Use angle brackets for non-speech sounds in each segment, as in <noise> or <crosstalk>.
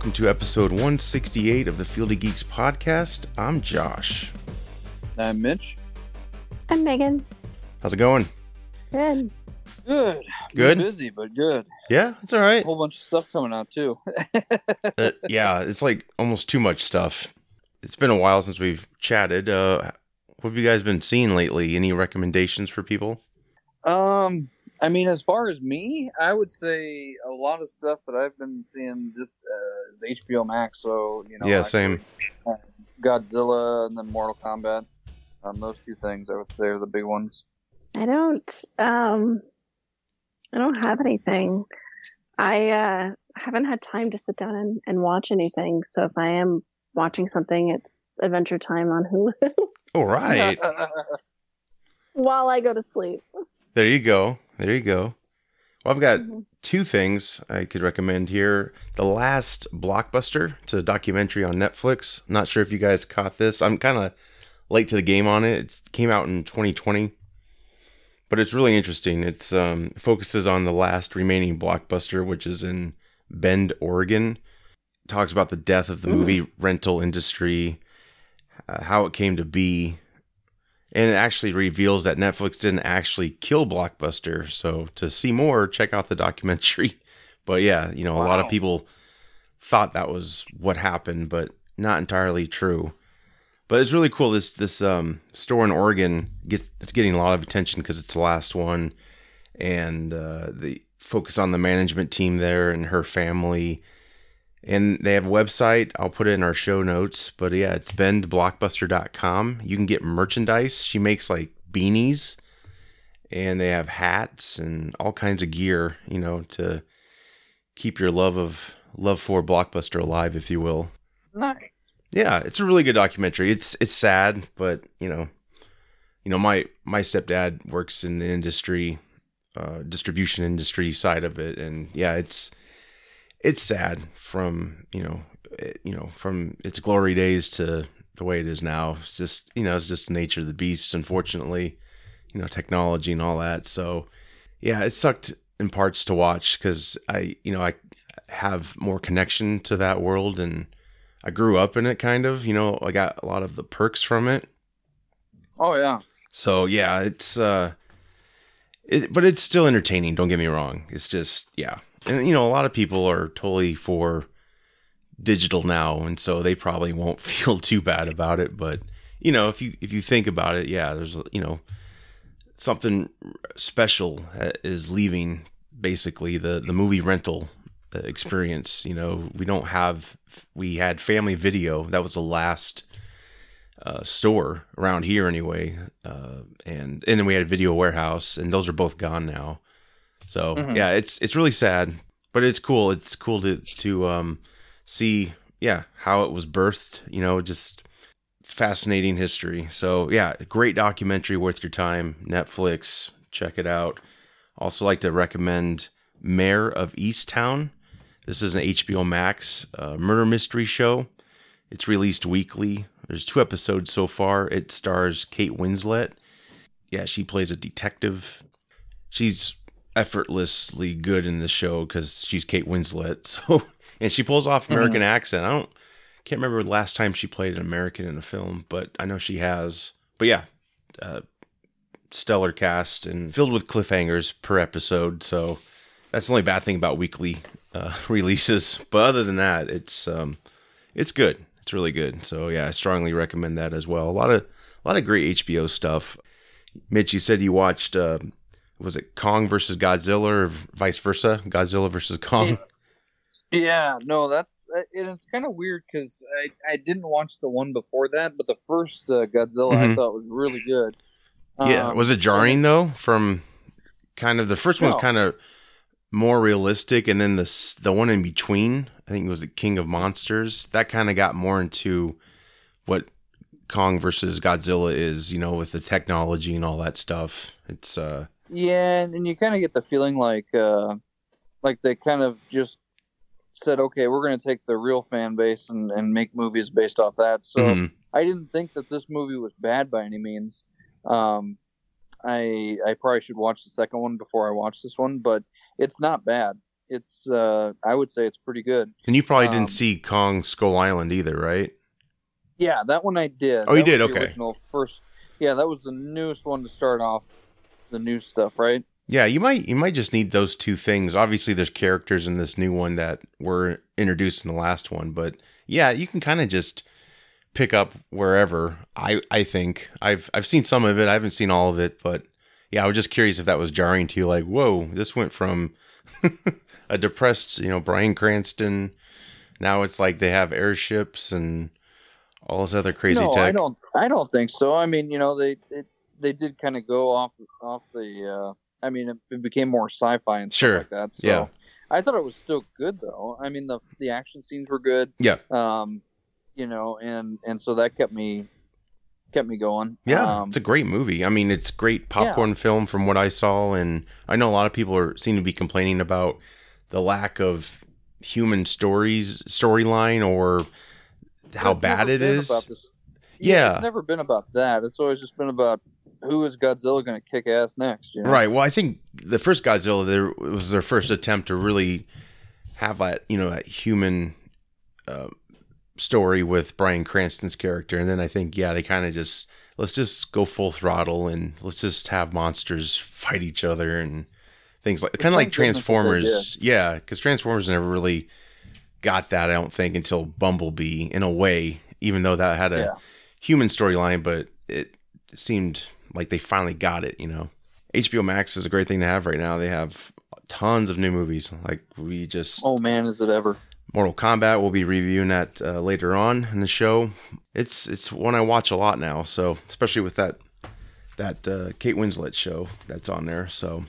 Welcome to episode 168 of the Field of Geeks podcast. I'm Josh. I'm Mitch. I'm Megan. How's it going? Good. Good. Good? Busy, but good. Yeah, it's all right. A whole bunch of stuff coming out too. <laughs> Uh, yeah, it's like almost too much stuff. It's been a while since we've chatted. Uh, what have you guys been seeing lately? Any recommendations for people? um, I mean, as far as me, I would say a lot of stuff that I've been seeing just uh, is HBO Max. So you know, yeah, same. uh, Godzilla and then Mortal Kombat. Um, those two things I would say are the big ones. I don't um I don't have anything. I uh haven't had time to sit down and, and watch anything. So if I am watching something it's Adventure Time on Hulu <laughs> All right. <laughs> while I go to sleep. there you go. There you go. Well, I've got Mhm. two things I could recommend here. The Last Blockbuster. It's a documentary on Netflix. Not sure if you guys caught this. I'm kind of late to the game on it. It came out in 2020, but it's really interesting. It's um, focuses on the last remaining blockbuster, which is in Bend, Oregon. talks about the death of the Mm. movie rental industry, uh, how it came to be, and it actually reveals that Netflix didn't actually kill Blockbuster. So to see more, check out the documentary. <laughs> But yeah, you know, a lot of people thought that was what happened, but not entirely true. But it's really cool. This this um, store in Oregon gets it's getting a lot of attention because it's the last one, and uh, the focus on the management team there and her family. And they have a website. I'll put it in our show notes. But yeah, it's bendblockbuster.com. You can get merchandise. She makes like beanies and they have hats and all kinds of gear, you know, to keep your love of love for Blockbuster alive, if you will. nice. Yeah, it's a really good documentary. It's it's sad, but you know, you know, my my stepdad works in the industry, uh, distribution industry side of it, and yeah, it's it's sad from you know, it, you know, from its glory days to the way it is now. It's just you know, it's just the nature of the beast. Unfortunately, you know, technology and all that. So yeah, it sucked in parts to watch because I you know I have more connection to that world and I grew up in it kind of, you know, I got a lot of the perks from it. Oh yeah. So yeah, it's uh it but it's still entertaining, don't get me wrong. It's just yeah. And you know, a lot of people are totally for digital now and so they probably won't <laughs> feel too bad about it, but you know, if you if you think about it, yeah, there's you know something special is leaving basically the the movie rental uh, experience you know we don't have we had family video that was the last uh, store around here anyway uh, and and then we had video warehouse and those are both gone now so Mhm. yeah it's it's really sad but it's cool. It's cool to to um see yeah how it was birthed you know just fascinating history. So yeah great documentary worth your time netflix check it out. Also like to recommend mare of easttown. This is an hbo max uh, murder mystery show. It's released weekly. There's two episodes so far. It stars kate winslet. Yeah she plays a detective. She's effortlessly good in the show because she's kate winslet <laughs> so and she pulls off american accent i don't can't remember the last time she played an American in a film, but I know she has. But yeah, uh, stellar cast and filled with cliffhangers per episode. So that's the only bad thing about weekly uh, <laughs> releases. But other than that, it's um, it's good. It's really good. So yeah, I strongly recommend that as well. A lot of a lot of great HBO stuff. Mitch, you said you watched. Uh, was it Kong versus Godzilla or vice versa? Godzilla versus Kong. Yeah, no, that's uh, and it's kind of weird because I I didn't watch the one before that, but the first uh, Godzilla I Mhm. thought was really good. Yeah, Um, was it jarring though? From kind of the first one's No. kind of more realistic, and then the the one in between, I think it was the King of Monsters. That kind of got more into what Kong versus Godzilla is, you know, with the technology and all that stuff. It's uh, Yeah, and, and you kind of get the feeling like uh, like they kind of just said, okay, we're going to take the real fan base and, and make movies based off that. So mhm. I didn't think that this movie was bad by any means. Um, I I probably should watch the second one before I watch this one, but it's not bad. It's uh, I would say it's pretty good. and you probably um, didn't see Kong Skull Island either, right? Yeah, that one I did. Oh, you did? Okay. Original first. Yeah, that was the newest one to start off the new stuff, right? Yeah, you might you might just need those two things. Obviously, there's characters in this new one that were introduced in the last one, but yeah, you can kind of just pick up wherever. I I think I've I've seen some of it. I haven't seen all of it, but yeah, I was just curious if that was jarring to you. Like, whoa, this went from <laughs> a depressed, you know, Bryan Cranston. Now it's like they have airships and all this other crazy no, tech. I don't. I don't think so. I mean, you know, they they, they did kind of go off off the. Uh, I mean, it, it became more sci-fi and stuff Sure. like that. So Yeah. I thought it was still good though. I mean, the the action scenes were good. Yeah. Um, you know, and and so that kept me kept me going. Yeah, Um, it's a great movie. I mean, it's great popcorn film from what I saw, and I know a lot of people are seem to be complaining about the lack of human stories storyline or how bad it is. it been about this- Yeah. it's never been about that. It's always just been about who is Godzilla going to kick ass next. You know? Right. Well, I think the first Godzilla there was their first attempt to really have that you know that human uh, story with Bryan Cranston's character, and then I think yeah they kind of just let's just go full throttle and let's just have monsters fight each other and things like kind of like thank goodness that they Transformers. Yeah, because Transformers never really got that I don't think until Bumblebee in a way, even though that had a Yeah. human storyline, but it seemed like they finally got it, you know. HBO Max is a great thing to have right now. They have tons of new movies. Like we just Oh man, is it ever? Mortal Kombat. We'll be reviewing that uh, later on in the show. It's it's one I watch a lot now. So especially with that that uh, Kate Winslet show that's on there. So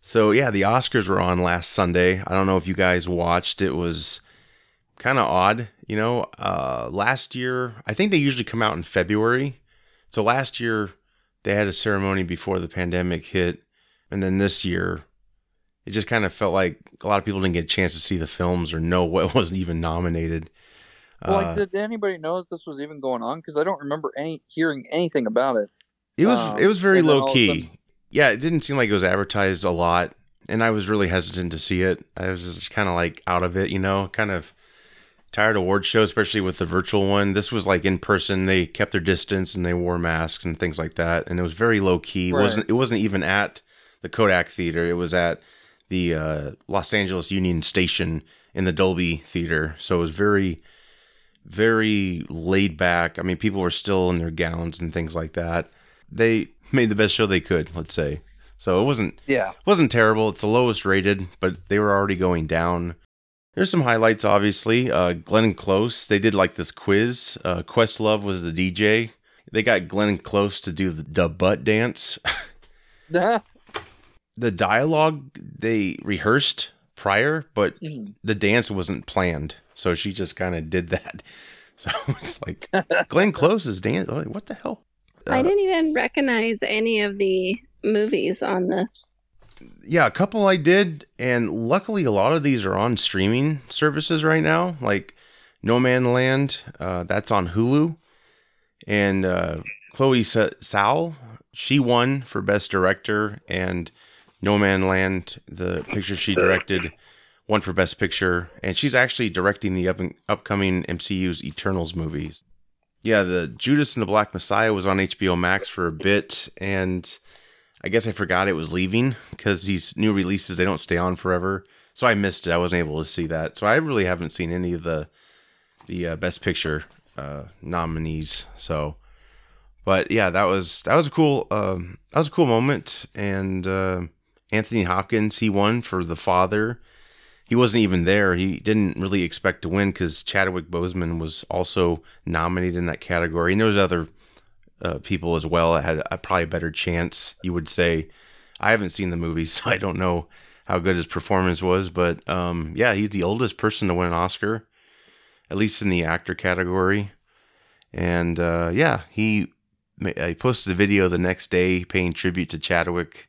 so yeah, the Oscars were on last Sunday. I don't know if you guys watched. It was kind of odd, you know. Uh, last year, I think they usually come out in February. So last year they had a ceremony before the pandemic hit, and then this year it just kind of felt like a lot of people didn't get a chance to see the films or know <laughs> what wasn't even nominated. Well, Uh, like, did anybody know that this was even going on? Because I don't remember any hearing anything about it. it was um, it was very and then all low key. sudden- Yeah, it didn't seem like it was advertised a lot, and I was really hesitant to see it. I was just kind of like out of it, you know, kind of tired award shows, especially with the virtual one. This was like in person. They kept their distance and they wore masks and things like that, and it was very low key. It wasn't It wasn't even at the Kodak Theater. It was at the uh, Los Angeles Union Station in the Dolby Theater. So it was very, very laid back. I mean, people were still in their gowns and things like that. They made the best show they could, let's say. So it wasn't Yeah. it wasn't terrible. It's the lowest rated, but they were already going down. There's some highlights, obviously. Uh, Glenn Close, they did like this quiz. Uh, Questlove was the DJ. They got Glenn Close to do the, the butt dance. <laughs> the dialogue they rehearsed prior, but the dance wasn't planned. So she just kind of did that. <laughs> So it's like Glenn Close is dance. Like, what the hell? I Uh, didn't even recognize any of the movies on this. Yeah, a couple I did, and luckily a lot of these are on streaming services right now, like Nomadland. Uh, that's on Hulu, and uh, Chloe Sa- Sal, she won for Best Director, and Nomadland, the picture she directed, won for Best Picture, and she's actually directing the up- upcoming MCU's Eternals movies. Yeah, the Judas and the Black Messiah was on HBO Max for a bit, and I guess I forgot it was leaving because these new releases they don't stay on forever. So I missed it. I wasn't able to see that. So I really haven't seen any of the the uh, best picture uh, nominees. So, but yeah, that was that was a cool um, that was a cool moment. And uh, Anthony Hopkins he won for the father. He wasn't even there. He didn't really expect to win because Chadwick Boseman was also nominated in that category, and there was other uh, people as well that had a, probably a better chance. You would say. I haven't seen the movie, <laughs> so I don't know how good his performance was, but um, yeah, he's the oldest person to win an Oscar, at least in the actor category. And uh, yeah, he I posted a video the next day paying tribute to Chadwick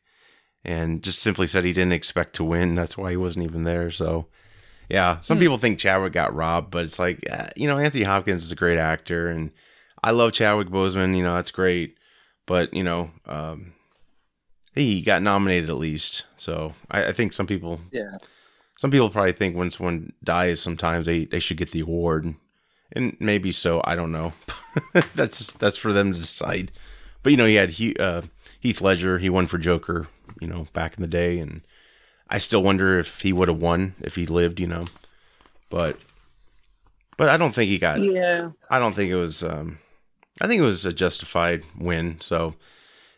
and just simply said he didn't expect to win. That's why he wasn't even there. So, yeah, some Hmm. people think Chadwick got robbed, but it's like, uh, you know, Anthony Hopkins is a great actor and I love Chadwick Boseman. You know, that's great. But, you know, um, he got nominated at least. So I, I think some people, Yeah. some people probably think when someone dies, sometimes they, they should get the award. And maybe so. I don't know. <laughs> that's that's for them to decide. But you know, he had he, uh, Heath Ledger. He won for Joker. You know, back in the day, and I still wonder if he would have won if he lived. You know, but but I don't think he got. Yeah. I don't think it was. Um, I think it was a justified win. So,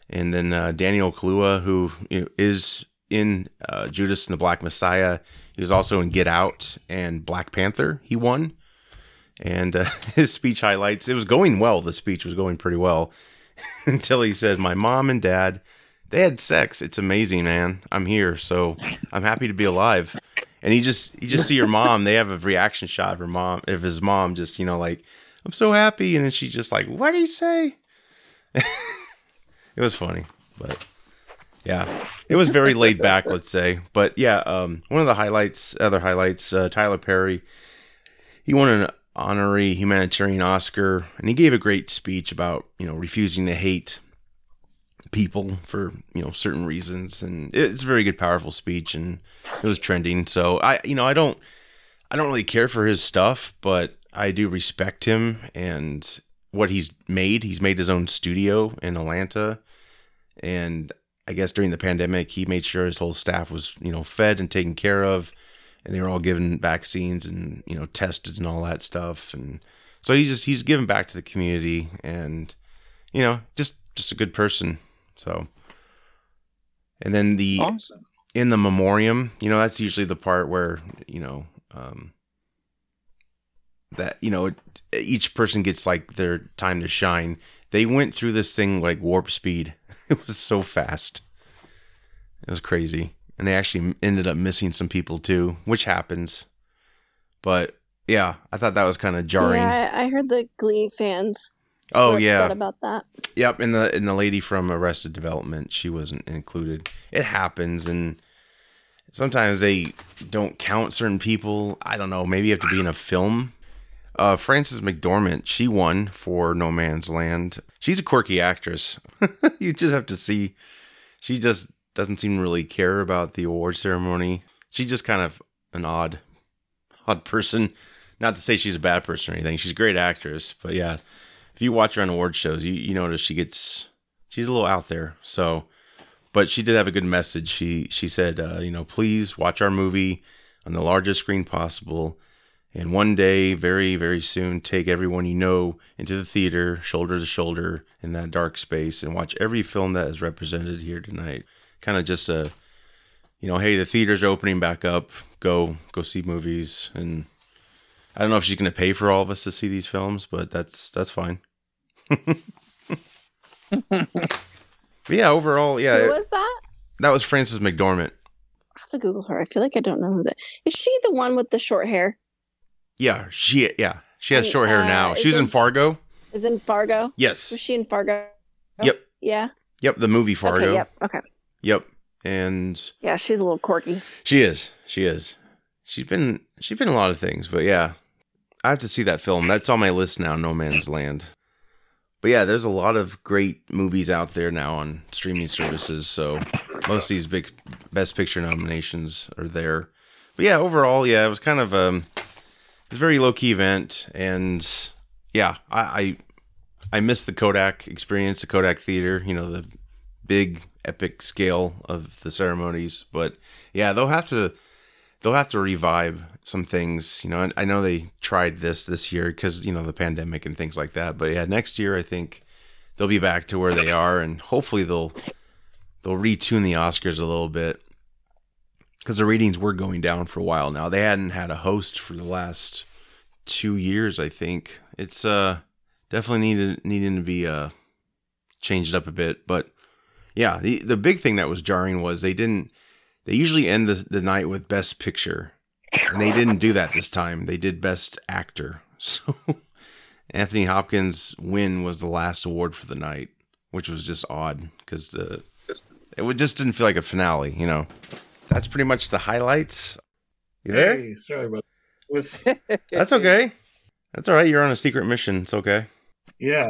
and then uh, Daniel Kaluuya, who you know, is in uh, Judas and the Black Messiah, he was also in Get Out and Black Panther. He won, and uh, <laughs> his speech highlights. It was going well. The speech was going pretty well <laughs> until he said, "My mom and dad." They had sex. It's amazing, man. I'm here, so I'm happy to be alive. And you just you just see your mom. They have a reaction shot of her mom, of his mom, just you know, like I'm so happy, and then she just like, what did he say? <laughs> it was funny, but yeah, it was very laid back, let's say. But yeah, um, one of the highlights, other highlights, uh, Tyler Perry, he won an honorary humanitarian Oscar, and he gave a great speech about you know refusing to hate people for you know certain reasons, and it's a very good, powerful speech, and it was trending. So I, you know, I don't, I don't really care for his stuff, but I do respect him and what he's made. He's made his own studio in Atlanta, and I guess during the pandemic, he made sure his whole staff was you know fed and taken care of, and they were all given vaccines and you know tested and all that stuff, and so he's just he's given back to the community, and you know just just a good person. So, and then the Awesome. in the memoriam, you know, that's usually the part where, you know, um, that, you know, each person gets like their time to shine. They went through this thing like warp speed. <laughs> It was so fast. It was crazy. And they actually ended up missing some people too, which happens. But yeah, I thought that was kind of jarring. Yeah, I, I heard the Glee fans. oh yeah. about that. Yep, and the and the lady from Arrested Development, she wasn't included. It happens, and sometimes they don't count certain people. I don't know. Maybe you have to be in a film. Uh, Frances McDormand, she won for No Man's Land. She's a quirky actress. <laughs> you just have to see. She just doesn't seem to really care about the award ceremony. She's just kind of an odd, <laughs> odd person. Not to say she's a bad person or anything. She's a great actress, but yeah, if you watch her on award shows, you you notice she gets she's a little out there. So, but she did have a good message. She she said, uh, you know, please watch our movie on the largest screen possible, and one day, very very soon, take everyone you know into the theater, shoulder to shoulder, in that dark space, and watch every film that is represented here tonight. Kind of just a, you know, hey, the theaters are opening back up. Go go see movies and. I don't know if she's going to pay for all of us to see these films, but that's that's fine. <laughs> but yeah, overall, yeah, Who was that? that was Frances McDormand. I have to Google her. I feel like I don't know who that is. She the one with the short hair? Yeah, she yeah she has And, short hair uh, now. She's She was in Fargo. Is in Fargo? Yes. Was she in Fargo? Yep. Yeah. Yep. The movie Fargo. Okay. Yep. Okay. Yep. And Yeah, she's a little quirky. she is. She is. She's been she's been a lot of things, but yeah, I have to see that film. That's on my list now. No Man's Land. But yeah, there's a lot of great movies out there now on streaming services. So most of these big best picture nominations are there. But yeah, overall, yeah, it was kind of um, it's a very low key event, and yeah, I, I I miss the Kodak experience, the Kodak Theater. You know, the big epic scale of the ceremonies. But yeah, they'll have to they'll have to revive some things. You know, I know they tried this this year because you know the pandemic and things like that. But yeah, next year I think they'll be back to where they are, and hopefully they'll they'll retune the Oscars a little bit because the ratings were going down for a while now. They hadn't had a host for the last two years, I think. It's uh definitely needed needing to be uh changed up a bit, but yeah, the the big thing that was jarring was they didn't they usually end the, the night with best picture. And they didn't do that this time. They did best actor. <laughs> So Anthony Hopkins' win was the last award for the night, which was just odd because uh, it just didn't feel like a finale, you know. That's pretty much the highlights. You there? Hey, sorry about was <laughs> That's okay. That's all right. You're on a secret mission. It's okay. yeah,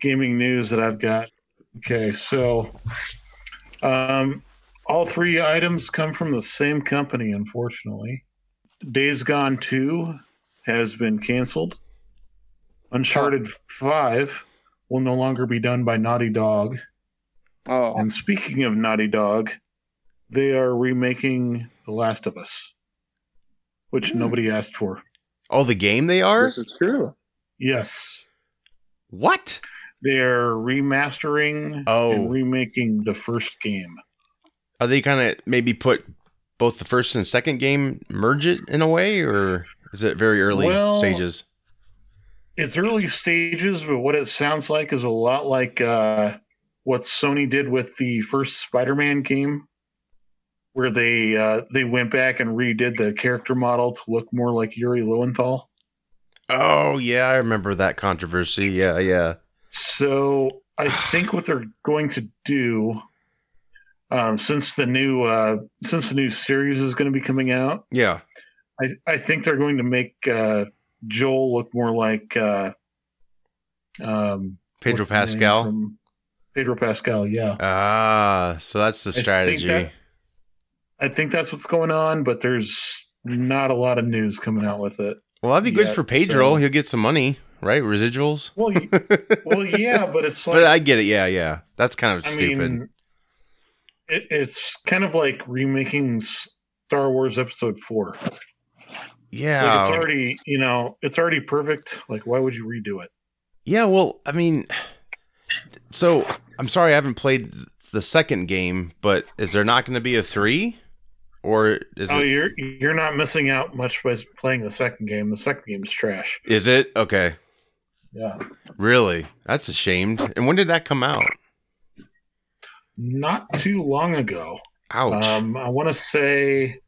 gaming news that I've got. Okay, so um, all three items come from the same company, unfortunately. Days Gone 2 has been canceled. Uncharted 5 will no longer be done by Naughty Dog. Oh, And speaking of Naughty Dog, they are remaking The Last of Us, which Hmm. nobody asked for. Oh, the game they are? this is true. Yes. What? They're remastering Oh. and remaking the first game. Are they kind of maybe put both the first and second game, merge it in a way, or is it very early Well- stages? It's early stages, but what it sounds like is a lot like uh, what Sony did with the first Spider-Man game, where they uh, they went back and redid the character model to look more like Yuri Lowenthal. Oh, yeah, I remember that controversy. Yeah, yeah. So I think what they're going to do, um, since the new uh, since the new series is going to be coming out, Yeah. I, I think they're going to make uh, Joel look more like uh, um, Pedro what's the name Pascal. Pedro Pascal, yeah. Ah, so that's the think strategy. that- I think that's what's going on, but there's not a lot of news coming out with it. well, that'd be good for Pedro. so- He'll get some money, right? Residuals. Well, <laughs> well, yeah, but it's like but I get it. Yeah, yeah. That's kind of I stupid. mean, it, it's kind of like remaking Star Wars Episode Four. yeah. Like it's already, you know, it's already perfect. Like, why would you redo it? Yeah, well, I mean, so I'm sorry I haven't played the second game, but is there not going to be a three, or is oh, it? you're you're not missing out much by playing the second game. The second game's trash. Is it okay? Yeah, Really? That's a shame. And when did that come out? not too long ago. Ouch. Um, I want to say,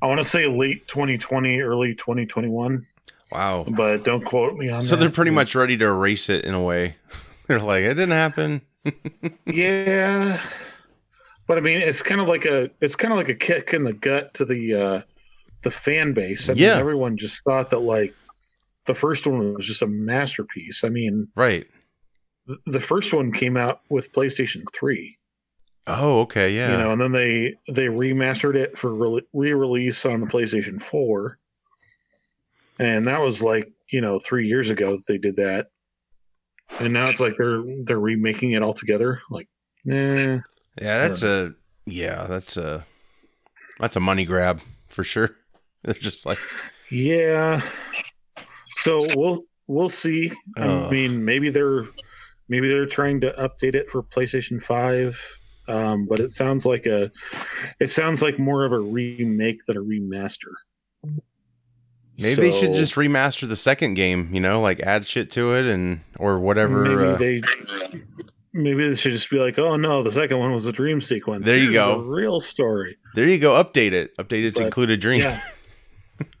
I want to say late 2020, early 2021, wow. but don't quote me on that. So that. they're pretty much ready to erase it in a way. <laughs> They're like, it didn't happen. <laughs> yeah. But I mean, it's kind of like a it's kind of like a kick in the gut to the uh, the fan base. I Yeah. mean, everyone just thought that like the first one was just a masterpiece. I mean, Right. th- the first one came out with PlayStation Three. Oh, okay. Yeah. you know, and then they they remastered it for re release on the PlayStation Four, and that was like you know three years ago that they did that, and now it's like they're they're remaking it all together. Like, eh. Yeah, that's a yeah, that's a that's a money grab for sure. <laughs> They're just like, Yeah. So we'll we'll see. I Ugh. mean, maybe they're maybe they're trying to update it for PlayStation Five, um, but it sounds like a it sounds like more of a remake than a remaster. maybe they should just remaster the second game. You know, like add shit to it and or whatever. maybe uh, they maybe they should just be like, oh no, the second one was a dream sequence. There you Here's go. the real story. there you go. Update it. Update it to include a dream. Yeah.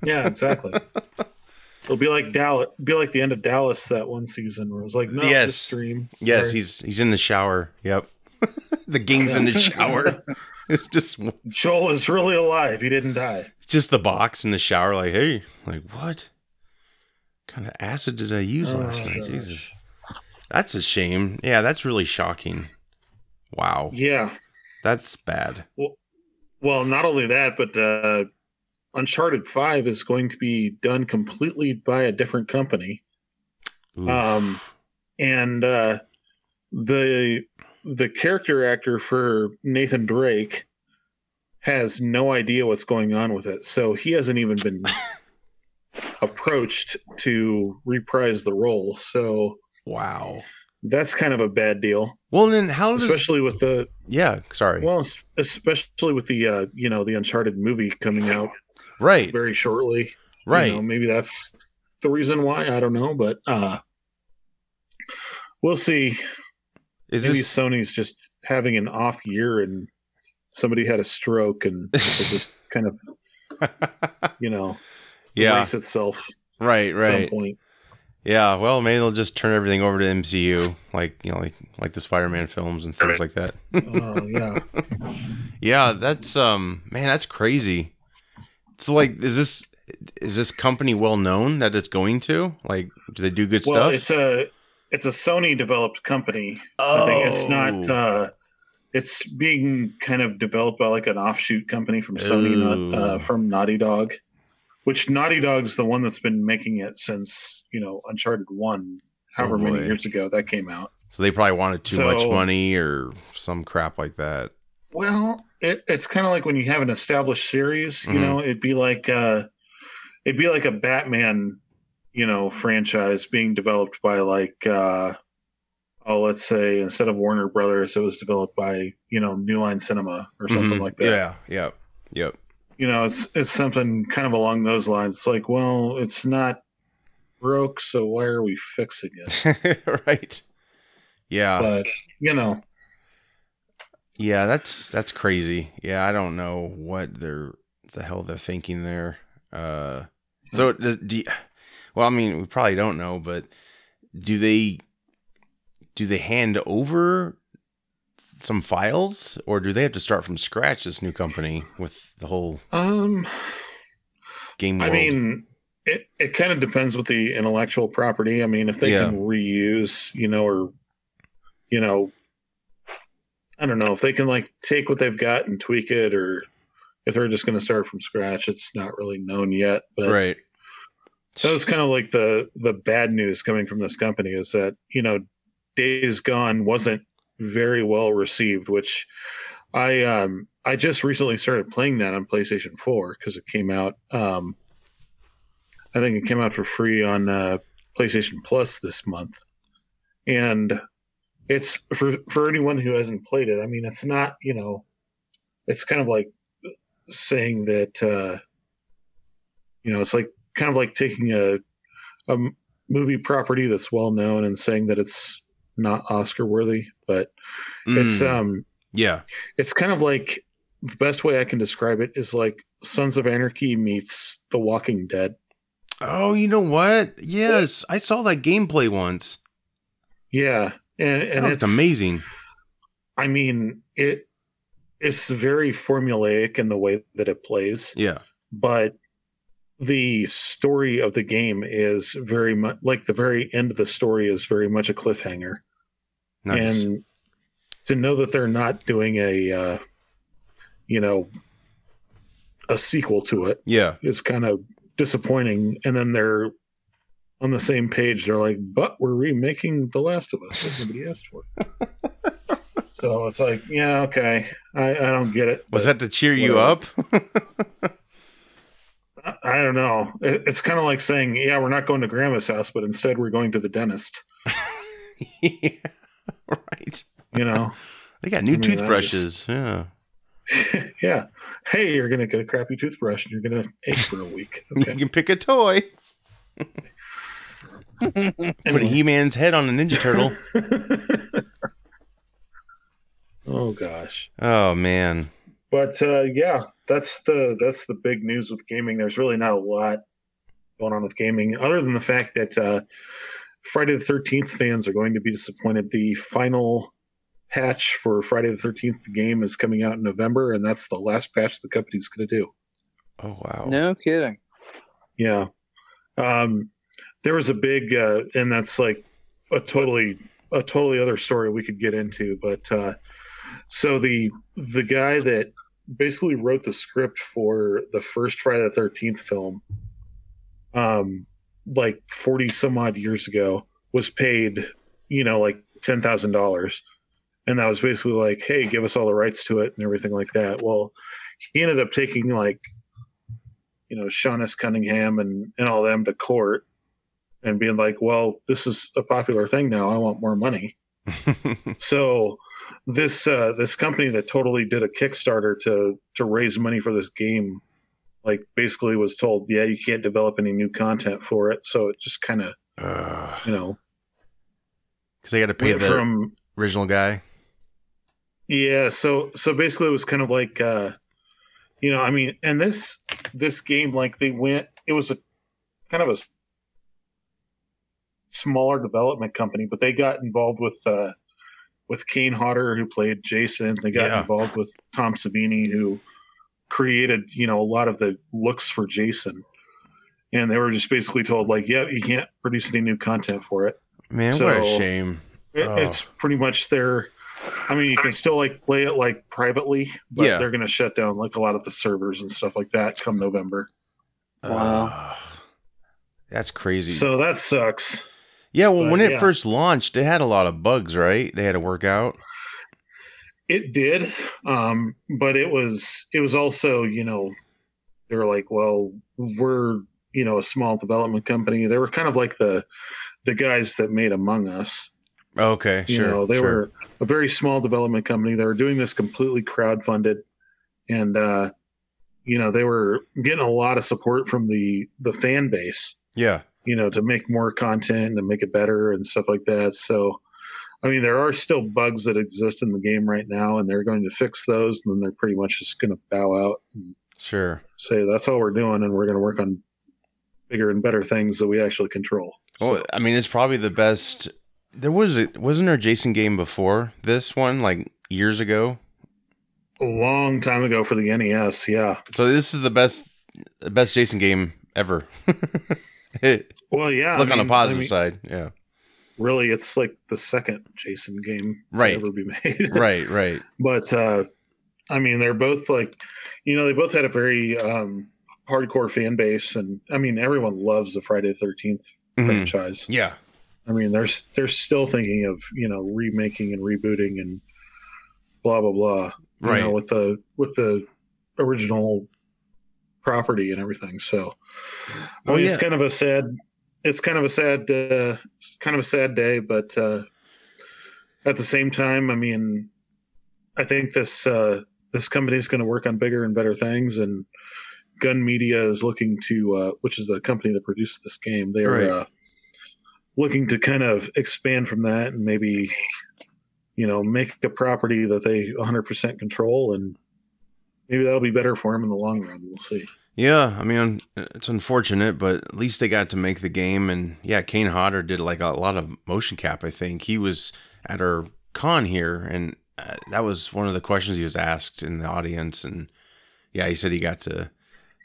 Yeah, exactly. <laughs> It'll be like Dallas, be like the end of Dallas that one season where it was like, no, Yes. this dream. Yes, Sorry. he's he's in the shower. Yep. <laughs> the game's in the shower. <laughs> It's just Joel is really alive. He didn't die. it's just the box in the shower. Like, hey, like what kind of acid did I use last Oh, night? gosh. Jesus, that's a shame. Yeah, that's really shocking. Wow, Yeah. that's bad. Well, well not only that, but uh, Uncharted Five is going to be done completely by a different company, Oof. um, and uh, the the character actor for Nathan Drake has no idea what's going on with it, so he hasn't even been <laughs> approached to reprise the role. So wow. that's kind of a bad deal, Well, then how does? especially with the yeah, sorry. Well, especially with the uh, you know the Uncharted movie coming out right, very shortly. right. You know, maybe that's the reason why. I don't know, but uh, we'll see. Is maybe this Sony's just having an off year and somebody had a stroke and it just <laughs> kind of you know yeah, itself right, at some right. Yeah, well, maybe they'll just turn everything over to MCU, like you know, like like the Spider-Man films and things like that. <laughs> Oh yeah. <laughs> yeah, that's um, man, that's crazy. So, like, is this is this company well known that it's going to? Like, do they do good Well, stuff? it's a it's a Sony developed company. I think it's not. Oh. Uh, it's being kind of developed by like an offshoot company from Sony, Ooh. not uh, from Naughty Dog. Which Naughty Dog's the one that's been making it since you know Uncharted One, however Oh, many years ago that came out. so they probably wanted too much money or some crap like that. Well, it, it's kind of like when you have an established series, you Mhm. know, it'd be like uh, it'd be like a Batman, you know, franchise being developed by like uh, oh, let's say instead of Warner Brothers, it was developed by you know New Line Cinema or something Mhm. like that. Yeah, yep, yep. You know, it's it's something kind of along those lines. It's like, well, it's not broke, so why are we fixing it? <laughs> right. Yeah. But you know, Yeah, that's that's crazy. Yeah, I don't know what they're the hell they're thinking there. Uh, so does, do you- well, I mean, we probably don't know, but do they do they hand over some files, or do they have to start from scratch? This new company with the whole um, game I mean, it, it kind of depends with the intellectual property. I mean, if they Yeah. can reuse, you know, or, you know, I don't know if they can like take what they've got and tweak it, or if they're just going to start from scratch. It's not really known yet. But right? that was kind of like the the bad news coming from this company is that you know, Days Gone wasn't very well received, which I um I just recently started playing that on PlayStation 4 because it came out um I think it came out for free on uh, PlayStation Plus this month. And it's for for anyone who hasn't played it, I mean it's not, you know, it's kind of like saying that uh you know, it's like kind of like taking a a movie property that's well known and saying that it's not Oscar worthy, but it's Mm, um yeah, it's kind of like the best way I can describe it is like Sons of Anarchy meets The Walking Dead. Oh, you know what? Yes, I saw that gameplay once. Yeah, and and it's amazing. I mean, it it's very formulaic in the way that it plays, Yeah. but the story of the game is very much like the very end of the story is very much a cliffhanger. Nice. and to know that they're not doing a uh, you know a sequel to it yeah. is kind of disappointing and then they're on the same page they're like but we're remaking the last of us nobody asked for <laughs> so it's like yeah okay i, I don't get it Was that to cheer you whatever. up? <laughs> I, I don't know it's kind of like saying yeah we're not going to grandma's house but instead we're going to the dentist <laughs> yeah. <laughs> Right. you know They got new I mean, toothbrushes. Yeah. <laughs> yeah hey you're gonna get a crappy toothbrush and you're gonna ache for a week <laughs> okay You can pick a toy. Put Anyway. He Man's head on a Ninja Turtle. oh gosh. oh man. But uh, yeah, that's the that's the big news with gaming. There's really not a lot going on with gaming, other than the fact that uh, Friday the Thirteenth fans are going to be disappointed. The final patch for Friday the Thirteenth game is coming out in November, and that's the last patch the company's going to do. Oh wow. No kidding. Yeah. Um, there was a big, uh, and that's like a totally, a totally other story we could get into. But uh, so the the guy that basically wrote the script for the first Friday the Thirteenth film, um, like forty some odd years ago, was paid, you know, like ten thousand dollars, and that was basically like, hey, give us all the rights to it and everything like that. Well, he ended up taking like you know, Sean S. Cunningham and, and all them to court and being like, well, this is a popular thing now. I want more money. <laughs> So this uh, this company that totally did a Kickstarter to to raise money for this game, like basically was told, yeah, you can't develop any new content for it. So it just kind of Because you know because they got to pay the from original guy. Yeah, so so basically it was kind of like uh you know, I mean, and this this game like they went it was a kind of a smaller development company, but they got involved with uh with Kane Hodder who played Jason. They got Yeah. involved with Tom Savini who created, you know, a lot of the looks for Jason. And they were just basically told like, yeah, you can't produce any new content for it. Man, what a shame. It, Oh. It's pretty much their. I mean, you can still like play it like privately, but Yeah. they're going to shut down like a lot of the servers and stuff like that come November. Wow. Ugh. that's crazy. So that sucks. yeah, well, but when it yeah. first launched, it had a lot of bugs, right? They had to work out. It did, um, but it was it was also you know they were like, well, we're you know a small development company. They were kind of like the the guys that made Among Us. Okay, You sure. know, they sure. were a very small development company. They were doing this completely crowdfunded, and uh, you know they were getting a lot of support from the the fan base. Yeah. You know, to make more content and make it better and stuff like that. So, I mean, there are still bugs that exist in the game right now, and they're going to fix those, and then they're pretty much just going to bow out and Sure. say that's all we're doing, and we're going to work on bigger and better things that we actually control. Well, I mean, it's probably the best. There was a wasn't there a Jason game before this one, like years ago. a long time ago for the NES, yeah. So this is the best, the best Jason game ever. Look <laughs> Well, yeah. I on the positive I mean, side, yeah. Really it's like the second Jason game Right. ever be made. <laughs> Right, right. but uh I mean they're both like you know, they both had a very um hardcore fan base and I mean everyone loves the Friday the thirteenth Mhm. franchise. Yeah, I mean they're they're still thinking of, you know, remaking and rebooting and blah blah blah. You Right. know, with the with the original property and everything. So Well, mean, yeah. it's kind of a sad it's kind of a sad uh kind of a sad day, but uh at the same time, I mean I think this uh this company is going to work on bigger and better things and Gun Media is looking to uh which is the company that produced this game. They're Right. uh looking to kind of expand from that and maybe you know make a property that they 100% control and maybe that'll be better for him in the long run we'll see yeah. I mean, it's unfortunate, but at least they got to make the game. And yeah, Kane Hodder did like a lot of motion cap. I think he was at our con here, and uh, that was one of the questions he was asked in the audience. And yeah, he said he got to.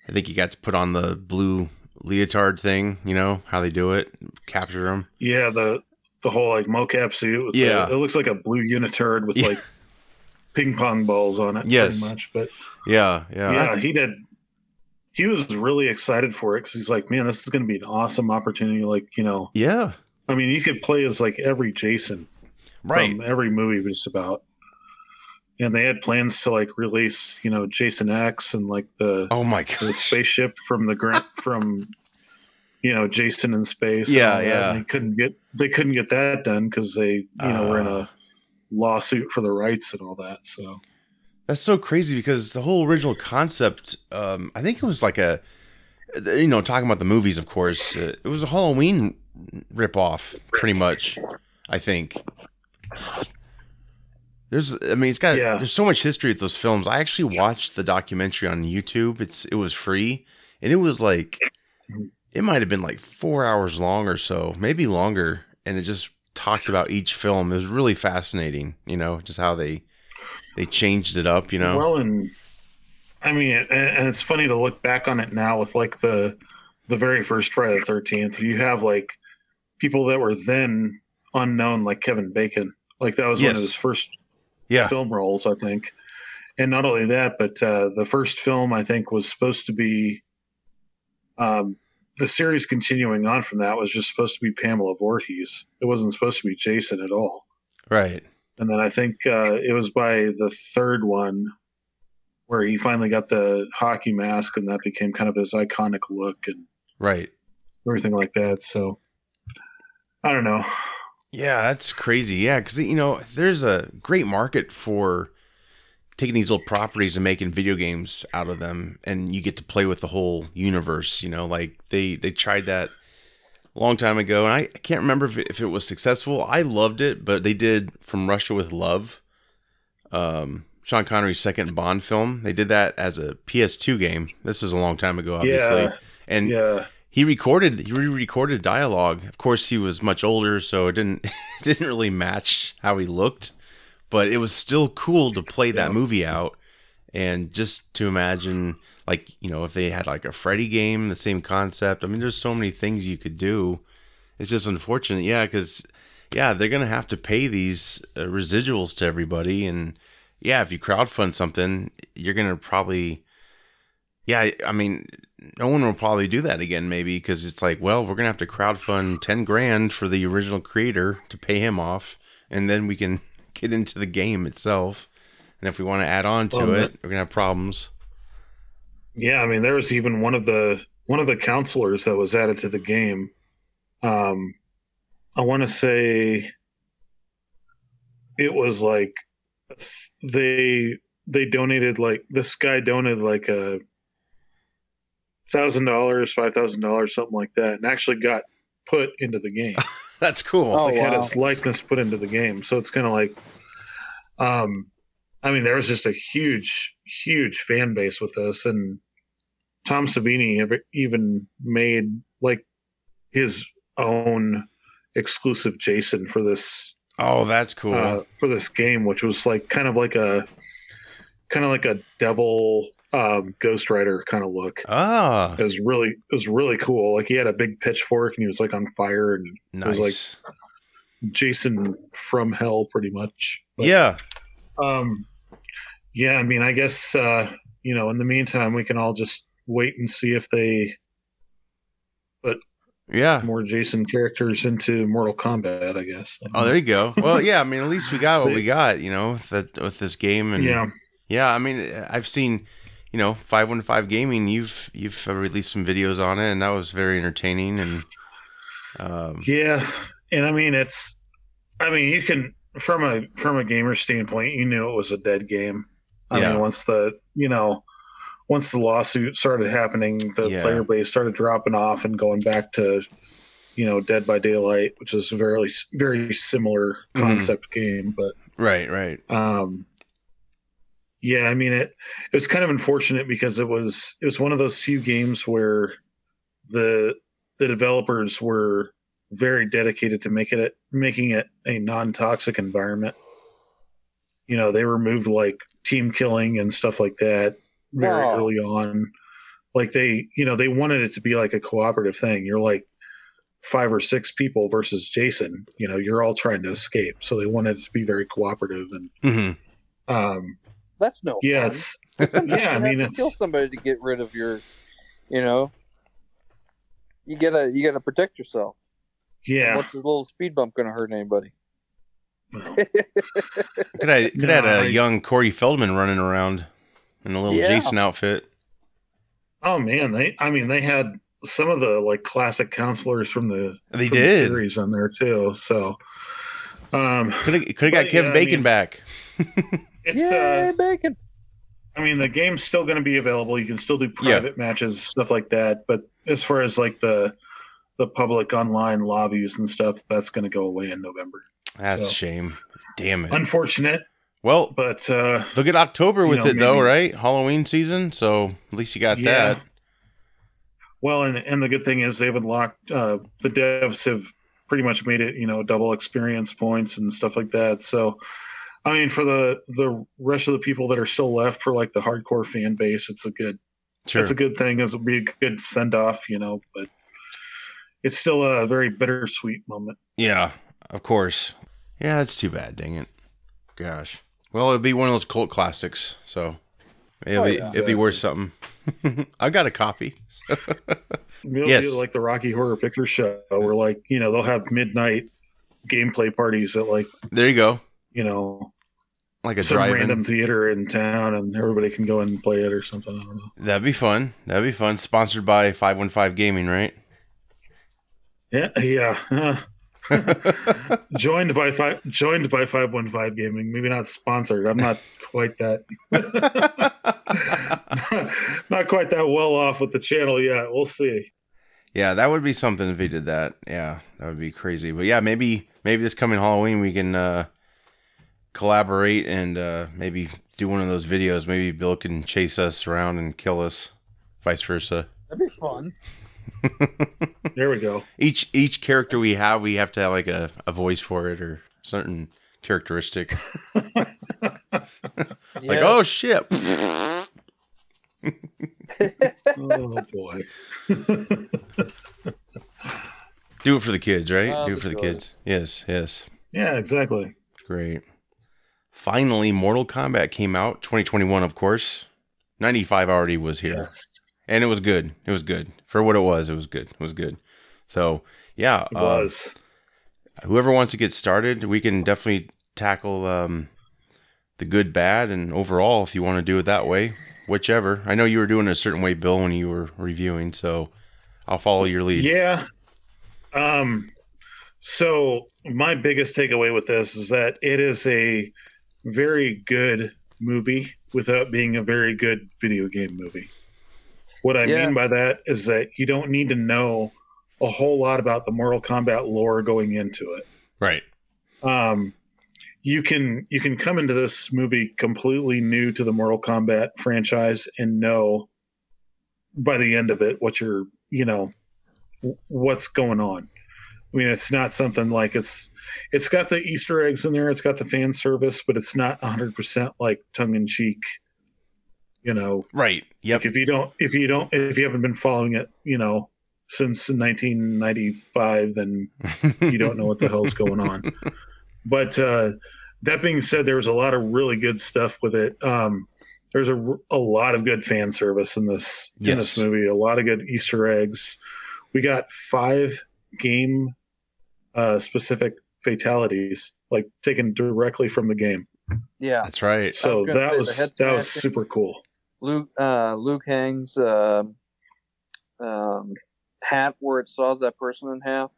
I think he got to put on the blue leotard thing. You know how they do it, capture him. yeah the the whole like mocap suit with Yeah. the, it looks like a blue unitard with Yeah. like ping pong balls on it Yes. pretty much but Yeah, yeah, yeah he did he was really excited for it because he's like man this is going to be an awesome opportunity like you know yeah. i mean you could play as like every jason Right. from every movie was about and they had plans to like release you know jason x and like the oh my god, the spaceship from the grant <laughs> from you know Jason in space. Yeah, yeah. and They couldn't get they couldn't get that done because they you know were in Ah. a lawsuit for the rights and all that. So That's so crazy because the whole original concept, um, I think it was like a, you know, talking about the movies, of course, uh, it was a Halloween ripoff, pretty much. I think. There's, I mean, it's got Yeah. there's so much history with those films. I actually watched the documentary on YouTube. It's it was free, and it was like, it might have been like four hours long or so, maybe longer, and it just talked about each film. It was really fascinating, you know, just how they they changed it up, you know. well, and I mean, and, it's funny to look back on it now with like the the very first Friday the Thirteenth. You have like people that were then unknown, like Kevin Bacon. Like that was one of his first yeah. film roles, I think. And not only that, but uh, the first film I think was supposed to be um, the series continuing on from that was just supposed to be Pamela Voorhees. It wasn't supposed to be Jason at all. Right. And then I think uh, it was by the third one where he finally got the hockey mask, and that became kind of his iconic look and Right. everything like that. So I don't know. Yeah, that's crazy. Yeah, because you know, there's a great market for taking these little properties and making video games out of them, and you get to play with the whole universe. You know, like they they tried that a long time ago, and I, I can't remember if it, if it was successful. I loved it, but they did from Russia with Love. um, Sean Connery's second Bond film. They did that as a PS2 game. This was a long time ago, obviously. Yeah. And Yeah. he recorded he re-recorded dialogue. Of course, he was much older, so it didn't <laughs> it didn't really match how he looked. But it was still cool to play that movie out, and just to imagine, like you know, if they had like a Freddy game, the same concept. I mean, there's so many things you could do. It's just unfortunate, yeah, because yeah, they're gonna have to pay these uh, residuals to everybody, and yeah, if you crowdfund something, you're gonna probably yeah, I- mean, no one will probably do that again, maybe because it's like, well, we're gonna have to crowdfund ten grand for the original creator to pay him off, and then we can get into the game itself. And if we want to add on to Well, it, we're gonna have problems. Yeah, I mean, there was even one of the one of the counselors that was added to the game. Um, I want to say it was like they they donated like this guy donated like a thousand dollars, five thousand dollars, something like that, and actually got put into the game. <laughs> That's cool. Oh, like had his likeness put into the game. So it's kind of like, um, I mean, there was just a huge, huge fan base with this, and Tom Savini even made like his own exclusive Jason for this Oh, that's cool. uh, for this game, which was like kind of like a kind of like a devil um, Ghost Rider kind of look. ah, It was really it was really cool. Like he had a big pitchfork and he was like on fire and nice. was like- Jason from hell, pretty much. But, yeah, Um. Yeah, I mean, I guess uh, you know. In the meantime, we can all just wait and see if they yeah. more Jason characters into Mortal Kombat. I guess. Oh, there you go. Well, yeah. I mean, at least we got what we <laughs> got. You know, with, that, with this game, and yeah, Yeah, I mean, I've seen, you know, five one five gaming. You've you've released some videos on it, and that was very entertaining. And um, yeah, and I mean, it's. I mean, you can from a from a gamer standpoint, you knew it was a dead game. I Yeah. mean, once the you know. Once the lawsuit started happening, the Yeah. player base started dropping off and going back to, you know, Dead by Daylight, which is a very very similar Mhm. concept game, but right, right, um yeah i mean it it was kind of unfortunate because it was it was one of those few games where the the developers were very dedicated to make it making it a non-toxic environment you know they removed like team killing and stuff like that very Oh. early on like they you know they wanted it to be like a cooperative thing you're like five or six people versus jason you know you're all trying to escape so they wanted it to be very cooperative and hmm um That's no. yeah, fun. <laughs> yeah, I mean, to it's kill somebody to get rid of your, you know. You gotta you gotta protect yourself. Yeah. What's a little speed bump gonna hurt anybody? <laughs> Could I could No, have had a I- young Corey Feldman running around in a little Yeah. Jason outfit. Oh man, they I mean they had some of the like classic counselors from the, They from the did. series on there too. So um Could have could have got Kevin yeah, I Bacon mean- back. <laughs> it's Yay, uh bacon! I mean the game's still gonna be available. You can still do private matches, stuff like that. But as far as like the the public online lobbies and stuff, that's gonna go away in November. That's a shame. Damn it. Unfortunate, Well, but uh look at October You with know, it though, right? Halloween season, so at least you got Yeah. that. Well, and and the good thing is they've unlocked uh, the devs have pretty much made it you know double experience points and stuff like that. So, I mean, for the the rest of the people that are still left for like the hardcore fan base, it's a good Sure. it's a good thing. It'll be a good send off, you know. But it's still a very bittersweet moment. Yeah, of course. Yeah, that's too bad. Dang it. Gosh. Well, it'd be one of those cult classics, so it'll Oh, be yeah. it'd be worth something. <laughs> I got a copy. <laughs> It'll Yes. be like the Rocky Horror Picture Show, where like you know they'll have midnight gameplay parties at like there you go. you know Like a some drive-in. random theater in town, and everybody can go and play it or something. I don't know. That'd be fun. That'd be fun. Sponsored by Five One Five Gaming, right? Yeah, yeah. uh, <laughs> joined by five, joined by five one five gaming. Maybe not sponsored. I'm not quite that, <laughs> not quite that well off with the channel yet. We'll see. yeah, that would be something if he did that. Yeah, that would be crazy. But yeah, maybe maybe this coming Halloween we can uh collaborate and uh, maybe do one of those videos. Maybe Bill can chase us around and kill us, vice versa. That'd be fun. <laughs> There we go. Each each character we have, we have to have like a, a voice for it or certain characteristic. <laughs> Like, oh shit. <laughs> Oh boy. Do it for the kids, right? Oh, Do it for the joys. kids. Yes, yes. yeah, exactly. Great. Finally, Mortal Kombat came out 2021, of course. 95 already was here. Yes, And it was good. It was good. For what it was, it was good. It was good. So, yeah. it uh, was. whoever wants to get started, we can definitely tackle um, the good, bad, and overall if you want to do it that way. Whichever. I know you were doing it a certain way, Bill, when you were reviewing, so I'll follow your lead. Yeah. Um. So my biggest takeaway with this is that it is a very good movie without being a very good video game movie. What I Yeah. mean by that is that you don't need to know a whole lot about the Mortal Kombat lore going into it. Right. um, you can you can come into this movie completely new to the Mortal Kombat franchise and know by the end of it what you're you know what's going on. I mean, it's not something like it's it's got the Easter eggs in there, it's got the fan service, but it's not 100 percent like tongue in cheek. You know, Right. Yep. like if you don't if you don't if you haven't been following it, you know, since 1995, then you don't know what the hell's going on. <laughs> But uh, that being said, there was a lot of really good stuff with it. Um, there's a, a lot of good fan service in this in this movie. A lot of good Easter eggs. We got five game uh, specific fatalities, like taken directly from the game. Yeah. That's right. So gonna that say was that was super cool. Luke uh, Liu Kang's um um, hat where it saws that person in half.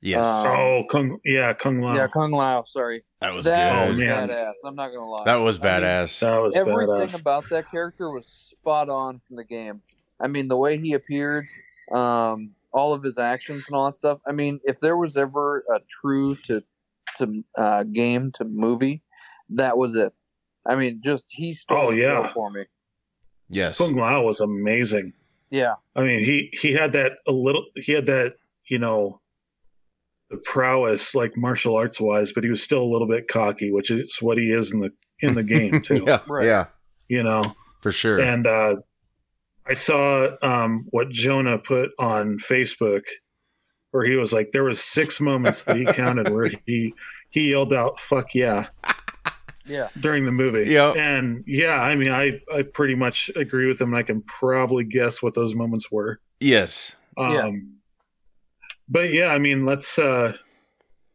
Yes. Um, oh, Kung, yeah, Kung Lao. Yeah, Kung Lao. Sorry, that was that good. Oh, man. badass. I'm not gonna lie. That was I mean, badass. that was everything badass. about that character was spot on from the game. I mean, the way he appeared, um, all of his actions and all that stuff. I mean, if there was ever a true to to uh, game to movie, that was it. I mean, just he stole Oh, yeah. show for me. Yes. Kung Lao was amazing. Yeah, I mean, he he had that a little. He had that you know, the prowess like martial arts wise, but he was still a little bit cocky, which is what he is in the in the game <laughs> too. yeah. Right. Yeah. You know, For sure. and uh, I saw um, what Jonah put on Facebook, where he was like, there was six moments that he counted where he he yelled out "fuck yeah" yeah. during the movie. Yeah. and yeah, I mean, I I pretty much agree with him, and I can probably guess what those moments were. yes. Um, Yeah. But yeah, I mean, let's. Uh,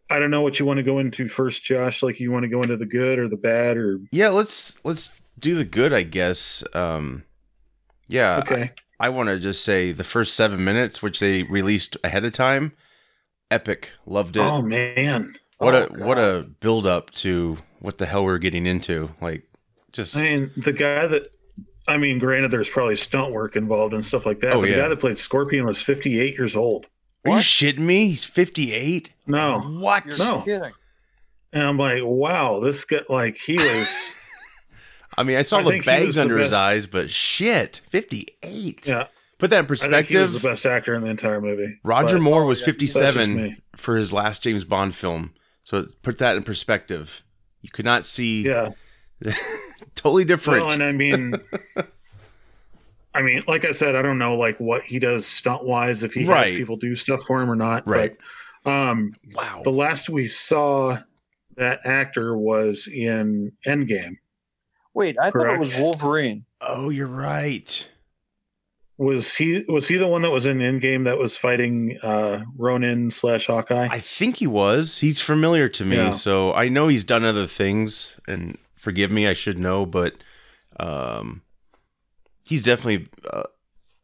I don't know what you want to go into first, Josh. Like, you want to go into the good or the bad, or Yeah. Let's let's do the good. I guess. Um. Yeah. okay, I want to just say the first seven minutes, which they released ahead of time, epic. Loved it. oh man, what Oh, a what a build up to what the hell we're getting into. Like, just I mean, the guy that. I mean, granted, there's probably stunt work involved and stuff like that. Oh, but yeah. the guy that played Scorpion was 58 years old. are you shitting me? He's fifty eight. No, What? You're No. kidding. and I'm like, wow, this guy, like, he was. <laughs> I mean, I saw I the think he was bags the under his eyes, but shit, fifty eight. yeah, Put that in I think he was the best actor in the entire movie. Roger But- Moore Oh, was yeah, fifty That's just seven me. for his last James Bond film. So put that in perspective. You could not see Yeah. <laughs> totally different. Well, and I mean, <laughs> I mean, like I said, I don't know like what he does stunt wise if he Right. has people do stuff for him or not. Right. But, um, wow. the last we saw that actor was in Endgame. Wait, I thought it was Wolverine. oh, you're right. Was he was he the one that was in Endgame that was fighting uh, Ronin slash Hawkeye? I think he was. He's familiar to me, Yeah. so I know he's done other things. And forgive me, I should know, but um, he's definitely uh,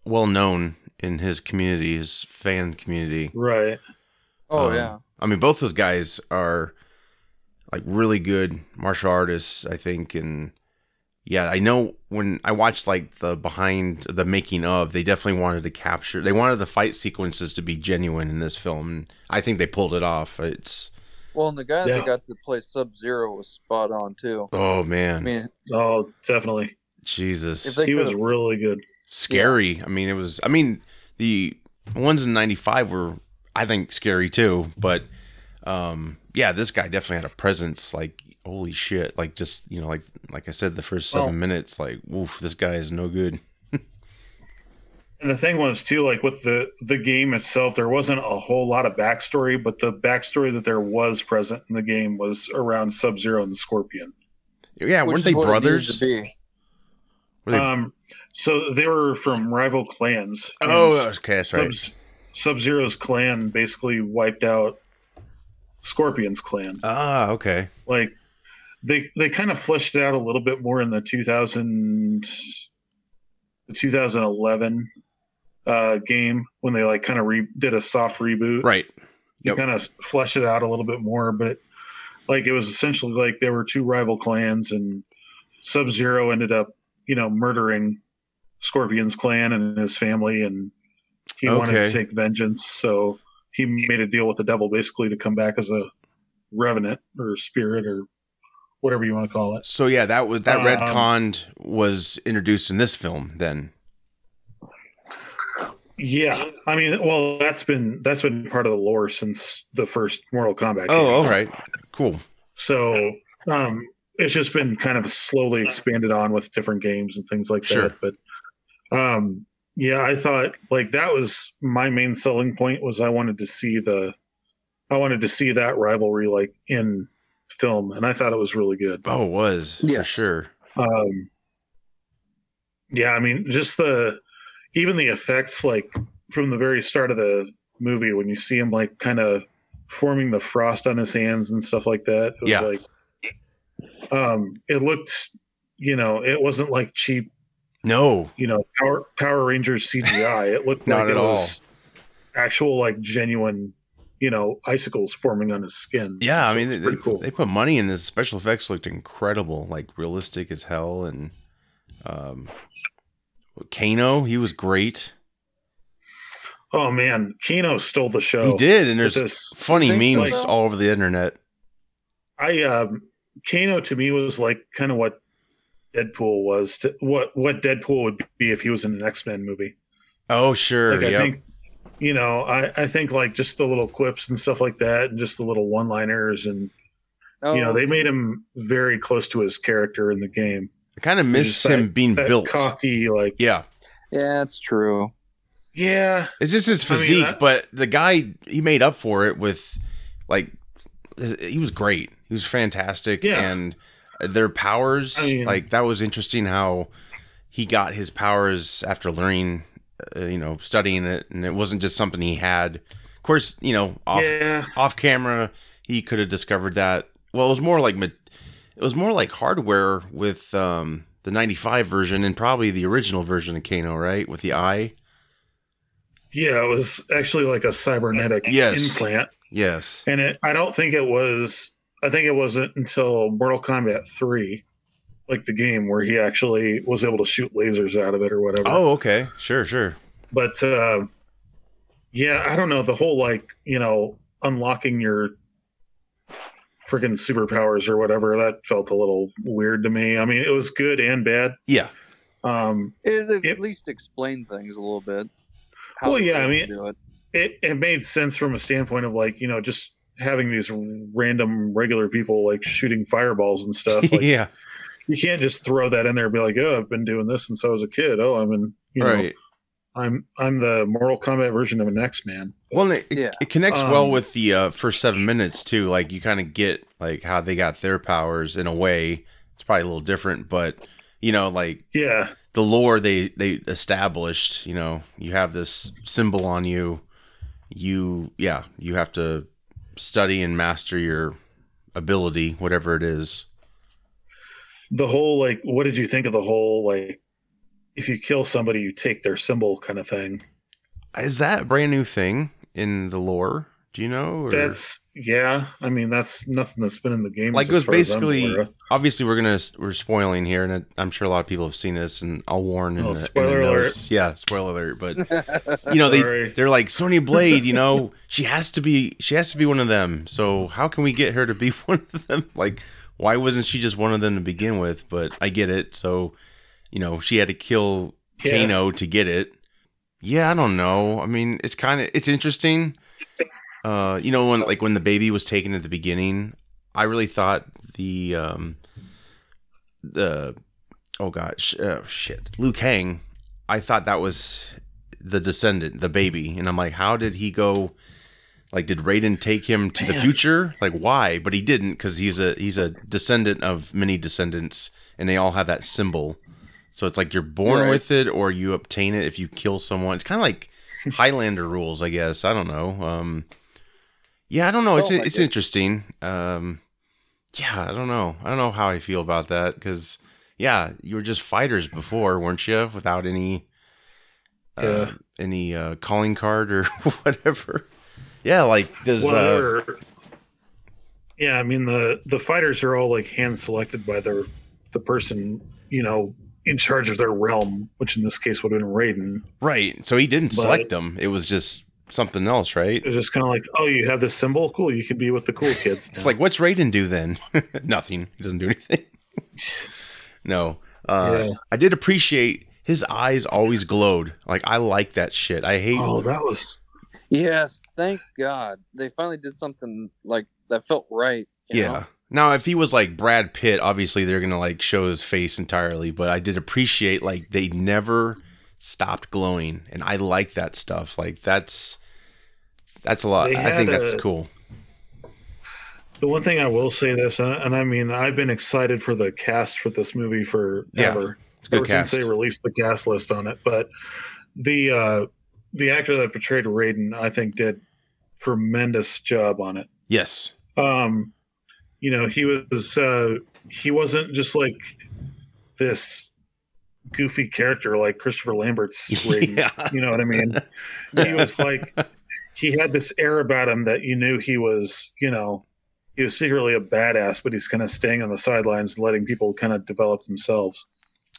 well known in his community, his fan community. right. Oh Um, yeah. I mean, both those guys are like really good martial artists, I think. And yeah, I know when I watched like the behind the making of, they definitely wanted to capture, they wanted the fight sequences to be genuine in this film. And I think they pulled it off. It's, Well, and the guy Yeah. that got to play Sub Zero was spot on too. Oh man, I mean, Oh, definitely. Jesus, He was could've- really good. scary. I mean, it was. I mean, the ones in '95 were, I think, scary too. But, um, yeah, this guy definitely had a presence. Like, holy shit! Like, just you know, like like I said, the first seven Well- minutes, like, woof, this guy is no good. <laughs> And the thing was too, like with the the game itself, there wasn't a whole lot of backstory, but the backstory that there was present in the game was around Sub Zero and the Scorpion. Yeah, which weren't they what it needed brothers? To. Were they- Um, so they were from rival clans. oh, okay, that's right. Sub Sub Zero's clan basically wiped out Scorpion's clan. Ah, okay. Like they they kind of fleshed it out a little bit more in the 2000 the 2011 uh, game when they like kind of re- did a soft reboot. Right. You Yep. kind of fleshed it out a little bit more, but like it was essentially like there were two rival clans, and Sub Zero ended up, you know, murdering Scorpion's clan and his family, and he wanted to take vengeance. So he made a deal with the devil basically to come back as a revenant or spirit or whatever you want to call it. So yeah, that was that Um, retcon was introduced in this film. Then. Yeah, I mean, well, that's been that's been part of the lore since the first Mortal Kombat. Oh, game. all right. Cool. So um, it's just been kind of slowly expanded on with different games and things like Sure. that. But um, yeah, I thought like that was my main selling point was I wanted to see the I wanted to see that rivalry like in film, and I thought it was really good. Oh, it was Yeah. for sure. Um, yeah, I mean, just the even the effects, like from the very start of the movie, when you see him like kind of forming the frost on his hands and stuff like that, it was Yeah. like, um, it looked, you know, it wasn't like cheap, No, you know, Power Power Rangers CGI. It looked <laughs> Not like at it was actual, like genuine, you know, icicles forming on his skin. Yeah, I mean, they, pretty cool. they put money in this. Special effects looked incredible, like realistic as hell. And um, Kano, he was great. oh man, Kano stole the show. he did, and there's this funny memes though? all over the internet. I um Kano to me was like kind of what Deadpool was to what what Deadpool would be if he was in an X Men movie. Oh, sure. Like I yep. think you know, I, I think like just the little quips and stuff like that and just the little one liners and Oh, you know, oh. they made him very close to his character in the game. I kind of miss him that- being That built. cocky, like Yeah. yeah, it's true. yeah. It's just his I mean, physique, that- but the guy he made up for it with like he was great. He was fantastic, Yeah. and their powers I mean- like that was interesting how he got his powers after learning, uh, you know, studying it, and it wasn't just something he had. Of course, you know, off yeah. off camera he could have discovered that. Well, it was more like it was more like hardware with um, the '95 version and probably the original version of Kano, right? With the eye. Yeah, it was actually like a cybernetic Yes. implant. Yes. And it I don't think it was I think it wasn't until Mortal Kombat 3 like the game where he actually was able to shoot lasers out of it or whatever. Oh, okay. Sure, sure. But uh, yeah, I don't know the whole like, you know, unlocking your freaking superpowers or whatever that felt a little weird to me. I mean, it was good and bad. Yeah. Um It at It- least explained things a little bit. Well, yeah, I mean- it. it, it made sense from a standpoint of like, you know, just having these random regular people like shooting fireballs and stuff. Like <laughs> yeah. You can't just throw that in there and be like, "Oh, I've been doing this since I was a kid. Oh, I'm in, you know, right. I'm I'm the Mortal Kombat version of an X Man." Well, it, Yeah. it connects well Um, with the uh, first seven minutes too. Like you kind of get like how they got their powers in a way. It's probably a little different, but you know, like Yeah, the lore they they established. You know, you have this symbol on you. You yeah, you have to study and master your ability, whatever it is. The whole like, what did you think of the whole like, if you kill somebody, you take their symbol kind of thing? Is that a brand new thing in the lore? Do you know? Or? That's yeah. I mean, that's nothing that's been in the game. like it was basically obviously we're gonna we're spoiling here, and I'm sure a lot of people have seen this, and I'll warn. In Oh, the, spoiler in alert. Yeah, spoiler alert. But you know they <laughs> they're like Sonya Blade. You <laughs> know she has to be she has to be one of them. So how can we get her to be <laughs> one of them? Like why wasn't she just one of them to begin with? But I get it. So you know she had to kill Yeah. Kano to get it. Yeah, I don't know. I mean, it's kind of it's interesting. Uh, you know when like when the baby was taken at the beginning, I really thought the um the oh god sh- uh, shit Liu Kang, I thought that was the descendant, the baby, and I'm like, how did he go? Like, did Raiden take him to the future? Like, why? But he didn't because he's a he's a descendant of many descendants, and they all have that symbol. So it's like you're born Right. with it, or you obtain it if you kill someone. It's kind of like Highlander rules, I guess. I don't know. Um, yeah, I don't know. It's like it's it. interesting. Um, yeah, I don't know. I don't know how I feel about that because yeah, you were just fighters before, weren't you? Without any uh, Yeah. any uh, calling card or <laughs> whatever. Yeah, like does Well, uh, yeah, I mean the the fighters are all like hand selected by their the person you know in charge of their realm, which in this case would have been Raiden. right. So he didn't But- select them. It was just something else, right? It's just kind of like, oh, you have this symbol, cool. You can be with the cool kids. It's like, what's Raiden do then? <laughs> Nothing. He doesn't do anything. <laughs> no. Uh, Yeah. I did appreciate his eyes always glowed. Like I like that shit. I hate. oh, that was Yes, thank God they finally did something like that felt right. yeah. know? Now, if he was like Brad Pitt, obviously they're gonna like show his face entirely. But I did appreciate like they never stopped glowing, and I like that stuff. Like that's that's a lot. I think had that's cool. the one thing I will say this, and, and I mean, I've been excited for the cast for this movie forever. Yeah, It's a good ever cast. since they released the cast list on it. But the uh, the actor that portrayed Raiden, I think, did tremendous job on it. yes. Um, you know, he was uh, he wasn't just like this goofy character like Christopher Lambert's <laughs> Raiden. yeah. You know what I mean? <laughs> He was like he had this air about him that you knew he was, you know, he was secretly a badass, but he's kind of staying on the sidelines, letting people kind of develop themselves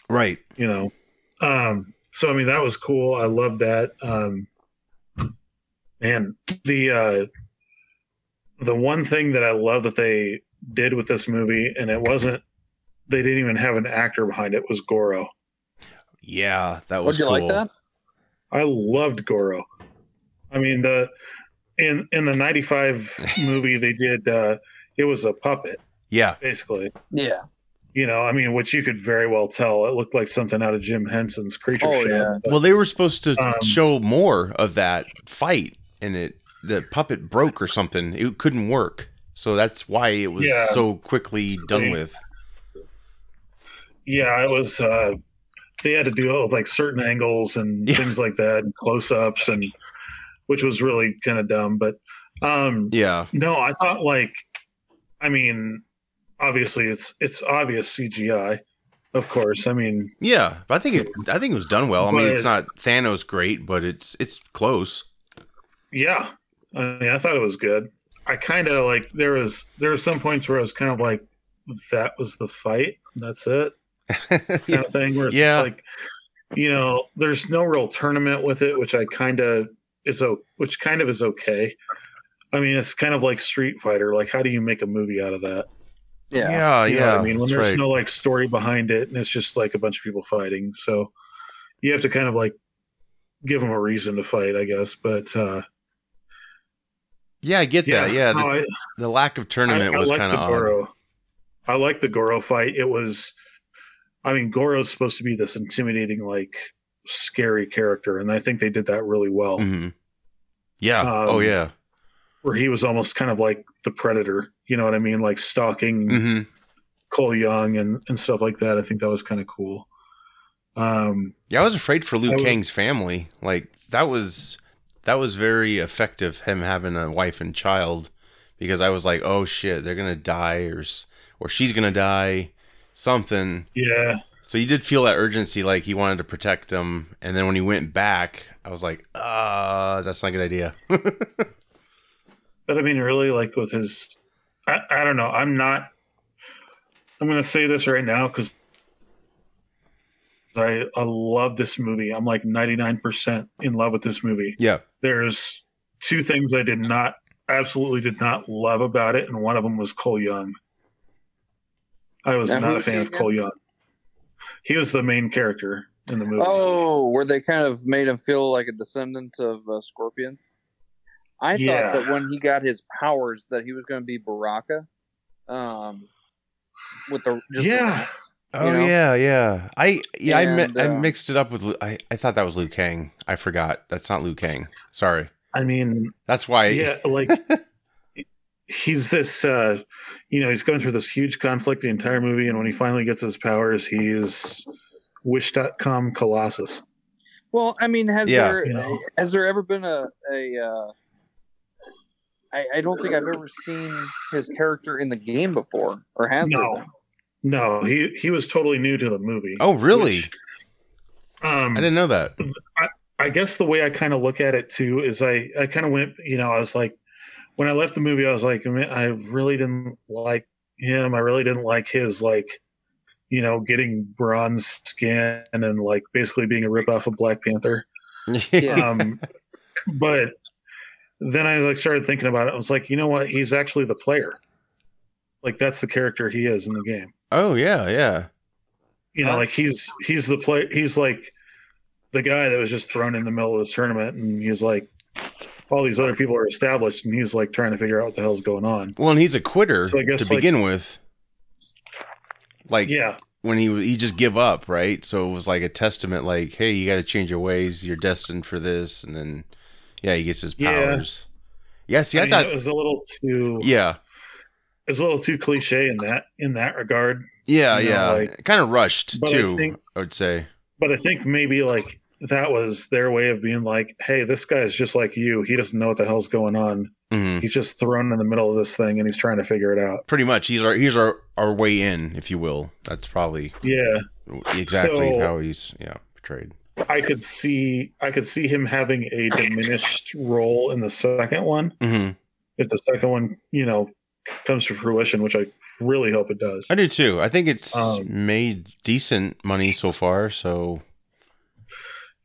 Right. you know um so i mean that was cool i loved that um and the uh the one thing that i love that they did with this movie and it wasn't they didn't even have an actor behind it was goro Yeah, that was Would you cool. like that? i loved goro i mean the in in the 95 <laughs> movie they did uh it was a puppet Yeah. basically Yeah. You know i mean which you could very well tell it looked like something out of jim henson's creature Oh, show yeah. but- Well, they were supposed to Um, show more of that fight, and it the puppet broke or something. It couldn't work, so that's why it was Yeah. so quickly done Sweet. with. Yeah, it was. Uh, they had to do it with like certain angles and <laughs> Yeah. things like that, and close-ups, and which was really kind of dumb. But um, Yeah, no, I thought like, I mean, obviously it's it's obvious CGI, of course. I mean, yeah, but I think it. I think it was done well. I mean, it's not Thanos great, but it's it's close. yeah, I mean, I thought it was good. I kind of like there was there were some points where I was kind of like, that was the fight. That's it. <laughs> kind of thing where it's Yeah. like you know there's no real tournament with it which i kind of is o- which kind of is okay i mean it's kind of like street fighter like how do you make a movie out of that Yeah. yeah, you know yeah. what i mean when there's right. no like story behind it and it's just like a bunch of people fighting so you have to kind of like give them a reason to fight i guess but uh yeah, I get that. Yeah, no, the, I- the lack of tournament I, was I like kind of odd. Goro. I like the Goro fight. It was, I mean, Goro's supposed to be this intimidating, like scary character, and I think they did that really well. hmm Yeah. Um, oh yeah. Where he was almost kind of like the predator. You know what I mean? Like stalking hmm Cole Young and and stuff like that. I think that was kind of cool. Um, Yeah, I was afraid for was- Kang's family. Like that was that was very effective. Him having a wife and child, because I was like, oh shit, they're gonna die, or or she's gonna die, something. yeah, So you did feel that urgency, like he wanted to protect them. And then when he went back, I was like, ah, that's not a good idea. <laughs> But I mean, really, like with his, I, I don't know. I'm not. I'm going to say this right now because I, I love this movie. I'm like 99% in love with this movie. Yeah. There's two things I did not, absolutely did not love about it, and one of them was Cole Young. I was Now, not a fan of Cole Young. He was the main character in the movie. Oh, where they kind of made him feel like a descendant of uh, Scorpion. I Yeah. thought that when he got his powers, that he was going to be Baraka. Um, with the just the- yeah. Oh know? yeah, yeah. I yeah I, mi- And, I uh, mixed it up with Lu- I I thought that was Liu Kang. I forgot. That's not Liu Kang. Sorry. I mean, That's why. yeah, like <laughs> he's this, uh, you know, he's going through this huge conflict the entire movie, and when he finally gets his powers, he's Wish.com Colossus. Well, I mean, has Yeah. there You know? has there ever been a a? Uh, I, I don't think I've ever seen his character in the game before, or has? No, been? no, he he was totally new to the movie. Oh really? which, um, I didn't know that. I guess the way I kind of look at it too is I, I kind of went, you know, I was like, when I left the movie, I was like, man, I really didn't like him. I really didn't like his, like, you know, getting bronze skin and like basically being a ripoff of Black Panther. <laughs> Yeah. Um, but then I like started thinking about it. I was like, you know what? He's actually the player. Like that's the character he is in the game. oh yeah, yeah. You know, like he's he's the play. He's like the guy that was just thrown in the middle of this tournament, and he's like, all these other people are established, and he's like trying to figure out what the hell's going on. Well, and he's a quitter So guess, to like- begin with. Like Yeah, when he he just give up, right? So it was like a testament, like, hey, you got to change your ways. You're destined for this, and then yeah, he gets his powers. Yeah, see, I, I, mean, thought, it was a little too. yeah, it was a little too cliche in that in that regard. yeah, You know, yeah, like- kind of rushed But I too. I, would say, But I think maybe like that was their way of being like, hey, this guy's just like you. He doesn't know what the hell's going on. hmm He's just thrown in the middle of this thing, and he's trying to figure it out. pretty much, he's our he's our our way in, if you will. That's probably Yeah. exactly So- how he's yeah portrayed. I could see I could see him having a diminished role in the second one hmm if the second one you know comes to fruition, which I really hope it does. I do too. I think it's Um, made decent money so far. So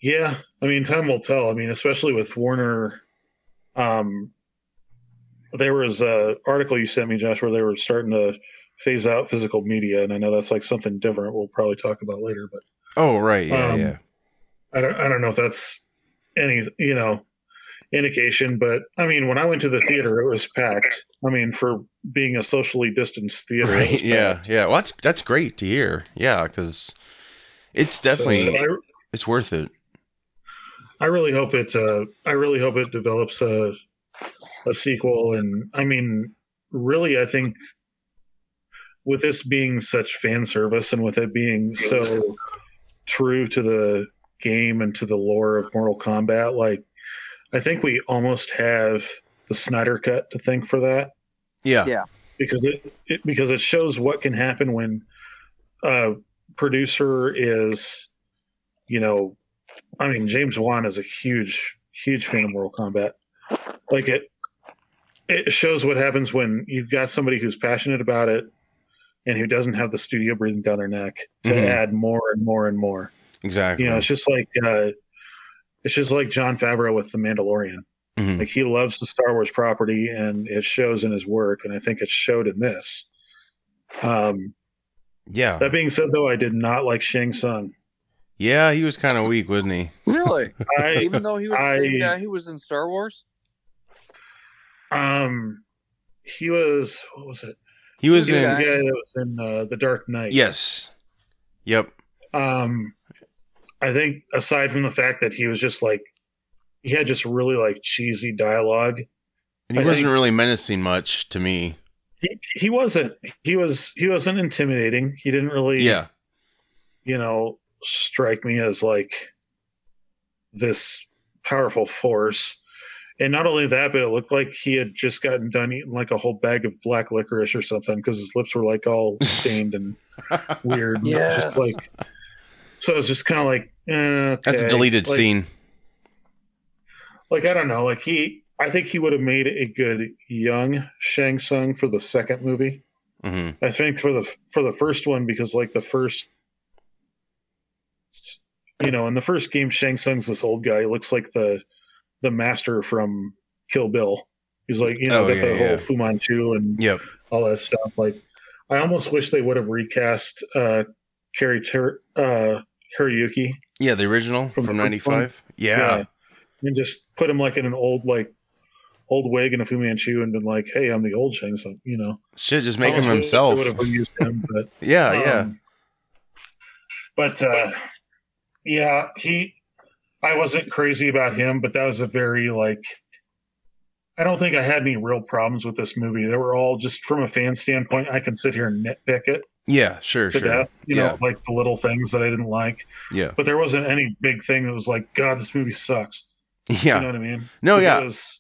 Yeah, I mean, time will tell. I mean, especially with Warner. Um, there was a article you sent me, Josh, where they were starting to phase out physical media, and I know that's like something different. We'll probably talk about later, but oh right, yeah, Um, yeah. I don't, I don't know if that's any, you know, indication. But I mean, when I went to the theater, it was packed. I mean, for being a socially distanced theater, Right. Yeah. Yeah. Well, that's that's great to hear. Yeah, because it's definitely So I, it's worth it. I really hope it. Uh, I really hope it develops a a sequel. And I mean, really, I think with this being such fan service and with it being so true to the game and to the lore of Mortal Kombat, like I think we almost have the Snyder cut to thank for that Yeah. Yeah. because it, it because it shows what can happen when a producer is, you know, I mean James Wan is a huge huge fan of Mortal Kombat. Like it, it shows what happens when you've got somebody who's passionate about it and who doesn't have the studio breathing down their neck to Mhm. add more and more and more. Exactly. You know, it's just like uh, it's just like Jon Favreau with The Mandalorian. Mhm. Like he loves the Star Wars property, and it shows in his work, and I think it showed in this. Um, Yeah. that being said, though, I did not like Shang Tsung. Yeah. He was kind of weak, wasn't he? Really? <laughs> I Even though he was I- the same guy who was in Star Wars? um, he was what was it? He was He was in. guy- guy that was in uh, the Dark Knight. Yes. Yep. Um, I think aside from the fact that he was just like he had just really like cheesy dialogue. And he I wasn't think- really menacing much to me. He he wasn't he was he wasn't intimidating. He didn't really Yeah. you know, strike me as like this powerful force. And not only that, but it looked like he had just gotten done eating like a whole bag of black licorice or something because his lips were like all <laughs> stained and <laughs> weird. And Yeah. just like, so it's just kind of like, eh, That's a deleted Like- scene. Like, I don't know. Like, he, I think he would have made a good young Shang Tsung for the second movie. hmm I think for the for the first one because like the first you know, in the first game Shang Tsung's this old guy, he looks like the the master from Kill Bill. He's like, you know, Oh, got yeah, the yeah. whole Fu Manchu and Yep. all that stuff. Like I almost wish they would have recast uh Cary Ter- uh Hiroyuki Yeah, the original From from, the first one? '95. Yeah. and just put him like in an old like old wig and a Fu Manchu and been like, Hey, I'm the old Shang Tsung, you know. Shit, just make him himself. Would have used him, but <laughs> Yeah, yeah. Um, But uh, yeah, he. I wasn't crazy about him, but that was a very like. I don't think I had any real problems with this movie. They were all just from a fan standpoint. I can sit here and nitpick it Yeah, sure, sure. death. You Yeah. know, like the little things that I didn't like. Yeah. But there wasn't any big thing that was like, God, this movie sucks. Yeah. You know what I mean? No, yeah. Because-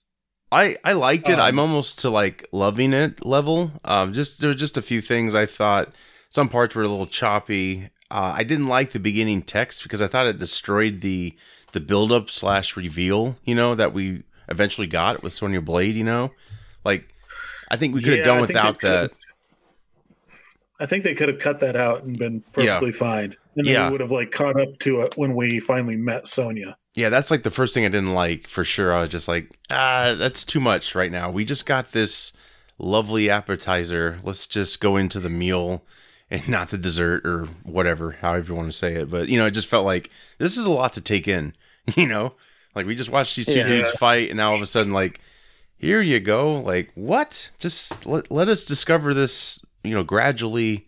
I I liked it. Um, I'm almost to like loving it level. Um, just there was just a few things I thought some parts were a little choppy. Uh, I didn't like the beginning text because I thought it destroyed the the build up slash reveal. You know that we eventually got with Sonya Blade. You know, like I think we could have Yeah, done I think they without that. could've- I think they could have cut that out and been Yeah. perfectly fine. And Yeah. we would have like caught up to it when we finally met Sonya. Yeah, that's like the first thing I didn't like for sure. I was just like, ah, that's too much right now. We just got this lovely appetizer. Let's just go into the meal and not the dessert or whatever, however you want to say it. But you know, it just felt like this is a lot to take in. <laughs> You know, like we just watched these two Yeah. dudes fight, and now all of a sudden, like, here you go. Like, what? Just let let us discover this. You know, gradually,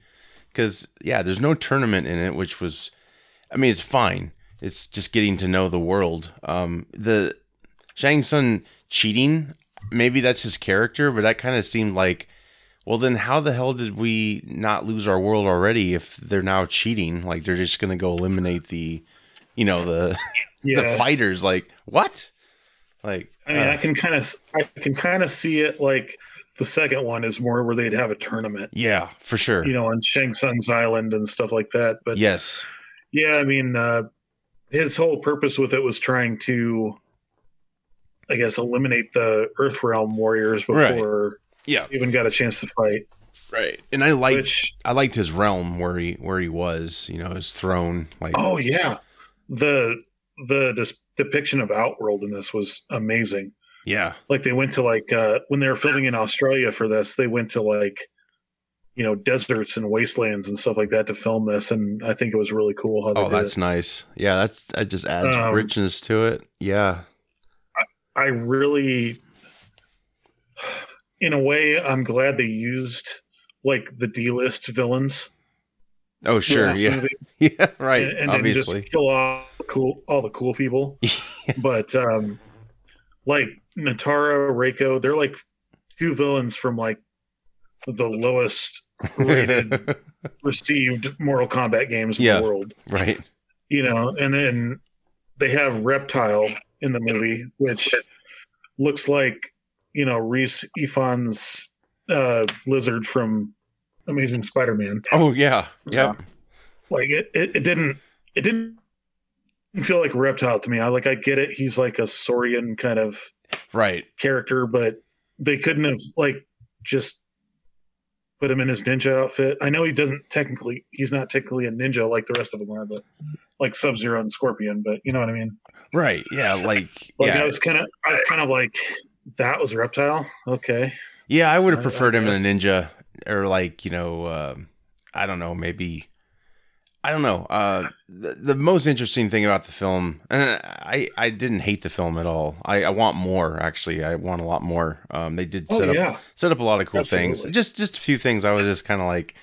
because yeah, there's no tournament in it, which was, I mean, it's fine. It's just getting to know the world. Um, the Shang Tsung cheating, maybe that's his character, but that kind of seemed like, well, then how the hell did we not lose our world already if they're now cheating? Like they're just gonna go eliminate the, you know, the <laughs> Yeah. the fighters. Like what? Like I mean, uh, I can kind of, I can kind of see it like the second one is more where they'd have a tournament, yeah, for sure. you know, on Shang Tsung's island and stuff like that. But yes, yeah, I mean, uh, his whole purpose with it was trying to, I guess, eliminate the Earth Realm warriors Right. before yeah, even got a chance to fight. right. And I liked Which, I liked his realm where he where he was. You know, his throne. Like oh yeah, the the dis- depiction of Outworld in this was amazing. Yeah, like they went to like uh when they were filming in Australia for this, they went to like you know deserts and wastelands and stuff like that to film this, and I think it was really cool how they Oh, that's it. nice. Yeah, that's that just adds Um, richness to it. Yeah. I really, in a way, I'm glad they used like the D-list villains. Oh, sure. Yeah. movie, <laughs> Yeah. Right. and, and obviously. just kill off cool all the cool people. <laughs> but um, like Nitara, Reiko, they're like two villains from like the lowest rated <laughs> received Mortal Kombat games in Yeah. the world. right. you know, and then they have Reptile in the movie, which looks like, you know, Rhys Ifans' uh, lizard from Amazing Spider-Man. Oh yeah. Yep. Like it, it, it didn't, it didn't feel like a reptile to me. I like, I get it. He's like a saurian kind of Right. character, but they couldn't have like just put him in his ninja outfit. I know he doesn't technically, he's not technically a ninja like the rest of them are, but like Sub Zero and Scorpion. But you know what I mean? Right. Yeah. Like. <laughs> Like I was kind of, I was kind of like, that was reptile. Okay, Yeah. I would have I- I preferred him in a ninja, or like you know, um I don't know, maybe. I don't know. Uh, the, the most interesting thing about the film, and I, I didn't hate the film at all. I, I want more. Actually, I want a lot more. Um, they did oh set up yeah, set up a lot of cool things. Just just a few things. I was just kind of like,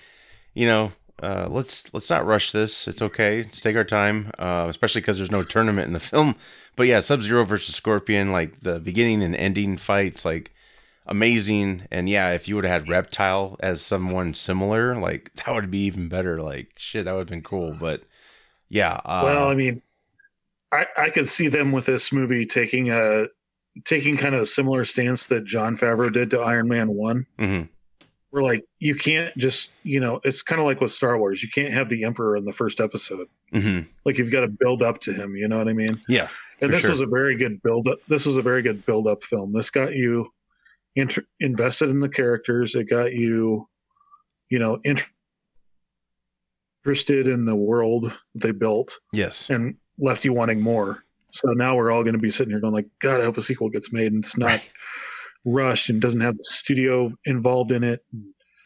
you know, uh, let's let's not rush this. It's okay. Let's take our time, uh, especially because there's no tournament in the <laughs> film. But yeah, Sub Zero versus Scorpion, like the beginning and ending fights, like amazing. And yeah, if you would have had Reptile as someone similar, like <laughs> that would be even better. Like shit, that would have been cool. But yeah, uh, well, I mean, I I could see them with this movie taking a taking kind of a similar stance that Jon Favreau did to Iron Man One. mhm. Where like you can't just you know it's kind of like with Star Wars. You can't have the Emperor in the first episode. Mhm. Like you've got to build up to him. You know what I mean? yeah, And this sure. was a very good build up. This was a very good build up film. This got you inter- invested in the characters. It got you, you know, inter- interested in the world they built Yes. and left you wanting more. So now we're all going to be sitting here going like, God, I hope a sequel gets made and it's not Right. rushed and doesn't have the studio involved in it.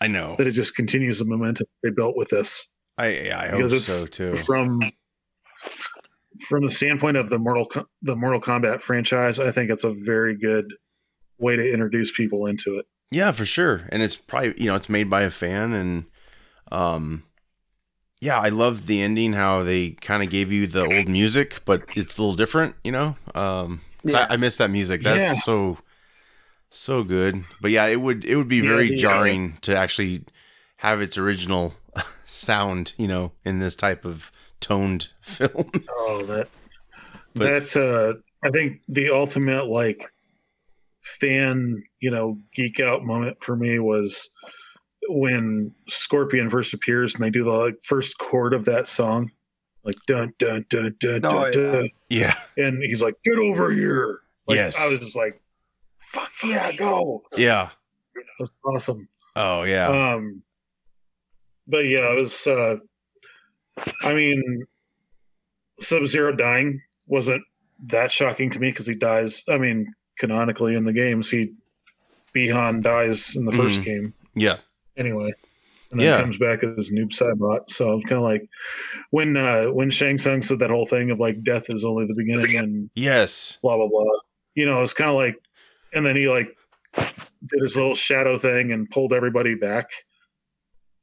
I know. That it just continues the momentum they built with this. I I hope so too. From from the standpoint of the Mortal the Mortal Kombat franchise, I think it's a very good way to introduce people into it. Yeah, for sure. And it's probably you know it's made by a fan, and um, yeah, I love the ending. How they kind of gave you the old music, but it's a little different. You know, um, Yeah. I, I miss that music. That's Yeah. so so good. But yeah, it would it would be very the, uh, jarring to actually have its original <laughs> sound. You know, in this type of toned <laughs> film. Oh, that But- that's uh I think the ultimate like fan, you know, geek out moment for me was when Scorpion first appears and they do the like first chord of that song. Like dun dun dun dun Oh, dun, yeah. dun yeah. and he's like, Get over here. Like, Yes. I was just like, Fuck yeah, go. Yeah. It was awesome. Oh yeah. Um, but yeah, it was. Uh, I mean, Sub Zero dying wasn't that shocking to me because he dies. I mean, canonically in the games, he Bihan dies in the 1st Mhm. game yeah. anyway, and then Yeah. comes back as Noob Saibot. So I'm kind of like when uh, when Shang Tsung said that whole thing of like death is only the beginning and Yes. blah blah blah. You know, it's kind of like, and then he like did his little shadow thing and pulled everybody back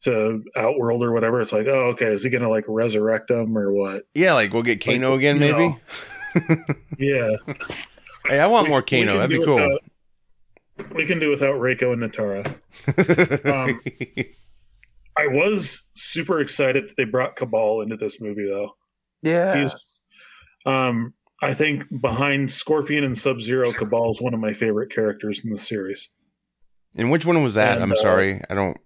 to Outworld or whatever. It's like, oh, okay, is he gonna like resurrect them or what? Yeah, like we'll get Kano again, maybe. know. <laughs> Yeah, Hey, I want We- more we Kano. That'd be cool. without- we can do without Reiko and Nitara. Um, I was super excited that they brought Kabal into this movie, though. Yeah. He's, um, I think behind Scorpion and Sub Zero, Kabal is one of my favorite characters in the series. and which one was that? And, I'm uh, sorry, I don't.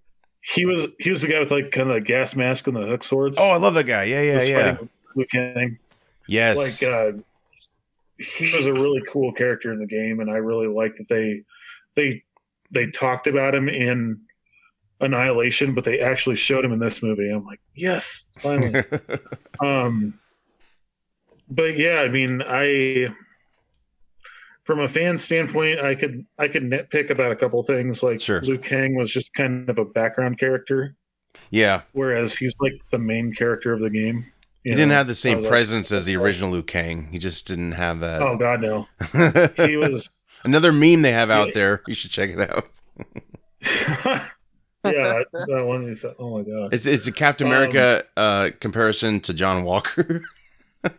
He was he was the guy with like kind of the gas mask and the hook swords. Oh, I love that guy. Yeah, yeah, was yeah. fighting Liu Kang. Yes. Like uh, he was a really cool character in the game, and I really like that they they they talked about him in Annihilation, but they actually showed him in this movie. I'm like, yes, finally. <laughs> um, but yeah, I mean, I from a fan standpoint, I could I could nitpick about a couple things. Like Sure. Liu Kang was just kind of a background character, yeah, whereas he's like the main character of the game. He you didn't have the same was like, presence as the original Liu Kang. He just didn't have that. Oh God, no. <laughs> He was. Another meme they have out there. You should check it out. <laughs> yeah, that one is. Oh my god. It's it's a Captain Um, America uh, comparison to John Walker. <laughs>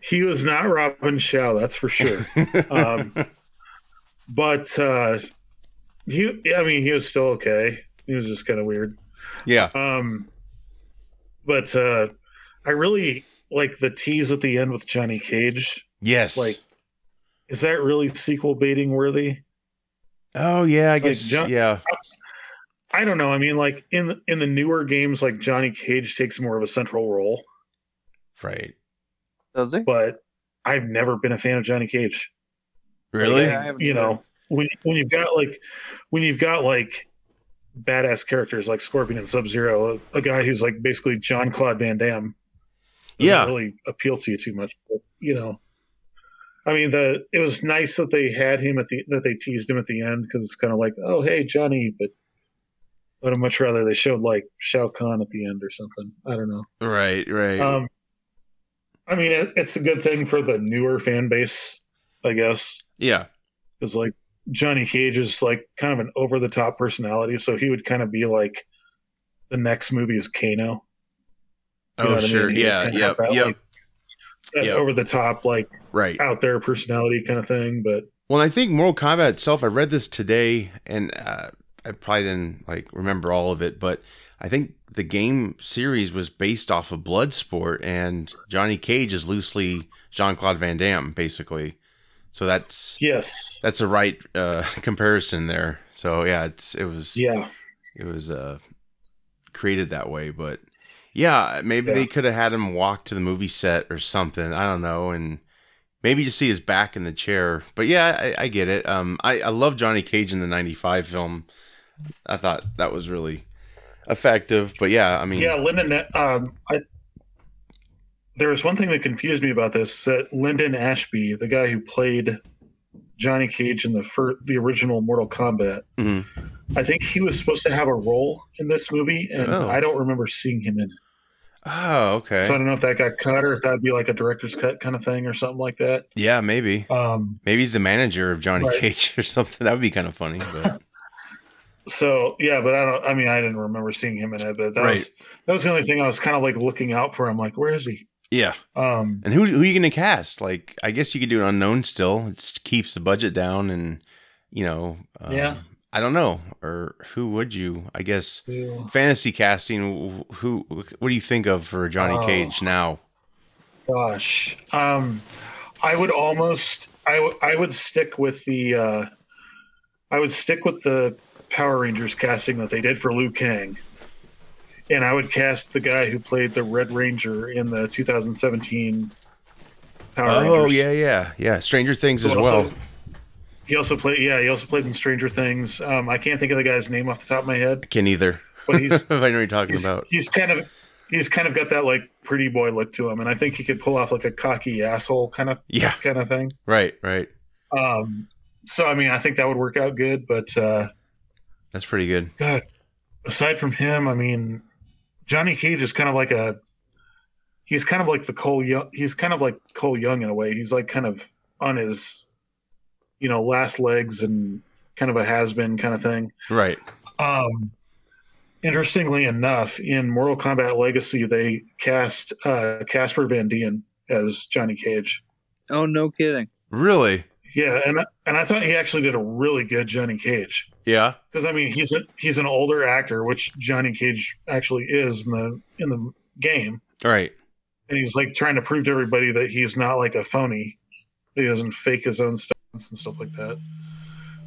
he was not Robin Shou, that's for sure. Um, but uh, he, I mean, he was still okay. He was just kind of weird. yeah. Um, but uh, I really like the tease at the end with Johnny Cage. Yes. Like, is that really sequel baiting worthy? oh yeah, I guess. John- yeah. I don't know. I mean, like in the, in the newer games, like Johnny Cage takes more of a central role, Right. Does he? but I've never been a fan of Johnny Cage. Really? Yeah, I you know when when you've got like when you've got like badass characters like Scorpion and Sub Zero, a, a guy who's like basically John Claude Van Damme, Yeah. really appeal to you too much. But, you know, I mean, the it was nice that they had him at the that they teased him at the end because it's kind of like, oh hey Johnny, but but I'd much rather they showed like Shao Kahn at the end or something. I don't know. Right. Right. Um, I mean, it, it's a good thing for the newer fan base, I guess yeah. because like Johnny Cage is like kind of an over the top personality, so he would kind of be like the next movie is Kano. You Oh what I sure. mean? Yeah. kinda Yep. have that, Yep. like, Yep. over the top, like Right. out there personality kind of thing. But Well, I think Mortal Kombat itself. I read this today, and uh, I probably didn't like remember all of it, but I think the game series was based off of Bloodsport, and Johnny Cage is loosely Jean Claude Van Damme, basically. So that's yes, that's a right uh, <laughs> comparison there. So yeah, it's it was yeah, it was uh, created that way, but Yeah, maybe Yeah. they could have had him walk to the movie set or something. I don't know, and maybe just see his back in the chair. But yeah, I, I get it. Um, I I love Johnny Cage in the '95 film. I thought that was really effective. But yeah, I mean, Yeah, Linden. Um, I there was one thing that confused me about this. That Linden Ashby, the guy who played Johnny Cage in the fir- the original Mortal Kombat, mhm. I think he was supposed to have a role in this movie, and Oh. I don't remember seeing him in it. oh okay, So I don't know if that got cut or if that'd be like a director's cut kind of thing or something like that. yeah, maybe. Um, Maybe he's the manager of Johnny Right. Cage or something. That would be kind of funny. But <laughs> so yeah, but I don't. I mean, I didn't remember seeing him in it, but that Right. was that was the only thing I was kind of like looking out for. I'm like, where is he? Yeah, Um, and who who are you gonna cast? Like, I guess you could do an unknown still. It keeps the budget down, and you know, um, Yeah. I don't know, or who would you? I guess fantasy casting. Who? What do you think of for Johnny Oh. Cage now? Gosh, um, I would almost, I I would stick with the, uh, I would stick with the Power Rangers casting that they did for Liu Kang, and I would cast the guy who played the Red Ranger in the 2017 Power Rangers. Oh Rangers. yeah, yeah, yeah. Stranger Things as also- well. He also played, yeah, he also played in Stranger Things. Um, I can't think of the guy's name off the top of my head, I can't either. but he's if <laughs> I know what you're talking he's, about. he's kind of. He's kind of got that like pretty boy look to him, and I think he could pull off like a cocky asshole kind of Yeah, kind of thing. right, right. Um, so I mean, I think that would work out good. But uh, That's pretty good. God, aside from him, I mean, Johnny Cage is kind of like a. He's kind of like the Cole Young. He's kind of like Cole Young in a way. He's like kind of on his, you know, last legs and kind of a has been kind of thing. Right. Um, interestingly enough, in Mortal Kombat Legacy, they cast uh, Casper Van Dien as Johnny Cage. Oh, no kidding. Really? Yeah, and and I thought he actually did a really good Johnny Cage. Yeah. because I mean he's a he's an older actor, which Johnny Cage actually is in the in the game, Right. and he's like trying to prove to everybody that he's not like a phony. He doesn't fake his own stunts and stuff like that.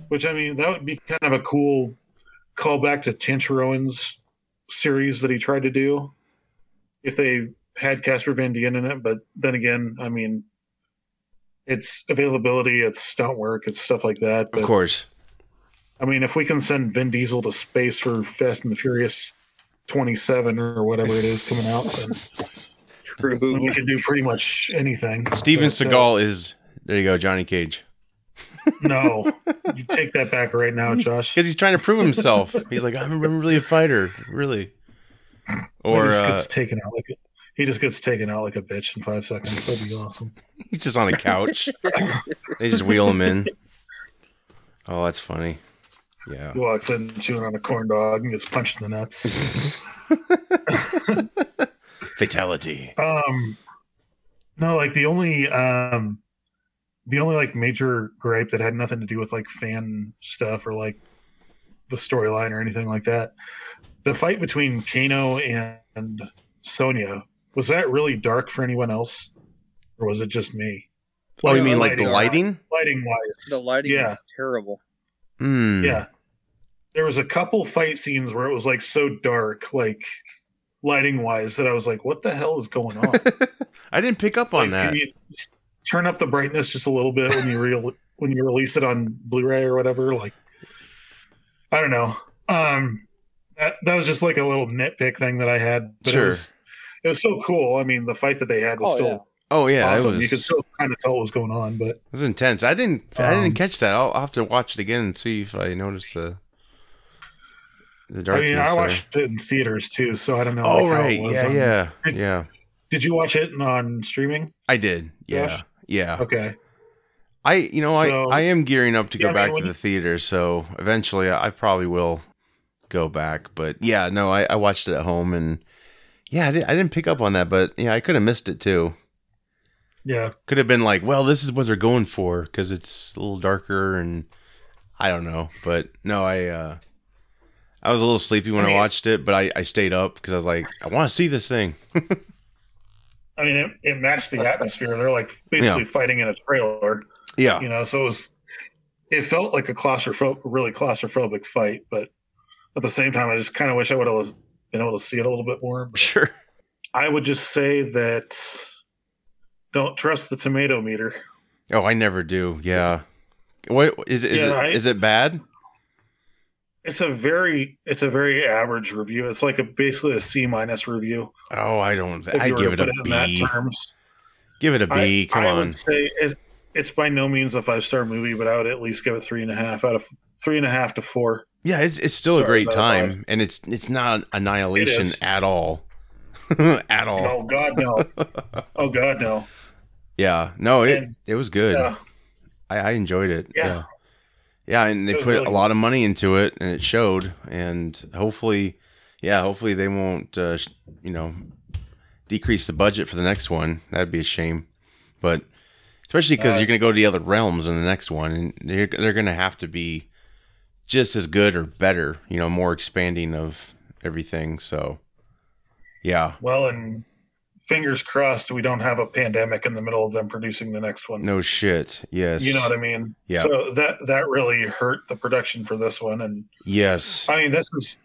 Which I mean, that would be kind of a cool callback to Tancharoen's series that he tried to do. If they had Casper Van Dien in it, but then again, I mean, it's availability, it's stunt work, it's stuff like that. But Of course. I mean, if we can send Vin Diesel to space for Fast and the Furious 27 or whatever it is coming out, then True. we can do pretty much anything. Steven But, uh, Seagal is there. You go, Johnny Cage. no, you take that back right now, Josh. Because he's trying to prove himself. he's like, I'm really a fighter, really. Or he just uh, gets taken out like a, he just gets taken out like a bitch in five seconds. That'd be awesome. <laughs> he's just on a couch. they just wheel him in. Oh, that's funny. Yeah. He walks in chewing on a corn dog and gets punched in the nuts. <laughs> Fatality. Um, no, like the only um, the only like major gripe that had nothing to do with like fan stuff or like the storyline or anything like that. The fight between Kano and Sonya was that really dark for anyone else, or was it just me? Oh, you mean like the lighting- lighting? Lighting wise, The lighting Yeah. is terrible. Hmm. yeah. There was a couple fight scenes where it was like so dark, like lighting wise, that I was like, "What the hell is going on?" <laughs> I didn't pick up on Like, that. Can you just turn up the brightness just a little bit when you re- <laughs> when you release it on Blu-ray or whatever? Like, I don't know. Um, that that was just like a little nitpick thing that I had. But Sure. It was, it was so cool. I mean, the fight that they had was Oh, still yeah. Oh yeah, awesome. it was. You could still kind of tell what was going on, but It was intense. I didn't. I Um, didn't catch that. I'll, I'll have to watch it again and see if I noticed the the I mean, I there. watched it in theaters too, so I don't know. Oh like, how it right, was yeah, on- yeah, Did- yeah. Did you watch it on streaming? I did. Yeah, Josh? yeah. Okay. I, you know, So- I, I am gearing up to Yeah, go I mean, back when to you- the theater, so eventually I, I probably will go back. But yeah, no, I, I watched it at home, and yeah, I, did, I didn't pick up on that, but yeah, I could have missed it too. Yeah. Could have been like, well, this is what they're going for because it's a little darker, and I don't know, but no, I, uh I was a little sleepy when I I, watched it, but I, I stayed up because I was like, I want to see this thing. <laughs> I mean, it, it matched the atmosphere. They're like basically fighting in a trailer. Yeah, you know so it was it felt like a claustrophobic really claustrophobic fight but at the same time i just kind of wish i would have been able to see it a little bit more sure. I would just say that don't trust the tomato meter. Oh, I never do. Yeah. What is it? Is, Yeah, it, I- is it bad? It's a very it's a very average review. It's like a basically a C minus review. Oh, I don't. I give it a in that terms. Give it a B. I, Come I on. would say it, it's by no means a five star movie, but I would at least give it three and a half out of three and a half to four. Yeah, it's it's still a great a five? time, and it's it's not annihilation is. at all. <laughs> at all. Oh God, no! <laughs> oh God, no! Yeah. No, it And- it was good. Yeah, I, I enjoyed it. Yeah. Yeah. Yeah, and they put really a lot of money into it, and it showed. And hopefully, yeah, hopefully they won't, uh, sh- you know, decrease the budget for the next one. That'd be a shame. But especially because Uh, you're going to go to the other realms in the next one, and they're they're going to have to be just as good or better. You know, more expanding of everything. So, yeah, well, and fingers crossed we don't have a pandemic in the middle of them producing the next one. no shit. Yes. You know what I mean? Yeah. So that that really hurt the production for this one, and Yes. I mean this is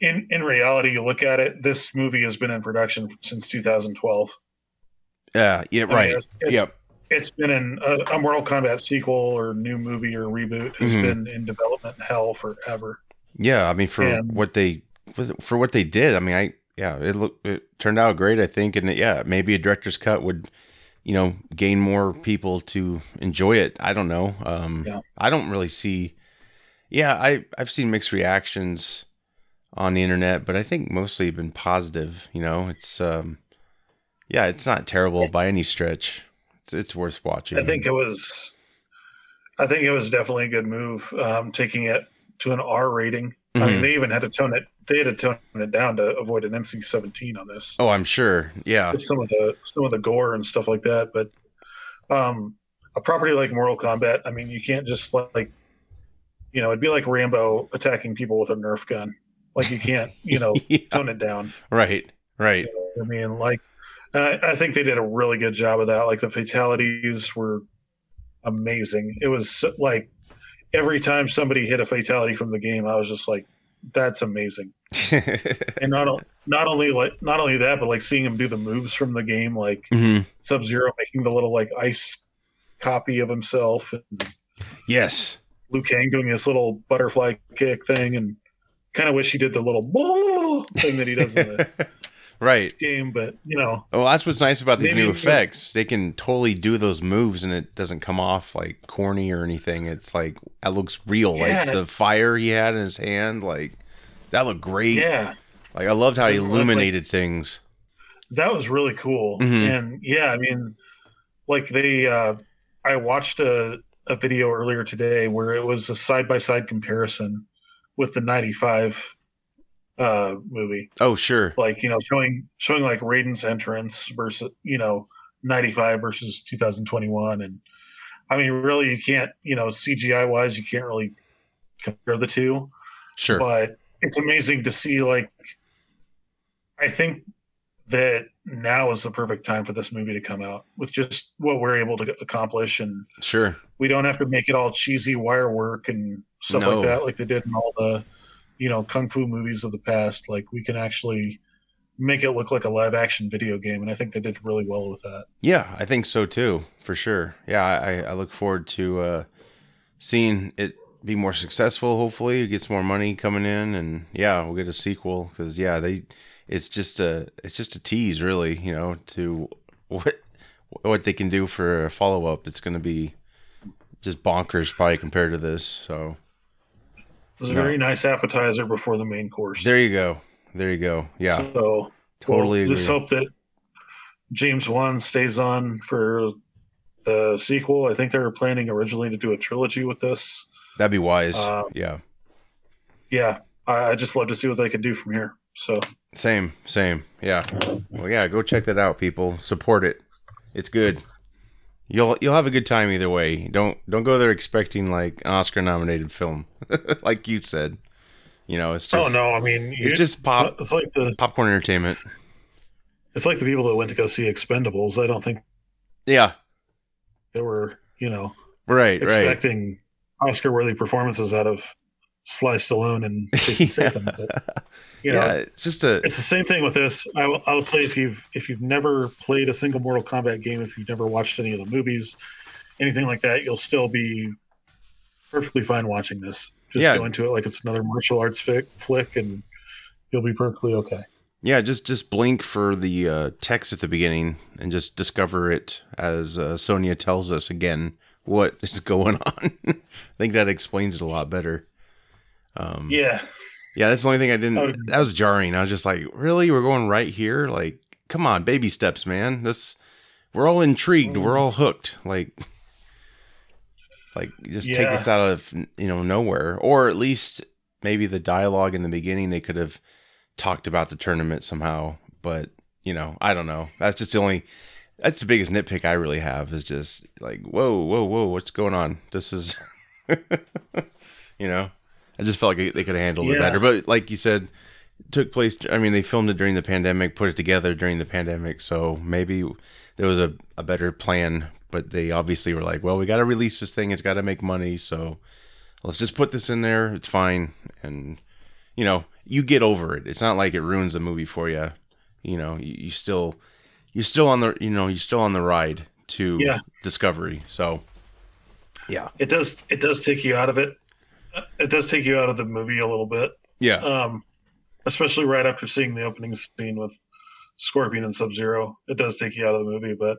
in in reality. You look at it. This movie has been in production since 2012. Yeah. Yeah. I mean, Right. it's- it's- Yep. It's been in a, a Mortal Kombat sequel or new movie or reboot has Mhm. been in development hell forever. Yeah, I mean for And- what they for what they did, I mean I yeah, it looked it turned out great I think and yeah, maybe a director's cut would you know, gain more people to enjoy it. I don't know. Um Yeah. I don't really see Yeah, I I've seen mixed reactions on the internet, but I think mostly been positive, you know. It's um yeah, it's not terrible by any stretch. It's it's worth watching. I think it was, I think it was definitely a good move, um, taking it to an R rating. I mean, Mhm. they even had to tone it. They had to tone it down to avoid an NC-17 on this. Oh, I'm sure. Yeah. With some of the some of the gore and stuff like that. But um, a property like Mortal Kombat, I mean, you can't just like, you know, it'd be like Rambo attacking people with a Nerf gun. Like you can't, you know, <laughs> Yeah. tone it down. Right. Right. I mean, like, and I, I think they did a really good job of that. Like the fatalities were amazing. It was like every time somebody hit a fatality from the game, I was just like, "That's amazing." <laughs> And not not only like not only that, but like seeing him do the moves from the game, like hmm Sub Zero making the little like ice copy of himself, and Yes. Liu Kang doing this little butterfly kick thing, and kind of wish he did the little <laughs> thing that he does in the <laughs> right. game. But you know, Well, that's what's nice about these Maybe new effects. They can totally do those moves and it doesn't come off like corny or anything. It's like that looks real. Yeah. Like the fire he had in his hand, like that looked great. yeah. Like I loved how he Doesn't like- illuminated things. that was really cool Mhm. and yeah i mean like they uh i watched a, a video earlier today where it was a side-by-side comparison with the 95 uh movie Oh, sure. like you know showing showing like raiden's entrance versus you know 95 versus 2021 and i mean really you can't you know cgi wise you can't really compare the two Sure. but it's amazing to see like i think that now is the perfect time for this movie to come out with just what we're able to accomplish and Sure. we don't have to make it all cheesy wire work and stuff No. like that like they did in all the you know kung fu movies of the past like we can actually make it look like a live action video game and i think they did really well with that Yeah, I think so too, for sure. Yeah, I, I look forward to uh, seeing it be more successful. Hopefully, it gets more money coming in, and yeah, we'll get a sequel because yeah, they it's just a it's just a tease, really. You know, to what what they can do for a follow up. It's going to be just bonkers, probably compared to this. So was a No. very nice appetizer before the main course there you go, there you go. Yeah, so totally We'll agree. just hope that James Wan stays on for the sequel. I think they were planning originally to do a trilogy with this. That'd be wise. Uh, yeah, Yeah, I, I just love to see what they could do from here. So same, same. Yeah. Well, yeah, go check that out, people. Support it. It's good. You'll you'll have a good time either way. Don't don't go there expecting like an Oscar nominated film, <laughs> like you said. You know, it's oh, just oh no, I mean it's just pop It's like the popcorn entertainment. it's like the people that went to go see Expendables. I don't think Yeah, they were you know right, right. expecting Oscar worthy performances out of Sly Stallone and <laughs> Jason Statham. But, you know, yeah, it's just a it's the same thing with this. I will, I will say if you've if you've never played a single Mortal Kombat game, if you've never watched any of the movies, anything like that, you'll still be perfectly fine watching this. Just Yeah. go into it like it's another martial arts fic, flick, and you'll be perfectly okay. Yeah, just just blink for the uh, text at the beginning and just discover it as uh, Sonya tells us again what <laughs> is going on. <laughs> I think that explains it a lot better. Um, Yeah, yeah, that's the only thing I didn't. That was jarring. I was just like, really, we're going right here? Like, come on, baby steps, man. This we're all intrigued. Mm. We're all hooked. Like, like just take Yeah. us out of you know nowhere, or at least maybe the dialogue in the beginning they could have talked about the tournament somehow. But you know, I don't know. That's just the only. That's the biggest nitpick I really have is just like, whoa, whoa, whoa, what's going on? This is, <laughs> you know, I just felt like they could have handled it better. But like you said, it took place. I mean, they filmed it during the pandemic, put it together during the pandemic, so maybe there was a, a better plan. But they obviously were like, well, we got to release this thing. It's got to make money, so let's just put this in there. It's fine, and you know, you get over it. It's not like it ruins the movie for you. You know, you, you still you're still on the you know you're still on the ride to Yeah. discovery. So yeah, it does. It does take you out of it. It does take you out of the movie a little bit. yeah, um, especially right after seeing the opening scene with Scorpion and Sub Zero. It does take you out of the movie, but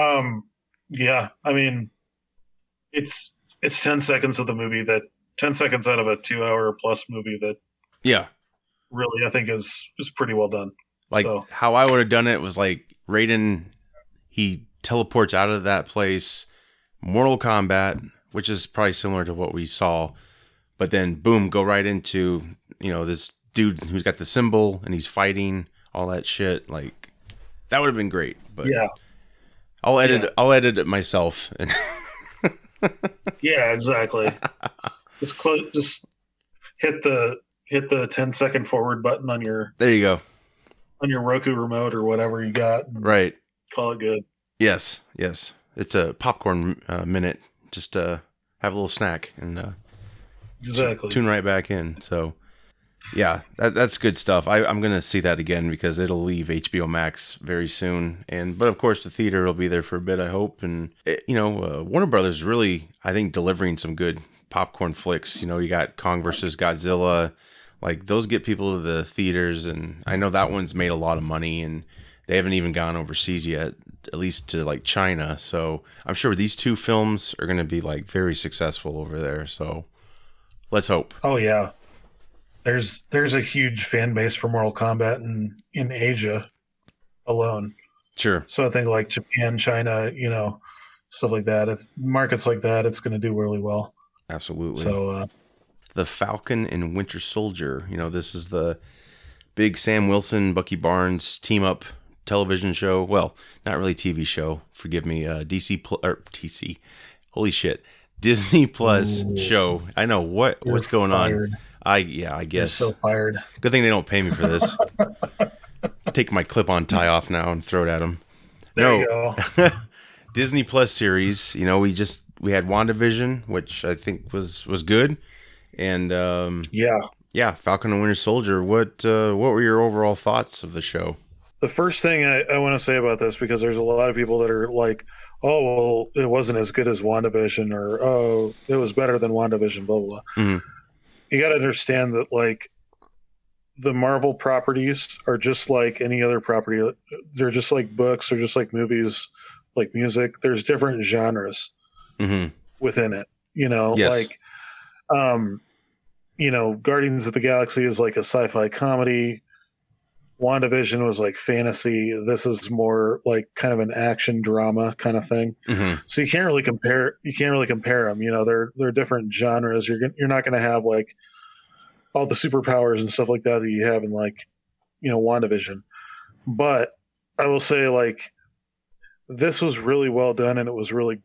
um, yeah, I mean, it's it's ten seconds of the movie that ten seconds out of a two hour plus movie that yeah. really I think is is pretty well done. Like So- how I would have done it was like Raiden, he teleports out of that place, Mortal Kombat, which is probably similar to what we saw, but then boom, go right into you know this dude who's got the symbol and he's fighting all that shit. Like that would have been great. But yeah, I'll edit. Yeah. I'll edit it myself. And <laughs> yeah, exactly. <laughs> just close, just hit the hit the 10 second forward button on your there you go. on your Roku remote or whatever you got, Right. call it good. Yes. Yes. It's a popcorn uh, minute. Just uh, have a little snack and uh, Exactly. tune right back in. So, yeah, that, that's good stuff. I, I'm gonna see that again because it'll leave HBO Max very soon. And but of course the theater will be there for a bit. I hope. And it, you know, uh, Warner Brothers really, I think, delivering some good popcorn flicks. You know, you got Kong versus Godzilla. Like those get people to the theaters, and I know that one's made a lot of money, and they haven't even gone overseas yet, at least to like China. So I'm sure these two films are to be like very successful over there. So let's hope. Oh yeah. There's there's a huge fan base for Mortal Kombat in in Asia alone. Sure. So I think like Japan, China, you know, stuff like that. If markets like that, it's going to do really well. Absolutely. So uh, the Falcon and Winter Soldier. You know, this is the big Sam Wilson, Bucky Barnes team up television show. Well, not really TV show. Forgive me. Uh, DC pl- or DC. Holy shit. Disney Plus Ooh. show. I know what you're what's going on. I yeah, I You're guess. so fired. Good thing they don't pay me for this. <laughs> Take my clip-on tie off now and throw it at them. There No. you go. <laughs> Disney Plus series. You know, we just we had WandaVision, which I think was was good, and um, Yeah. yeah, Falcon and Winter Soldier. What uh, what were your overall thoughts of the show? The first thing I, I want to say about this, because there's a lot of people that are like, oh, well, it wasn't as good as WandaVision, or oh, it was better than WandaVision, blah, blah, blah. Mhm. You got to understand that, like, the Marvel properties are just like any other property. They're just like books, they're just like movies, like music. There's different genres hmm within it. You know, Yes. like, um, you know, Guardians of the Galaxy is like a sci-fi comedy. WandaVision was like fantasy. This is more like kind of an action drama kind of thing. hmm So you can't really compare. You can't really compare them. You know, they're they're different genres. You're you're not going to have like all the superpowers and stuff like that that you have in like you know WandaVision. But I will say like this was really well done and it was really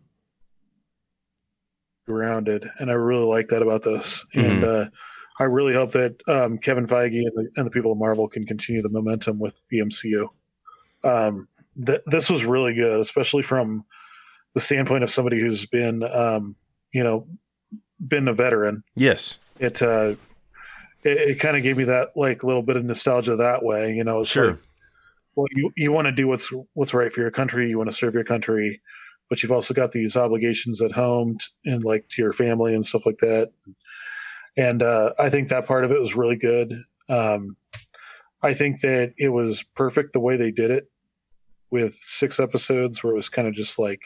grounded and I really like that about this. And uh, I really hope that um, Kevin Feige and the, and the people of Marvel can continue the momentum with the MCU. Um, th- this was really good, especially from the standpoint of somebody who's been, um, you know, been a veteran. Yes. it uh, it, it kind of gave me that like little bit of nostalgia that way. You know, Sure. like, well, you you want to do what's what's right for your country. You want to serve your country, but you've also got these obligations at home t- and like to your family and stuff like that. And uh, I think that part of it was really good. Um, I think that it was perfect the way they did it with six episodes where it was kind of just like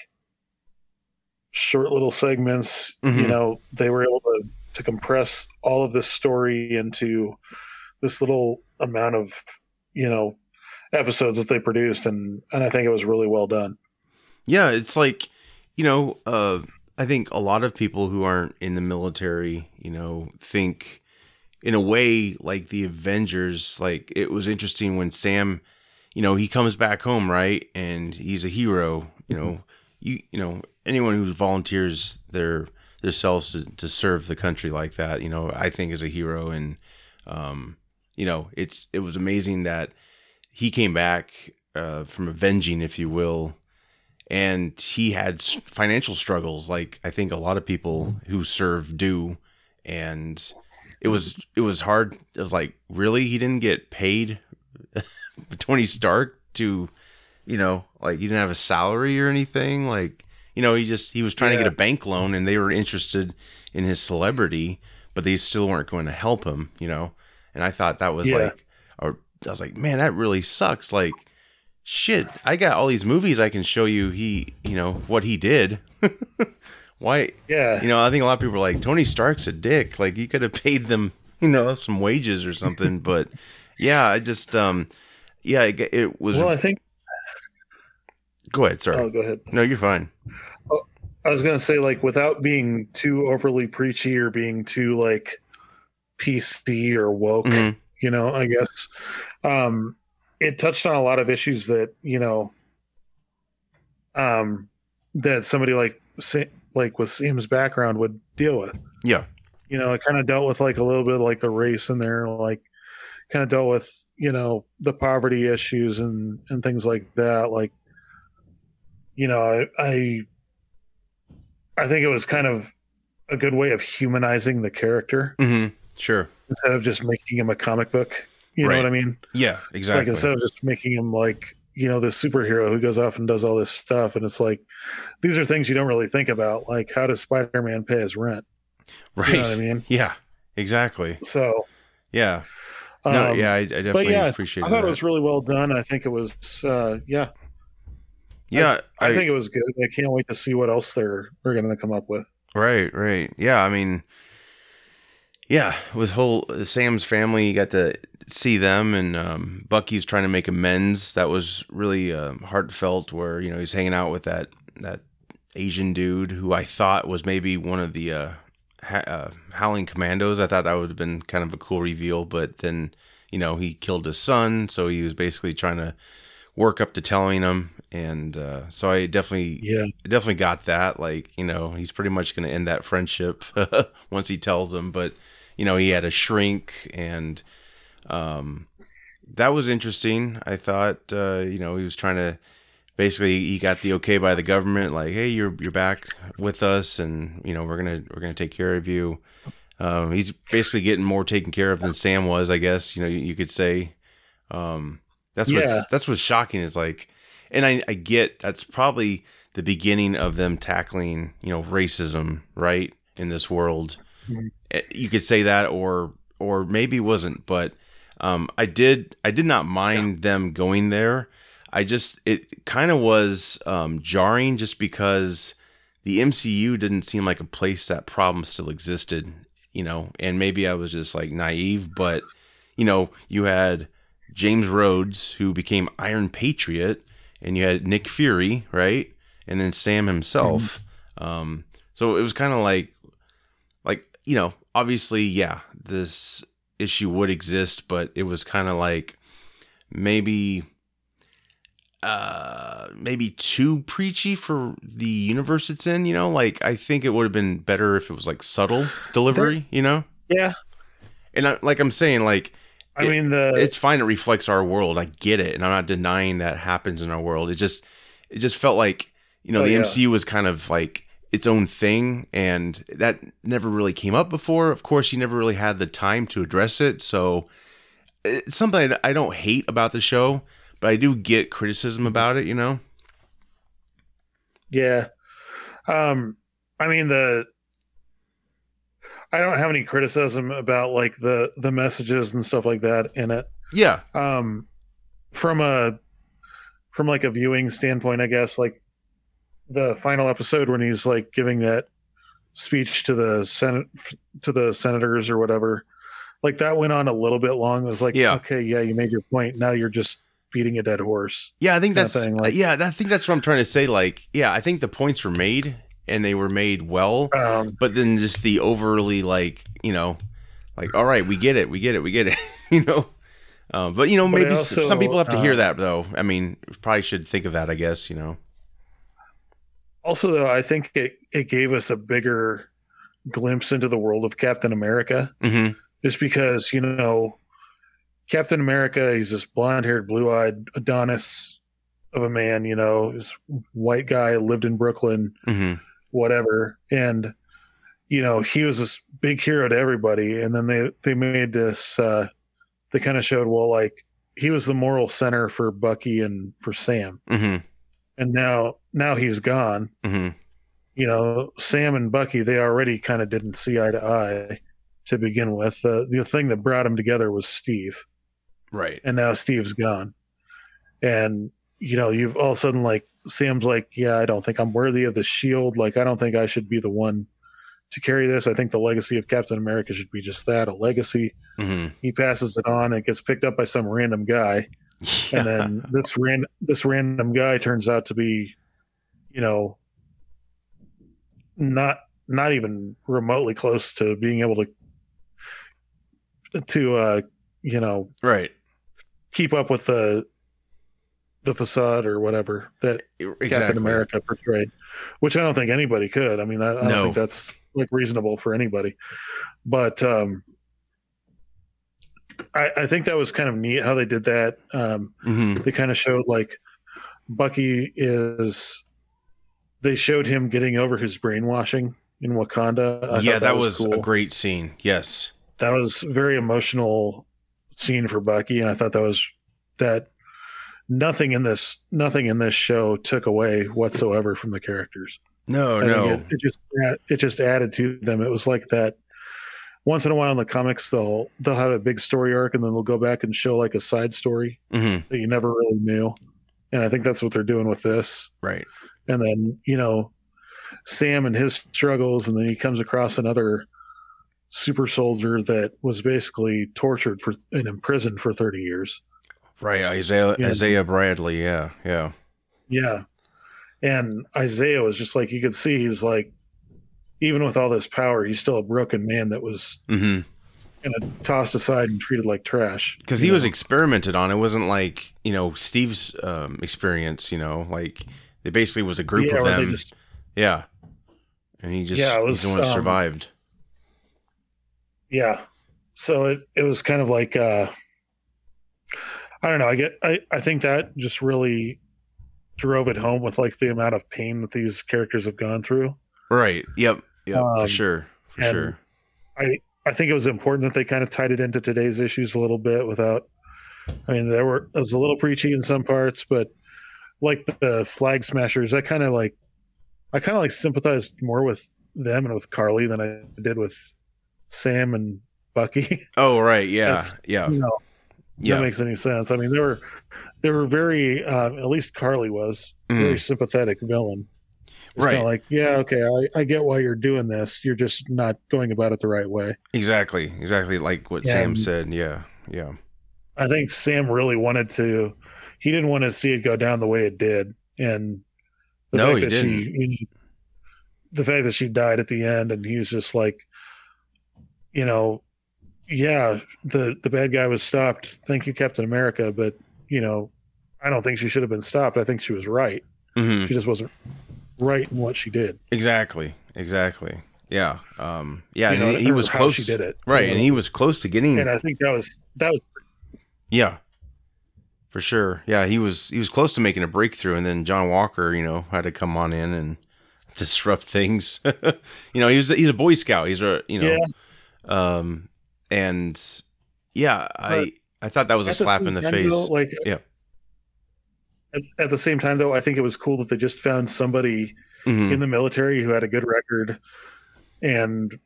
short little segments. You Mhm. know, they were able to, to compress all of this story into this little amount of, you know, episodes that they produced. And, and I think it was really well done. Yeah, it's like, you know, uh, I think a lot of people who aren't in the military, you know, think in a way like the Avengers. Like it was interesting when Sam, you know, he comes back home, right, and he's a hero. You know, <laughs> you you know anyone who volunteers their themselves to, to serve the country like that, you know, I think is a hero. And um, you know, it's it was amazing that he came back uh, from avenging, if you will, and he had financial struggles like i think a lot of people who serve do. And it was it was hard. It was like really? He didn't get paid? <laughs> Tony stark to you know like he didn't have a salary or anything? Like you know he just he was trying to get a bank loan and they were interested in his celebrity but they still weren't going to help him you know? And i thought that was Yeah. like or i was like man that really sucks. Like shit i got all these movies i can show you he you know what he did <laughs> why Yeah. you know i think a lot of people are like tony stark's a dick like he could have paid them you know some wages or something <laughs> but yeah i just um yeah it, it was well, I think, go ahead sorry oh, go ahead. no you're fine I was gonna say like without being too overly preachy or being too like PC or woke, Mhm. you know, I guess. Um it touched on a lot of issues that, you know, um that somebody like like with Sam's background would deal with. yeah You know, it kind of dealt with like a little bit of like the race in there, like kind of dealt with, you know, the poverty issues and and things like that. Like, you know, I I, I think it was kind of a good way of humanizing the character hmm sure instead of just making him a comic book. You Right. know what I mean? yeah exactly Like instead of just making him like you know this superhero who goes off and does all this stuff, and it's like these are things you don't really think about. Like how does Spider-Man pay his rent? right You know what I mean? yeah exactly So yeah no um, yeah I, I definitely yeah, appreciate I thought that it was really well done. I think it was, uh, yeah, yeah I, think it was good. I can't wait to see what else they're they're going to come up with. Right, right. Yeah, I mean, yeah, with whole Sam's family, you got to see them, and um, Bucky's trying to make amends. That was really um, heartfelt. Where you know he's hanging out with that that Asian dude who I thought was maybe one of the uh, ha- uh, Howling Commandos. I thought that would have been kind of a cool reveal, but then you know he killed his son, so he was basically trying to work up to telling him, and uh, so I definitely Yeah, definitely got that. Like, you know, he's pretty much going to end that friendship <laughs> once he tells him. But, you know, he had a shrink, and um, that was interesting. I thought, uh, you know, he was trying to basically he got the okay by the government, like, hey, you're you're back with us, and you know, we're gonna we're gonna take care of you. Um, he's basically getting more taken care of than Sam was, I guess. You know, you, you could say. Um, that's Yeah. what's that's what's shocking is like and I, I get that's probably the beginning of them tackling you know racism right in this world. Mhm. Eh, you could say that or or maybe it wasn't but um i did i did not mind them going there. I just it kind of was um jarring just because the mcu didn't seem like a place that problem still existed you know? And maybe i was just like naive but you know you had james rhodes who became iron patriot and you had Nick Fury, right? And then Sam himself. Um, so it was kind of like, like you know, obviously, yeah, this issue would exist, but it was kind of like maybe, uh, maybe too preachy for the universe it's in. You know, like I think it would have been better if it was like subtle delivery. You know, yeah. and I, like I'm saying, like I It- mean the it's fine it reflects our world i get it and i'm not denying that happens in our world it just it just felt like you know Oh, the yeah. mcu was kind of like its own thing and that never really came up before. Of course, you never really had the time to address it, so it's something I don't hate about the show, but I do get criticism about it, you know. Yeah. Um I mean the I don't have any criticism about like the the messages and stuff like that in it. Yeah. Um from a from like a viewing standpoint, I guess like the final episode when he's like giving that speech to the senate to the senators or whatever like that went on a little bit long it was like Yeah. okay yeah you made your point now you're just beating a dead horse Yeah, I think that's thing, like- yeah, I think that's what I'm trying to say. Like, yeah, I think the points were made and they were made well, um but then just the overly like, you know, like, all right, we get it, we get it, we get it, <laughs> you know. Um, but you know, But maybe also, some people have to hear uh, that though. I mean, probably should think of that, I guess. You know. also though i think it it gave us a bigger glimpse into the world of captain america hmm just because you know captain america he's this blonde-haired blue-eyed adonis of a man you know this white guy lived in brooklyn hmm whatever. And you know he was this big hero to everybody. And then they they made this uh they kind of showed well like he was the moral center for bucky and for sam. Hmm and now now he's gone. Hmm you know sam and bucky they already kind of didn't see eye to eye to begin with. Uh, the thing that brought them together was steve. Right. and now Steve's gone. And you know, you've all of a sudden like Sam's like, yeah, I don't think I'm worthy of the shield. Like, I don't think I should be the one to carry this. I think the legacy of Captain America should be just that, a legacy. hmm He passes it on, and it gets picked up by some random guy, <laughs> and then this ran this random guy turns out to be, you know, not not even remotely close to being able to to uh you know right. keep up with the the facade or whatever that Exactly. Captain America portrayed, which I don't think anybody could. I mean, I, I don't think that's like reasonable for anybody. But um, I, I think that was kind of neat how they did that. Um, hmm they kind of showed like Bucky is. They showed him getting over his brainwashing in Wakanda. I Yeah, thought that, was, cool a great scene. Yes. that was very emotional scene for Bucky, and I thought that was that nothing in this nothing in this show took away whatsoever from the characters. No, I no. it, it just it just added to them. It was like that. Once in a while in the comics, they'll they'll have a big story arc, and then they'll go back and show like a side story hmm that you never really knew. And I think that's what they're doing with this. Right. And then you know, Sam and his struggles, and then he comes across another super soldier that was basically tortured for and imprisoned for 30 years. Right. Isaiah Yeah. Isaiah Bradley. Yeah. Yeah. Yeah. And Isaiah was just like you could see he's like even with all this power, he's still a broken man that was hmm kind of tossed aside and treated like trash. because he was experimented on. It wasn't like you know Steve's um, experience. You know, like it basically was a group yeah, of them. just yeah, and he just Yeah, it he's the one that um, survived. yeah. So it it was kind of like uh I don't know, I get I I think that just really drove it home with like the amount of pain that these characters have gone through. Right. Yep. Yep. for um, sure. For sure. I I think it was important that they kind of tied it into today's issues a little bit without. I mean, there were it was a little preachy in some parts, but like the flag smashers, I kind of like, I kind of like sympathized more with them and with Karli than I did with Sam and Bucky. <laughs> Oh, right. Yeah. That's- Yeah. you know, Yeah. that makes any sense. I mean, they were they were very, um, at least Karli was very Mhm. sympathetic villain. It's Right. like, yeah, okay, I, I get why you're doing this. You're just not going about it the right way. Exactly. Exactly. Like what Sam said. Yeah. Yeah. I think Sam really wanted to. He didn't want to see it go down the way it did, and the No, fact he that she, he- the fact that she died at the end, and he was just like, you know, yeah, the the bad guy was stopped. Thank you, Captain America, but you know, I don't think she should have been stopped. I think she was right. hmm She just wasn't right in what she did. Exactly. Exactly. Yeah. Um. Yeah. You know, and he, he was close. She did it Right. you And he was close to getting. and I think that was that was Yeah. For sure. Yeah, he was he was close to making a breakthrough and then John Walker, you know, had to come on in and <laughs> disrupt things. <laughs> you know, he's he's a Boy Scout. He's a you know, um, and yeah, I I thought that was a slap in the time, face. though, like, Yeah. At, at the same time, though, I think it was cool that they just found somebody Mhm. in the military who had a good record and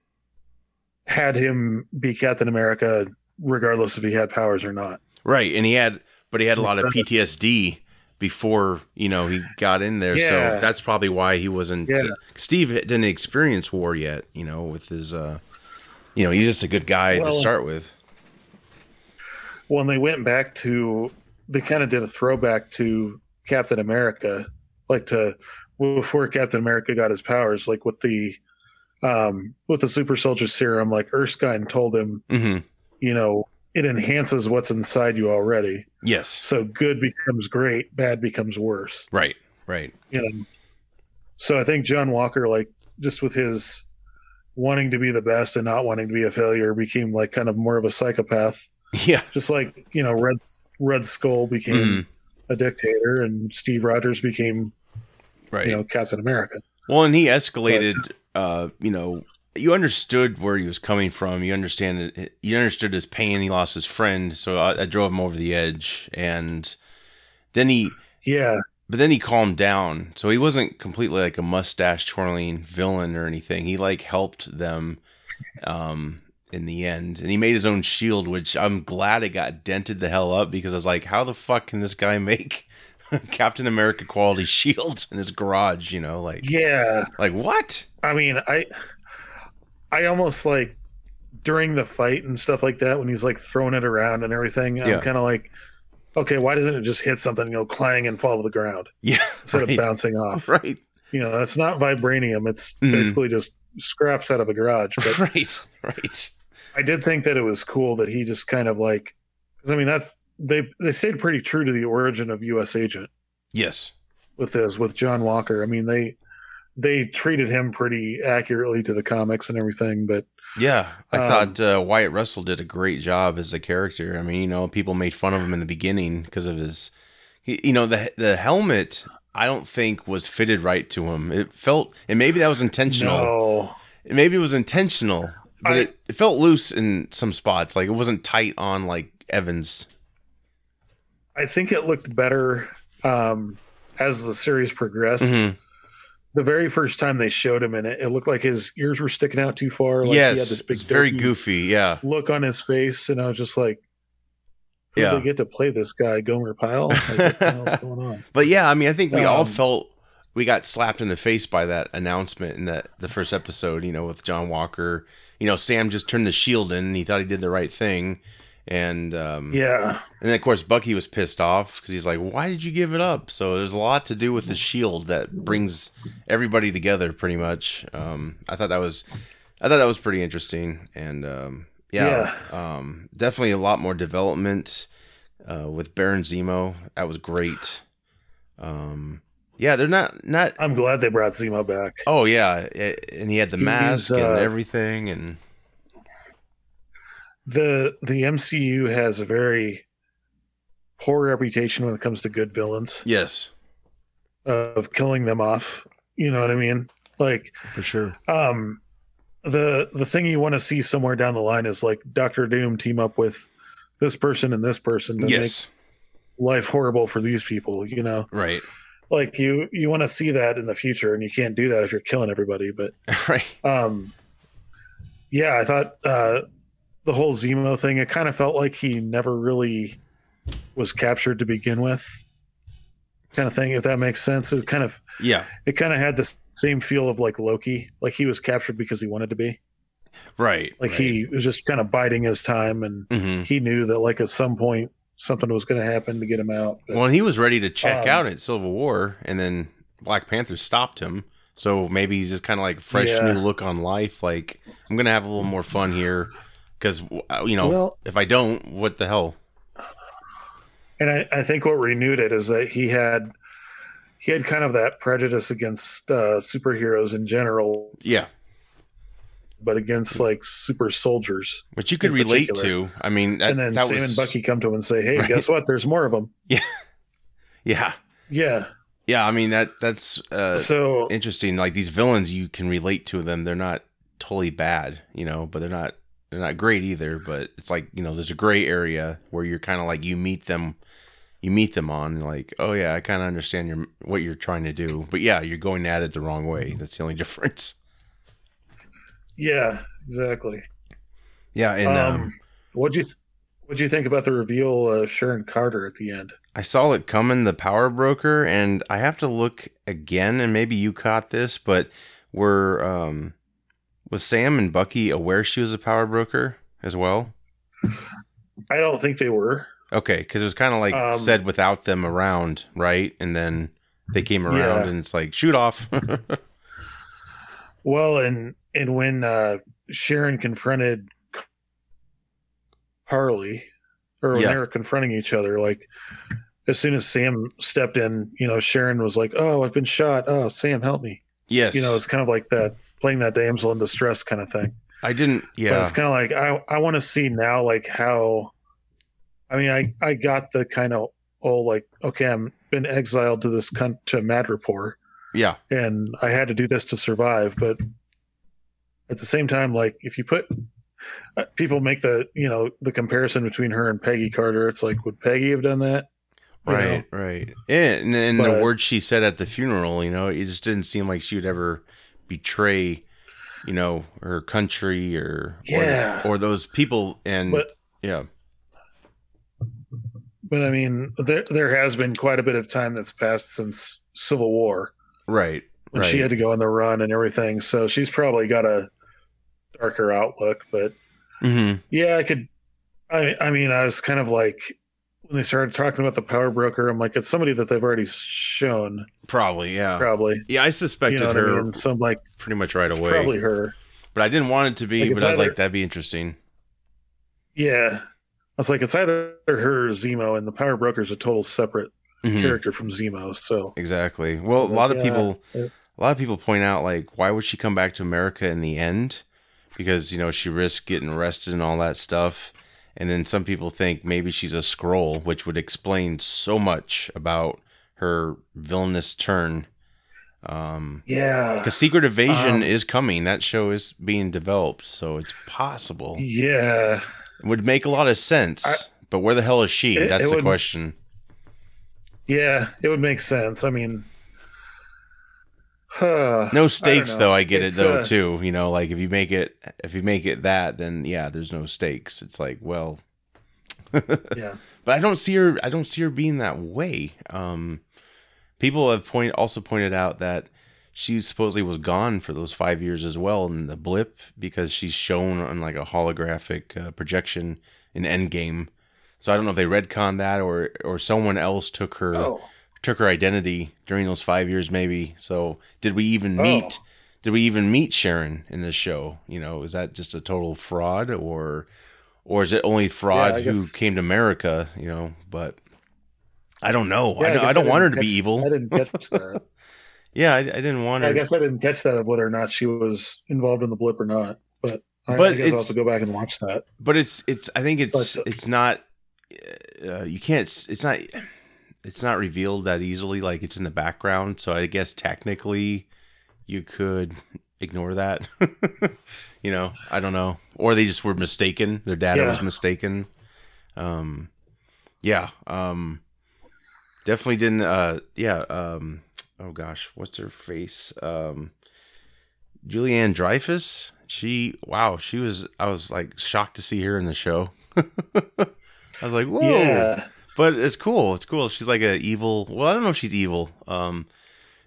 had him be Captain America, regardless if he had powers or not. Right, and he had, but he had a lot of PTSD before you know he got in there, Yeah. so that's probably why he wasn't. Yeah. Steve didn't experience war yet, you know, with his, uh you know, he's just a good guy to start with. When they went back to, they kind of did a throwback to Captain America, like to before Captain America got his powers, like with the, um, with the super soldier serum, like Erskine told him, hmm you know, it enhances what's inside you already. Yes, So good becomes great, bad becomes worse. right, right, You know, so I think John Walker, like just with his wanting to be the best and not wanting to be a failure, became like kind of more of a psychopath. yeah, Just like you know, Red Red Skull became Mhm. a dictator, and Steve Rogers became right. you know Captain America. Well, and he escalated. Uh, you know, you understood where he was coming from. You understand. You understood his pain. He lost his friend, so I, I drove him over the edge. And then he, Yeah, but then he calmed down. So he wasn't completely like a mustache twirling villain or anything. He like helped them, um, in the end, and he made his own shield, which I'm glad it got dented the hell up because I was like, how the fuck can this guy <laughs> make? Captain America quality shields in his garage, you know, like, yeah. like what? I mean, I I almost like during the fight and stuff like that when he's like throwing it around and everything. I'm kind of like, okay, why doesn't it just hit something, you know, clang and fall to the ground Yeah, instead right. of bouncing off? <laughs> right, You know, that's not vibranium. It's Mhm. basically just scraps out of a garage. But <laughs> right, right. I did think that it was cool that he just kind of like, 'cause, I mean, that's they they stayed pretty true to the origin of U.S. Agent Yes, with this with John Walker. I mean, they they treated him pretty accurately to the comics and everything, but yeah. I Um, thought uh, Wyatt Russell did a great job as a character. I mean, you know, people made fun of him in the beginning because of his, he, you know, the the helmet. I don't think was fitted right to him. It felt, and maybe that was intentional. no, Maybe it was intentional, but I- it, it felt loose in some spots. Like it wasn't tight on like Evans. I think it looked better um, as the series progressed. Mhm. The very first time they showed him in it, it looked like his ears were sticking out too far. Like yes, he had this big very goofy. Yeah, look on his face, and I was just like, "Who Yeah. they get to play this guy, Gomer Pyle? Like, what <laughs> going on?" But yeah, I mean, I think we all Um, felt we got slapped in the face by that announcement in that the first episode. You know, with John Walker. You know, Sam just turned the shield in, and he thought he did the right thing. And um, Yeah, and then of course Bucky was pissed off because he's like, "Why did you give it up?" So there's a lot to do with the shield that brings everybody together, pretty much. Um, I thought that was, I thought that was pretty interesting, and um, yeah, Um, definitely a lot more development uh, with Baron Zemo. That was great. Um, yeah, they're not not. I'm glad they brought Zemo back. Oh yeah, and he had the mask uh, and everything, and the The MCU has a very poor reputation when it comes to good villains yes, of killing them off. You know what I mean? Like, for sure. um, the the thing you want to see somewhere down the line is like Doctor Doom team up with this person and this person to Yes, make life horrible for these people. You know, right, like you you want to see that in the future, and you can't do that if you're killing everybody. But <laughs> right. um, yeah, I thought uh, the whole Zemo thing. It kind of felt like he never really was captured to begin with, kind of thing. If that makes sense, it kind of Yeah, it kind of had the same feel of like Loki, like he was captured because he wanted to be. right. Like right. he was just kind of biding his time, and Mhm. he knew that like at some point something was going to happen to get him out. But, Well, and he was ready to check Um, out at Civil War, and then Black Panther stopped him. So maybe he's just kind of like fresh Yeah. new look on life. Like I'm gonna have a little more fun here, because you know well, if I don't, what the hell? and I, I think what renewed it is that he had he had kind of that prejudice against uh, superheroes in general, Yeah, but against like super soldiers. which you could relate particular. to. I mean, that, and then Sam was and Bucky come to him and say, "Hey, Right. guess what? There's more of them." <laughs> yeah, Yeah, Yeah, I mean that that's uh, so interesting. Like these villains, you can relate to them. They're not totally bad, you know, but they're not they're not great either. But it's like you know, there's a gray area where you're kind of like you meet them, you meet them on like, oh yeah, I kind of understand your what you're trying to do, but yeah, you're going at it the wrong way. That's the only <laughs> difference. yeah, exactly. Yeah, and um, um, what'd you th- what'd you think about the reveal of Sharon Carter at the end? I saw it coming, the power broker, and I have to look again, and maybe you caught this, but were um was Sam and Bucky aware she was a power broker as well? I don't think they were. Okay, because it was kind of like Um, said without them around, right? And then they came around, Yeah. and it's like shoot off. <laughs> Well, and and when uh, Sharon confronted Karli, or when Yeah. they were confronting each other, like as soon as Sam stepped in, you know, Sharon was like, "Oh, I've been shot. Oh, Sam, help me." yes, You know, it's kind of like that playing that damsel in distress kind of thing. I didn't. But Yeah, it's kind of like I I want to see now like how. I mean, I I got the kind of oh like okay, I'm been exiled to this con- to Madripoor yeah, and I had to do this to survive. But at the same time, like if you put uh, people make the you know the comparison between her and Peggy Carter, it's like would Peggy have done that? You know? right, right. And, and the words she said at the funeral, you know, it just didn't seem like she would ever betray, you know, her country or Yeah. or, or those people. And But yeah, but I mean, there there has been quite a bit of time that's passed since Civil War right, when right. she had to go on the run and everything. So she's probably got a darker outlook. But hmm yeah, I could. I I mean, I was kind of like when they started talking about the power broker. I'm like, it's somebody that they've already shown, Probably, yeah. probably. Yeah, I You suspected know her I mean? So I'm like, pretty much right it's away. probably her. But I didn't want it to be, Like, but I was either- like, that'd be interesting. Yeah. I was like, it's either her or Zemo, and the Power Broker's a total separate Mhm. character from Zemo. So Exactly. Well, a lot of Yeah. people a lot of people point out like why would she come back to America in the end? Because, you know, she risked getting arrested and all that stuff. And then some people think maybe she's a Skrull, which would explain so much about her villainous turn. Um yeah, because Secret Invasion Um, is coming. That show is being developed, so it's possible. yeah, It would make a lot of sense. I- but where the hell is she? It- That's it the would- question. yeah. It would make sense. I mean, No stakes know. though. I get It's, it though uh, too. You know, like if you make it if you make it that, then yeah, there's no stakes. It's like, well, <laughs> yeah, but I don't see her. I don't see her being that way. Um, people have point also pointed out that she supposedly was gone for those five years as well in the blip because she's shown on like a holographic uh, projection in Endgame. So I don't know if they retcon that or or someone else took her oh, took her identity during those five years, maybe. So did we even Oh. meet? Did we even meet Sharon in this show? You know, is that just a total fraud, or or is it only fraud Yeah, who came to America? You know, but I don't know. Yeah, I don't, I guess don't want her to be evil. I didn't catch <laughs> that. yeah, I, I didn't want her. I guess I didn't catch that of whether or not she was involved in the blip or not. But I, But I guess I'll have to go back and watch that. but it's it's. I think it's But- it's not. Uh, you can't. It's not. It's not revealed that easily. Like it's in the background. So I guess technically, you could ignore that. <laughs> you know, I don't know. Or they just were mistaken. Their data Yeah. was mistaken. Um, yeah. Um, definitely didn't. Uh, yeah. Um, oh gosh, what's her face? Um, Julia Louis-Dreyfus. She wow, she was. I was like shocked to see her in the show. <laughs> I was like, whoa. Yeah, But it's cool. It's cool. She's like a evil. Well, I don't know if she's evil. Um,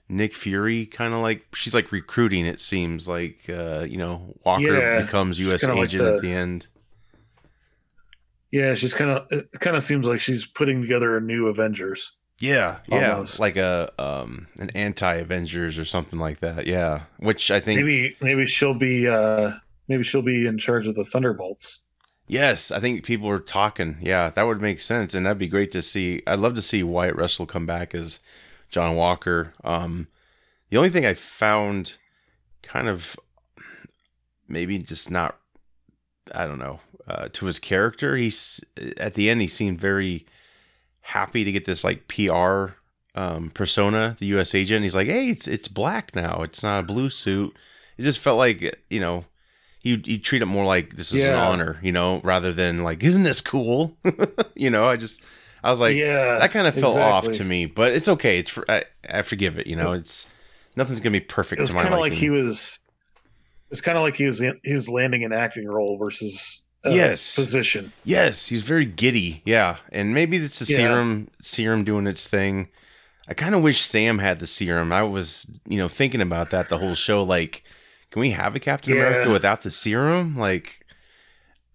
Nick Fury, kind of like she's like recruiting. It seems like uh, you know Walker Yeah, becomes U.S. kinda like agent the- at the end. yeah. She's kind of. It kind of seems like she's putting together a new Avengers. Yeah, yeah, like a um an anti Avengers or something like that. Yeah, which I think Maybe maybe she'll be. uh Maybe she'll be in charge of the Thunderbolts. Yes, I think people are talking. Yeah, that would make sense, and that'd be great to see. I'd love to see Wyatt Russell come back as John Walker. Um, the only thing I found kind of maybe just not I don't know uh, to his character. He's at the end he seemed very happy to get this like PR um, persona, the U.S. agent. He's like, "Hey, it's it's black now. It's not a blue suit." It just felt like you know, he he treat it more like this is an honor, you know, rather than like, "Isn't this cool?" <laughs> you know, I just I was like, yeah, that kind of fell off to me, but it's okay. It's for I, I forgive it. You know, it's nothing's gonna be perfect It was kind of like he was. It's kind of like he was he was landing an acting role versus uh, Yes. position. Yes, he's very giddy. Yeah, and maybe it's the Yeah. serum, serum doing its thing. I kind of wish Sam had the serum. I was, you know, thinking about that the whole show. Like, can we have a Captain Yeah. America without the serum? Like,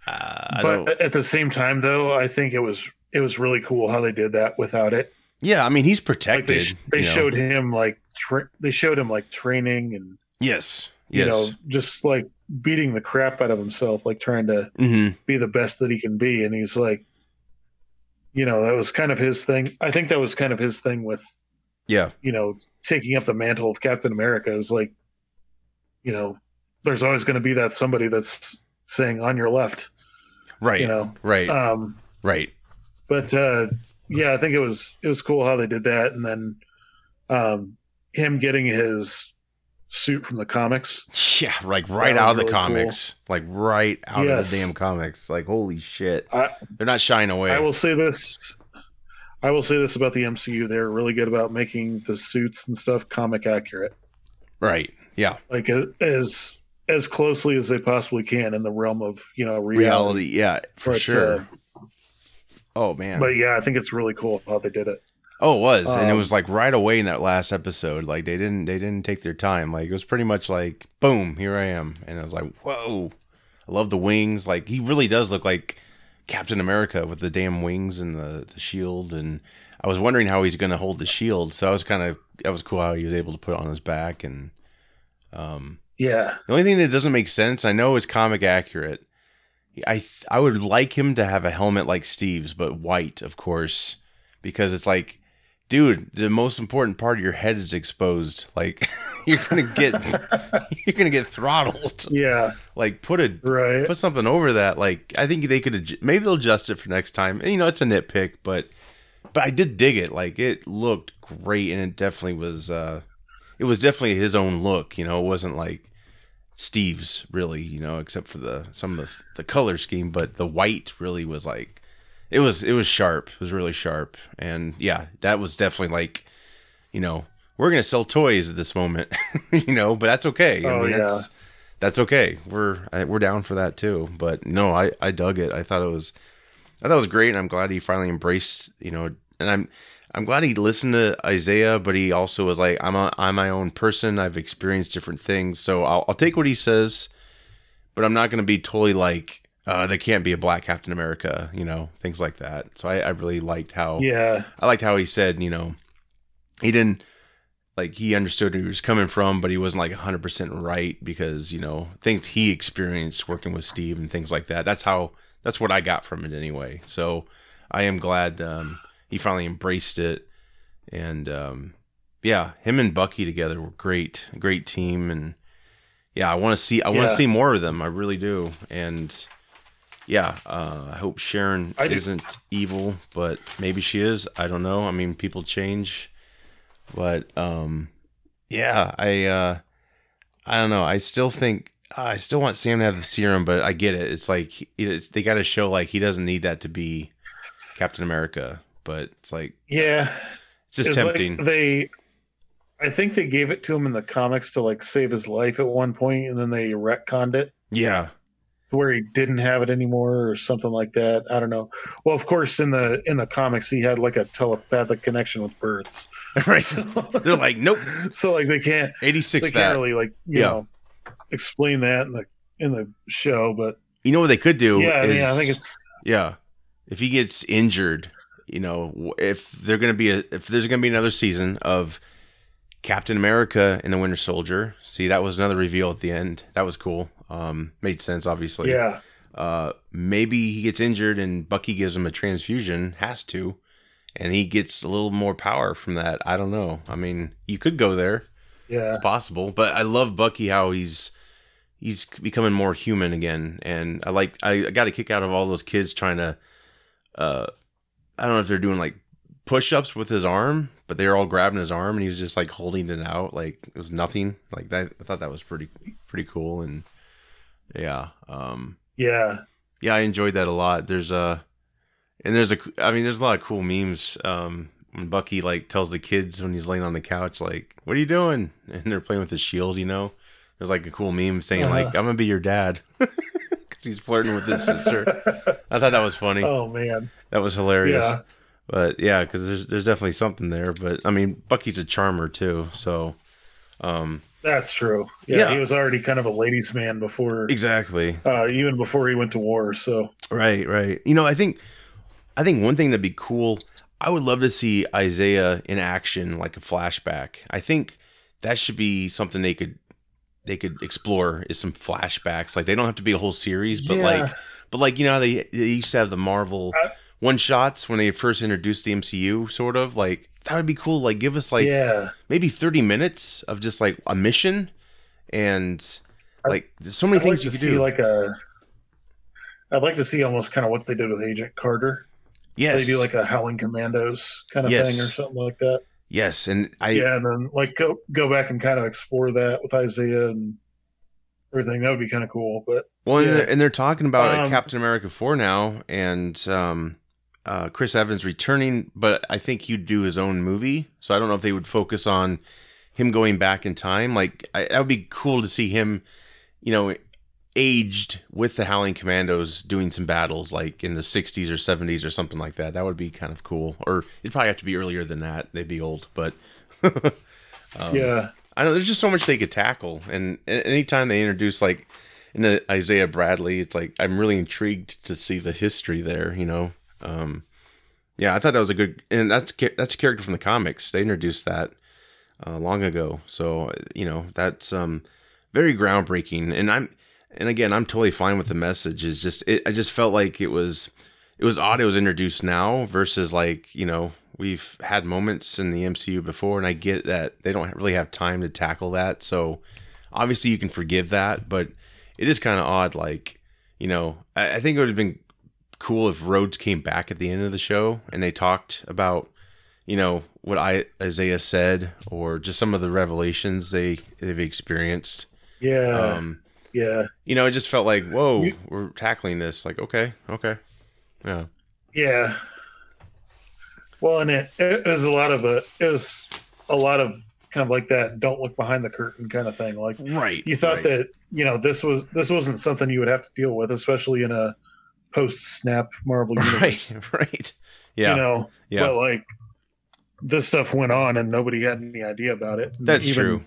uh, but at the same time, though, I think it was it was really cool how they did that without it. Yeah, I mean, he's Like protected. they sh- they you know. showed him like tra- they showed him like training and Yes. you know just like beating the crap out of himself, like trying to hmm be the best that he can be, and he's like, you know, that was kind of his thing. I think that was kind of his thing with Yeah. you know taking up the mantle of Captain America is like, you know, there's always going to be that somebody that's saying on your left, Right. you know. Right. Um, right. but uh, yeah, I think it was it was cool how they did that, and then um, him getting his suit from the comics. Yeah. Like right out of the really cool. comics. Like right out Yes. of the damn comics. Like holy shit. I They're not shying away. I will say this. I will say this about the MCU: they're really good about making the suits and stuff comic accurate, right. Yeah. like uh, as as closely as they possibly can in the realm of you know reality. Reality. Yeah. For But, sure. oh man. But yeah, I think it's really cool how they did it. Oh, it was, and it Um, was like right away in that last episode. Like they didn't, they didn't take their time. Like it was pretty much like, boom, here I am, and I was like, whoa, I love the wings. Like he really does look like Captain America with the damn wings and the, the shield. And I was wondering how he's going to hold the shield. So I was kind of, that was cool how he was able to put it on his back. And um, Yeah, the only thing that doesn't make sense, I know it's comic accurate. I th- I would like him to have a helmet like Steve's, but white, of course, because it's like, dude, the most important part of your head is exposed. Like <laughs> you're gonna get <laughs> you're gonna get throttled. yeah, Like put a right. put something over that. Like I think they could maybe they'll adjust it for next time. And, you know, it's a nitpick, but but I did dig it. Like it looked great, and it definitely was. uh It was definitely his own look. You know, it wasn't like Steve's really. You know, except for the some of the the color scheme, but the white really was like. It was it was sharp. It was really sharp, and yeah, that was definitely like, you know, we're gonna sell toys at this moment, <laughs> you know, but that's okay. Oh, yeah. that's that's okay. We're I, we're down for that too. But no, I I dug it. I thought it was I thought it was great. And I'm glad he finally embraced, you know, and I'm I'm glad he listened to Isaiah, but he also was like, I'm a, I'm my own person. I've experienced different things, so I'll I'll take what he says, but I'm not gonna be totally like. Uh, there can't be a black Captain America, you know, things like that. So I, I really liked how Yeah, I liked how he said, you know, he didn't like he understood where he was coming from, but he wasn't like 100% right because, you know, things he experienced working with Steve and things like that. That's how that's what I got from it anyway. So I am glad um he finally embraced it and um yeah, him and Bucky together were great, great team and yeah, I want to see I want to Yeah. see more of them. I really do. And yeah, uh, I hope Sharon I isn't evil, but maybe she is. I don't know. I mean, people change, but um, yeah, I uh, I don't know. I still think I still want Sam to have the serum, but I get it. It's like it's, they got to show like he doesn't need that to be Captain America, but it's like yeah. it's just It's like tempting. they, I think they gave it to him in the comics to like save his life at one point, and then they retconned it yeah, where he didn't have it anymore or something like that. I don't know. Well, of course, in the in the comics, he had like a telepathic connection with birds. <laughs> right. So, <laughs> They're like, nope, <laughs> so like they can't eighty six. they can't really like you Yeah. know explain that in the in the show, but you know what they could do? yeah, I mean, I think it's Yeah. If he gets injured, you know, if they're going to be a, if there's going to be another season of Captain America and the Winter Soldier, see that was another reveal at the end. That was cool. Um made sense obviously. yeah, Uh maybe he gets injured and Bucky gives him a transfusion, has to, and he gets a little more power from that. I don't know. I mean, you could go there. yeah, It's possible, but I love Bucky how he's he's becoming more human again, and I like I, I got a kick out of all those kids trying to, uh, I don't know if they're doing like push-ups with his arm, but they were all grabbing his arm and he was just like holding it out like it was nothing. Like that I thought that was pretty pretty cool and yeah. Um Yeah. yeah, I enjoyed that a lot. There's a and there's a I mean there's a lot of cool memes um when Bucky like tells the kids when he's laying on the couch like, "What are you doing?" and they're playing with the shield, you know. There's like a cool meme saying like, Uh-huh. "I'm going to be your dad." <laughs> He's flirting with his sister. I thought that was funny. <laughs> oh man. That was hilarious. Yeah. But yeah, because there's there's definitely something there. But I mean, Bucky's a charmer too, so um, That's true. Yeah, Yeah. he was already kind of a ladies' man before, exactly uh, even before he went to war. So right, right. You know, I think I think one thing that'd be cool. I would love to see Isaiah in action, like a flashback. I think that should be something they could they could explore is some flashbacks. Like they don't have to be a whole series, but Yeah. like but like you know they, they used to have the Marvel Uh, one shots when they first introduced the MCU, sort of like that would be cool. Like give us like yeah, maybe 30 minutes of just like a mission and like there's so many I'd things like you to could see do like a. I'd like to see almost kind of what they did with Agent Carter. yes They do like a Howling Commandos kind of Yes. thing or something like that. Yes and i yeah, and then like go go back and kind of explore that with Isaiah and everything. That would be kind of cool. But well and, they're, and they're talking about Um, captain america 4 now and um uh chris evans returning but i think he'd do his own movie so i don't know if they would focus on him going back in time like I, that would be cool to see him you know aged with the howling commandos doing some battles like in the 60s or 70s or something like that. That would be kind of cool. Or it'd probably have to be earlier than that. They'd be old but <laughs> um, yeah, I know. There's just so much they could tackle, and anytime they introduce like in Isaiah Bradley, it's like I'm really intrigued to see the history there. You know, um, yeah, I thought that was a good, and that's that's a character from the comics. They introduced that uh, long ago, so you know that's um, very groundbreaking. And I'm, and again, I'm totally fine with the message. Is just it, I just felt like it was it was odd it was introduced now versus like you know we've had moments in the MCU before, and I get that they don't really have time to tackle that. So obviously you can forgive that, but it is kind of odd. Like you know, I, I think it would have been cool if Rhodes came back at the end of the show and they talked about you know what I Isaiah said or just some of the revelations they they've experienced. yeah, Um, yeah, you know, it just felt like whoa, You- we're tackling this. Like okay, okay, yeah. yeah. Well, and it, it was a lot of a it was a lot of kind of like that. Don't look behind the curtain kind of thing. Like Right. you thought right. that you know this was this wasn't something you would have to deal with, especially in a post snap Marvel <laughs> universe. Right, right. Yeah, You know, yeah. but like this stuff went on and nobody had any idea about it. That's even, true.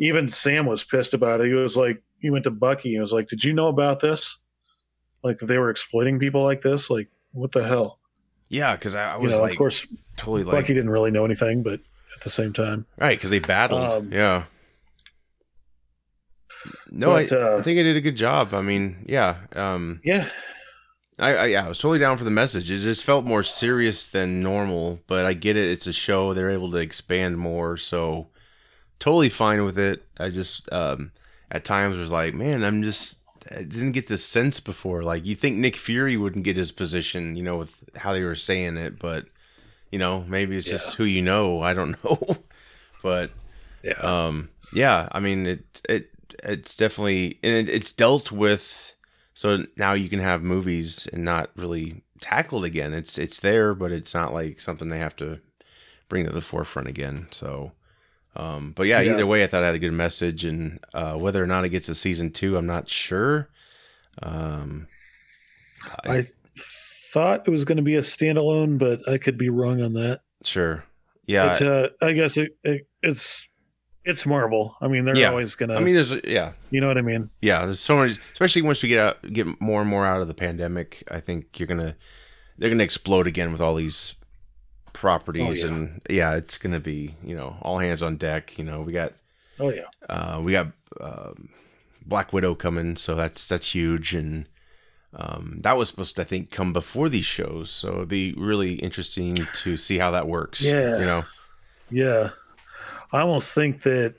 Even Sam was pissed about it. He was like, he went to Bucky and was like, "Did you know about this? Like they were exploiting people like this? Like what the hell?" Yeah, because I, I You was know, like of course, totally like Bucky didn't really know anything, but at the same time, right because they battled. Um, yeah. No, but, I, uh, I think I did a good job. I mean, yeah. Um, yeah, I, I yeah, I was totally down for the message. It just felt more serious than normal, but I get it. It's a show; they're able to expand more, so totally fine with it. I just um, at times was like, man, I'm just I didn't get this sense before. Like you think Nick Fury wouldn't get his position, you know, with how they were saying it, but you know, maybe it's just who you know. I don't <laughs> know, but yeah, um yeah i mean it it it's definitely and it, it's dealt with so now you can have movies and not really tackled again. It's it's there but it's not like something they have to bring to the forefront again. So um but yeah, Yeah. either way i thought i had a good message and uh whether or not it gets a season two i'm not sure um I thought it was going to be a standalone, but I could be wrong on that. sure yeah It's, uh, I guess it, it, it's it's Marvel. I mean, they're Yeah. always gonna. i mean there's yeah you know what I mean? yeah there's so much especially once we get out get more and more out of the pandemic i think you're gonna they're gonna explode again with all these properties Oh, yeah. and yeah it's gonna be you know all hands on deck you know we got Oh yeah, uh we got um black widow coming so that's that's huge and um that was supposed to i think come before these shows so it'd be really interesting to see how that works Yeah. you know yeah. I almost think that.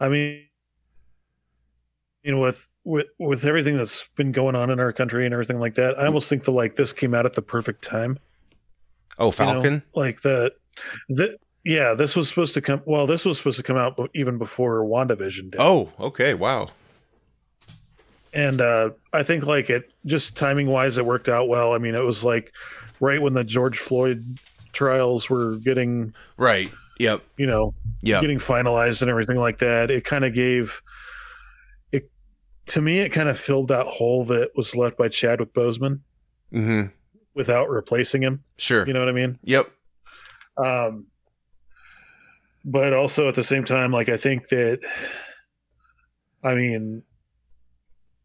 I mean, you know, with with with everything that's been going on in our country and everything like that, I almost think that like this came out at the perfect time. Oh, you know? Falcon. like the the yeah, this was supposed to come. Well, this was supposed to come out even before WandaVision did. Oh, okay. Wow. and uh, I think like it just timing wise, it worked out well. I mean, it was like right when the George Floyd trials were getting, Right. Yep. you know, Yep. getting finalized and everything like that. It kind of gave to me. It kind of filled that hole that was left by Chadwick Boseman hmm without replacing him. Sure. You know what I mean? Yep. Um, but also at the same time, like I think that, I mean,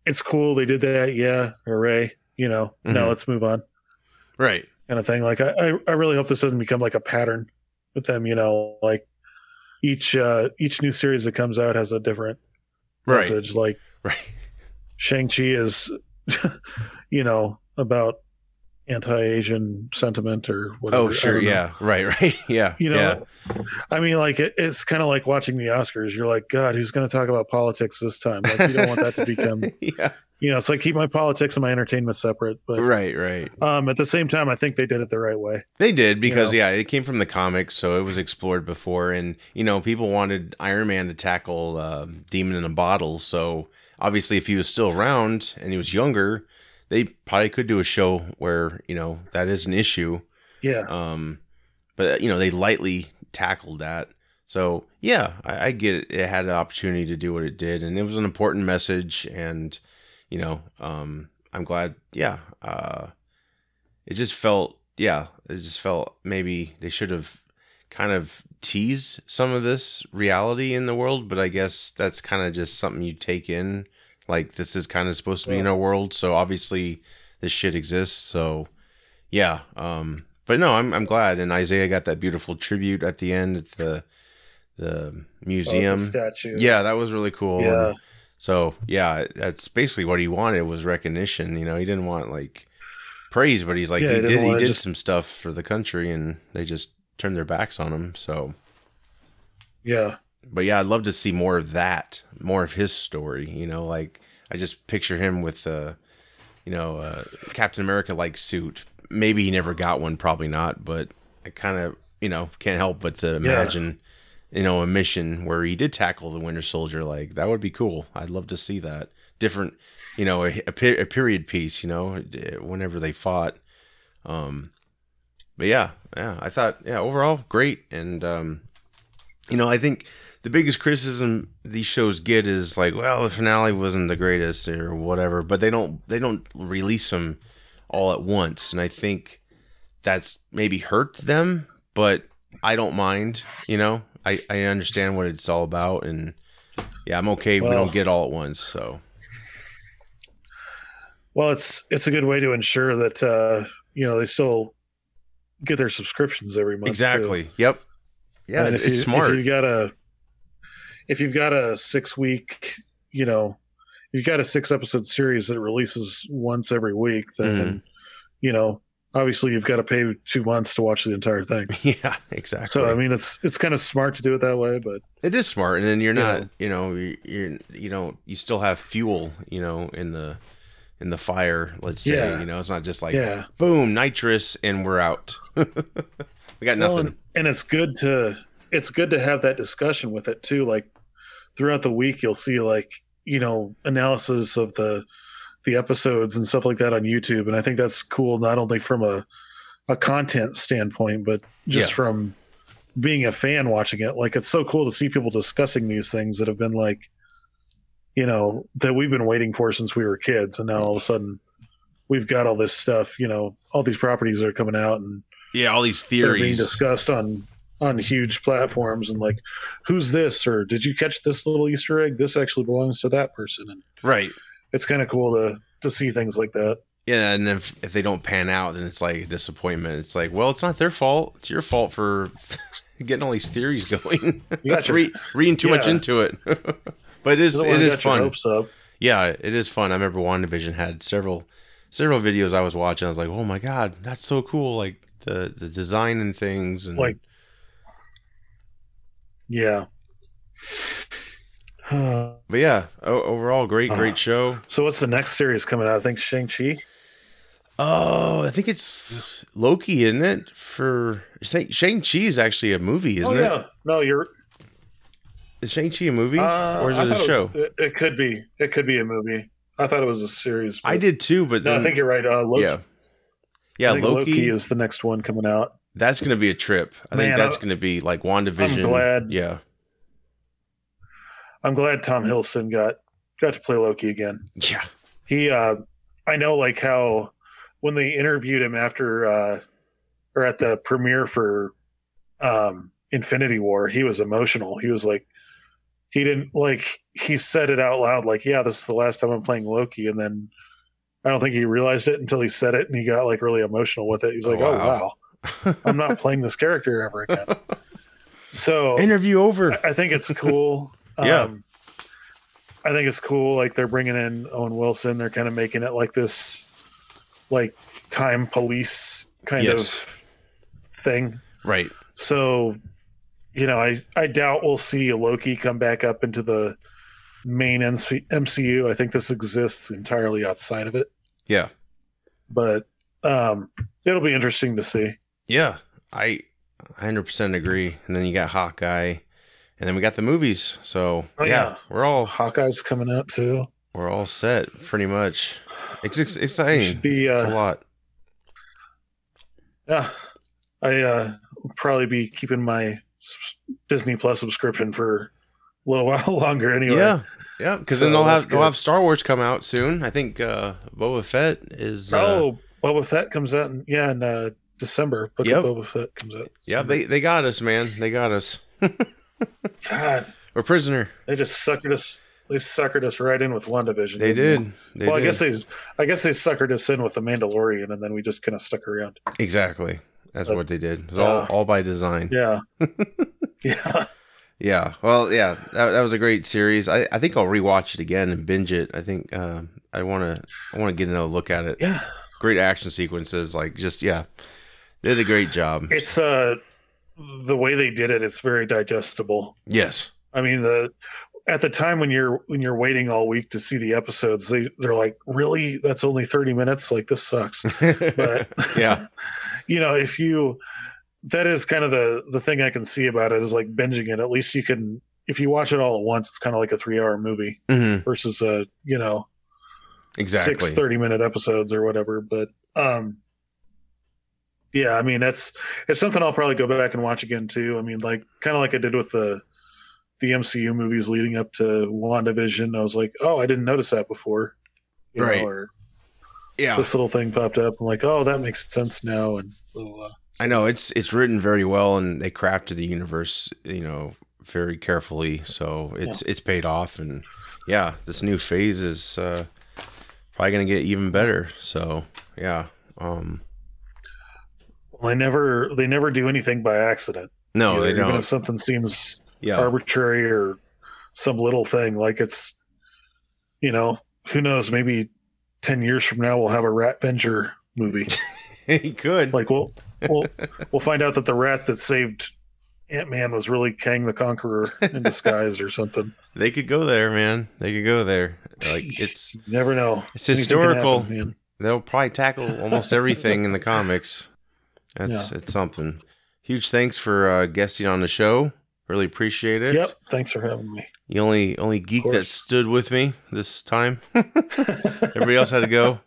it's cool they did that. Yeah, hooray! You know, now Mhm. let's move on, Right. kind of thing. Like I, I, I really hope this doesn't become like a pattern with them. You know, like each uh each new series that comes out has a different Right. message. Like Right. Shang Chi is, <laughs> you know, about anti-Asian sentiment or whatever. Oh, sure. Yeah. Right. <laughs> Right. Yeah. You yeah. know, I mean, like it, it's kind of like watching the Oscars. You're like, God, who's going to talk about politics this time? Like, you don't want that to become, <laughs> yeah. you know, it's like keep my politics and my entertainment separate. But Right. Right. um, at the same time, I think they did it the right way. They did because know? yeah, it came from the comics, so it was explored before, and you know people wanted Iron Man to tackle uh, Demon in a Bottle. So obviously, if he was still around and he was younger, they probably could do a show where you know that is an issue. Yeah, Um, but you know they lightly tackled that. So yeah, I, I get it. It had an opportunity to do what it did, and it was an important message. And you know, um, I'm glad. Yeah, uh, it just felt. Yeah, it just felt maybe they should have kind of teased some of this reality in the world, but I guess that's kind of just something you take in. Like this is kind of supposed to be in our world, so obviously this shit exists. So yeah, um, but no, I'm I'm glad. And Isaiah got that beautiful tribute at the end at the the Oh, the museum. statue. yeah, that was really cool. Yeah. And so yeah, that's basically what he wanted was recognition. You know, he didn't want like praise, but he's like Yeah, he he did he did just- some stuff for the country, and they just turned their backs on him. So, yeah, but yeah, I'd love to see more of that, more of his story. You know, like I just picture him with uh, you know, uh, Captain America like suit. Maybe he never got one, probably not, but I kind of you know can't help but to imagine. You know, a mission where he did tackle the Winter Soldier, like that would be cool. I'd love to see that different, you know, a, a, a period piece. You know, whenever they fought. Um, but yeah, yeah, I thought, yeah, overall great, and um, you know, I think the biggest criticism these shows get is like, well, the finale wasn't the greatest or whatever, but they don't they don't release them all at once, and I think that's maybe hurt them, but I don't mind, you know. I, I understand what it's all about, and yeah, I'm okay. we don't get all at once, so well, it's it's a good way to ensure that uh, you know they still get their subscriptions every month. too. exactly. Yep. Yeah, And it's you, smart. If you got a, if you've got a six week, you know, if you've got a six episode series that releases once every week, then Mm-hmm. you know, obviously you've got to pay two months to watch the entire thing. <laughs> yeah, exactly. So I mean, it's it's kind of smart to do it that way, but It is smart, and then you're You not, know. you know, you- you're, you know, you still have fuel, you know, in the, in the fire. Let's say, Yeah. you know, it's not just like, yeah, boom, nitrous, and we're out. <laughs> we got Well, nothing. and, and it's good to it's good to have that discussion with it too. Like throughout the week, you'll see like you know analysis of the the episodes and stuff like that on YouTube, and I think that's cool not only from a a content standpoint, but just Yeah. from being a fan watching it. Like it's so cool to see people discussing these things that have been like you know that we've been waiting for since we were kids, and now all of a sudden we've got all this stuff. You know, all these properties are coming out and yeah, all these theories being discussed on on huge platforms and like who's this or did you catch this little easter egg this actually belongs to that person and right. it's kind of cool to to see things like that Yeah, and if if they don't pan out, then it's like a disappointment. It's like, well, it's not their fault. It's your fault for <laughs> getting all these theories going. You got <laughs> your- Re- reading too much into it. <laughs> but it is it is fun. Yeah, it is fun. I remember WandaVision had several several videos I was watching. I was like, "Oh my god, that's so cool!" Like the the design and things, and Like- yeah <sighs> but yeah, overall, great Uh, great show. so what's the next series coming out i think shang-chi Oh, I think it's Loki, isn't it? For Shang Chi is actually a movie, isn't it? oh yeah, no, you're. Is Shang Chi a movie Uh, or is it a show? was- it, it could be. It could be a movie. I thought it was a series. I did too, but No, then, I think you're right. Uh, Loki, yeah, yeah, Loki. Loki is the next one coming out. That's gonna be a trip. I think that's I- gonna be like Wandavision. I'm glad. Yeah, I'm glad Tom Hiddleston got got to play Loki again. yeah, He, uh, I know, like how when they interviewed him after, uh, or at the premiere for um, Infinity War, he was emotional. He was like, he didn't like, he said it out loud, like, "Yeah, this is the last time I'm playing Loki," and then I don't think he realized it until he said it, and he got like really emotional with it. He's like, Oh, "Oh wow. <laughs> I'm not playing this character ever again." So Interview over. I I think it's cool. <laughs> Yeah. Um, I think it's cool. Like they're bringing in Owen Wilson. They're kind of making it like this, like time police kind Yes. of thing. Right. So, you know, I I doubt we'll see Loki come back up into the main MC- MCU. I think this exists entirely outside of it. Yeah. But um, it'll be interesting to see. Yeah. I 100% agree. And then you got Hawkeye, and then we got the movies. So Oh, yeah, yeah. we're all Hawkeye's coming out too. we're all set pretty much. It's ex- exciting. Should be it's a uh, lot. Yeah, I uh, probably be keeping my Disney Plus subscription for a little <laughs> while longer anyway. Yeah. Yeah, because then they'll have they'll have Star Wars come out soon. I think uh Boba Fett is uh, oh, Boba Fett comes out in yeah in uh, December. Book Yep. of Boba Fett comes out. Yeah, they they got us, man. They got us. <laughs> God, We're prisoner. they just suckered us. They suckered us right in with WandaVision. They didn't. They well, did. I guess they, I guess they suckered us in with the Mandalorian, and then we just kind of stuck around. exactly. That's But- what they did. It was all all by design. Yeah, <laughs> yeah. Yeah. Well, yeah, that, that was a great series. I, I think I'll rewatch it again and binge it. I think uh, I want to I want to get another look at it. Yeah, Great action sequences, like just yeah, did a great job. it's uh the way they did it. It's very digestible. yes. I mean the at the time when you're when you're waiting all week to see the episodes, they they're like, really? That's only thirty minutes? Like this sucks. <laughs> But yeah. <laughs> you know, if you that is kind of the the thing I can see about it is like binging it. At least you can if you watch it all at once, it's kind of like a three hour movie hmm versus a you know Exactly. six 30 minute episodes or whatever. But um yeah, I mean that's it's something I'll probably go back and watch again too. I mean, like kind of like I did with the the MCU movies leading up to WandaVision. I was like, oh, I didn't notice that before. You know, Right. or yeah. this little thing popped up. I'm like, oh, that makes sense now. And. I know it's it's written very well, and they crafted the universe, you know, very carefully. So it's it's paid off, and yeah, this new phase is uh, probably gonna get even better. So yeah, um, they never they never do anything by accident. no, either, they don't. Even if something seems Yeah, arbitrary or some little thing, like it's, you know, who knows? Maybe ten years from now we'll have a Rat Venger movie. <laughs> he could. like we'll we'll we'll find out that the rat that saved Ant Man was really Kang the Conqueror in <laughs> disguise or something. They could go there, man. They could go there. <laughs> Like it's You never know. It's historical. happen, man. they'll probably tackle almost everything in the comics. That's Yeah. it's something. Huge thanks for uh, guesting on the show. Really appreciate it. Yep. Thanks for having me. The only only geek that stood with me this time. <laughs> <laughs> Everybody else had to go.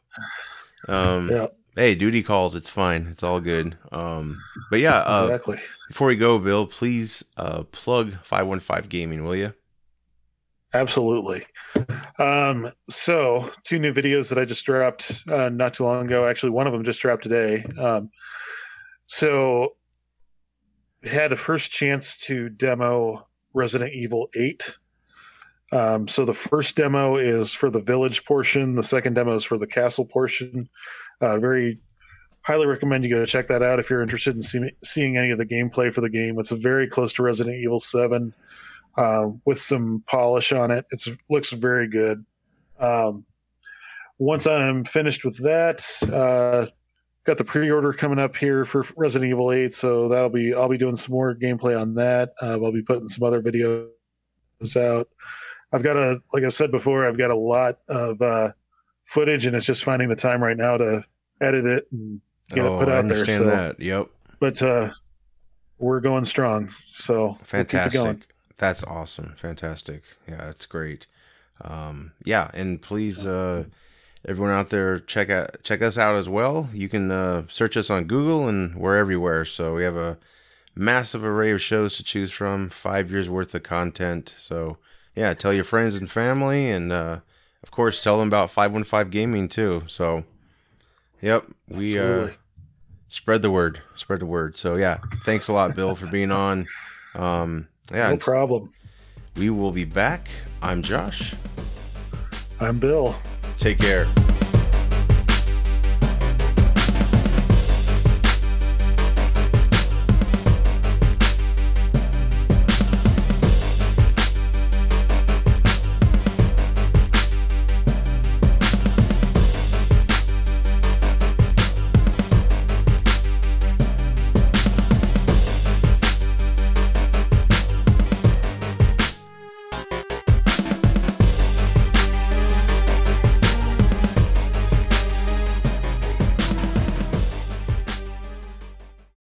Um, Yeah. Hey, duty calls. It's fine. It's all good. Um, but yeah, uh, exactly. before we go, Bill, please uh, plug five one five gaming, will you? Absolutely. Um, so, two new videos that I just dropped uh, not too long ago. Actually, one of them just dropped today. Um, so, had a first chance to demo Resident Evil 8. Um, so, the first demo is for the village portion, the second demo is for the castle portion. Uh, very highly recommend you go check that out if you're interested in see- seeing any of the gameplay for the game. It's very close to Resident Evil 7 uh, with some polish on it. It looks very good. Um, once I'm finished with that, uh, got the pre-order coming up here for Resident Evil 8, so that'll be I'll be doing some more gameplay on that. Uh, I'll be putting some other videos out. I've got a like I said before, I've got a lot of uh, footage, and it's just finding the time right now to edit it and get oh, it put I out there. understand So, that. Yep. but uh, we're going strong. So we'll Fantastic. going. That's awesome. Fantastic. Yeah, that's great. Um, yeah, and please, uh, everyone out there, check out check us out as well. You can uh, search us on Google, and we're everywhere. So we have a massive array of shows to choose from. Five years worth of content. So yeah, tell your friends and family, and uh, of course, tell them about Five One Five Gaming too. So, yep, we uh, spread the word. Spread the word. So yeah, thanks a lot, Bill, for being on. Um, yeah, no problem. we will be back. I'm Josh. I'm Bill. Take care.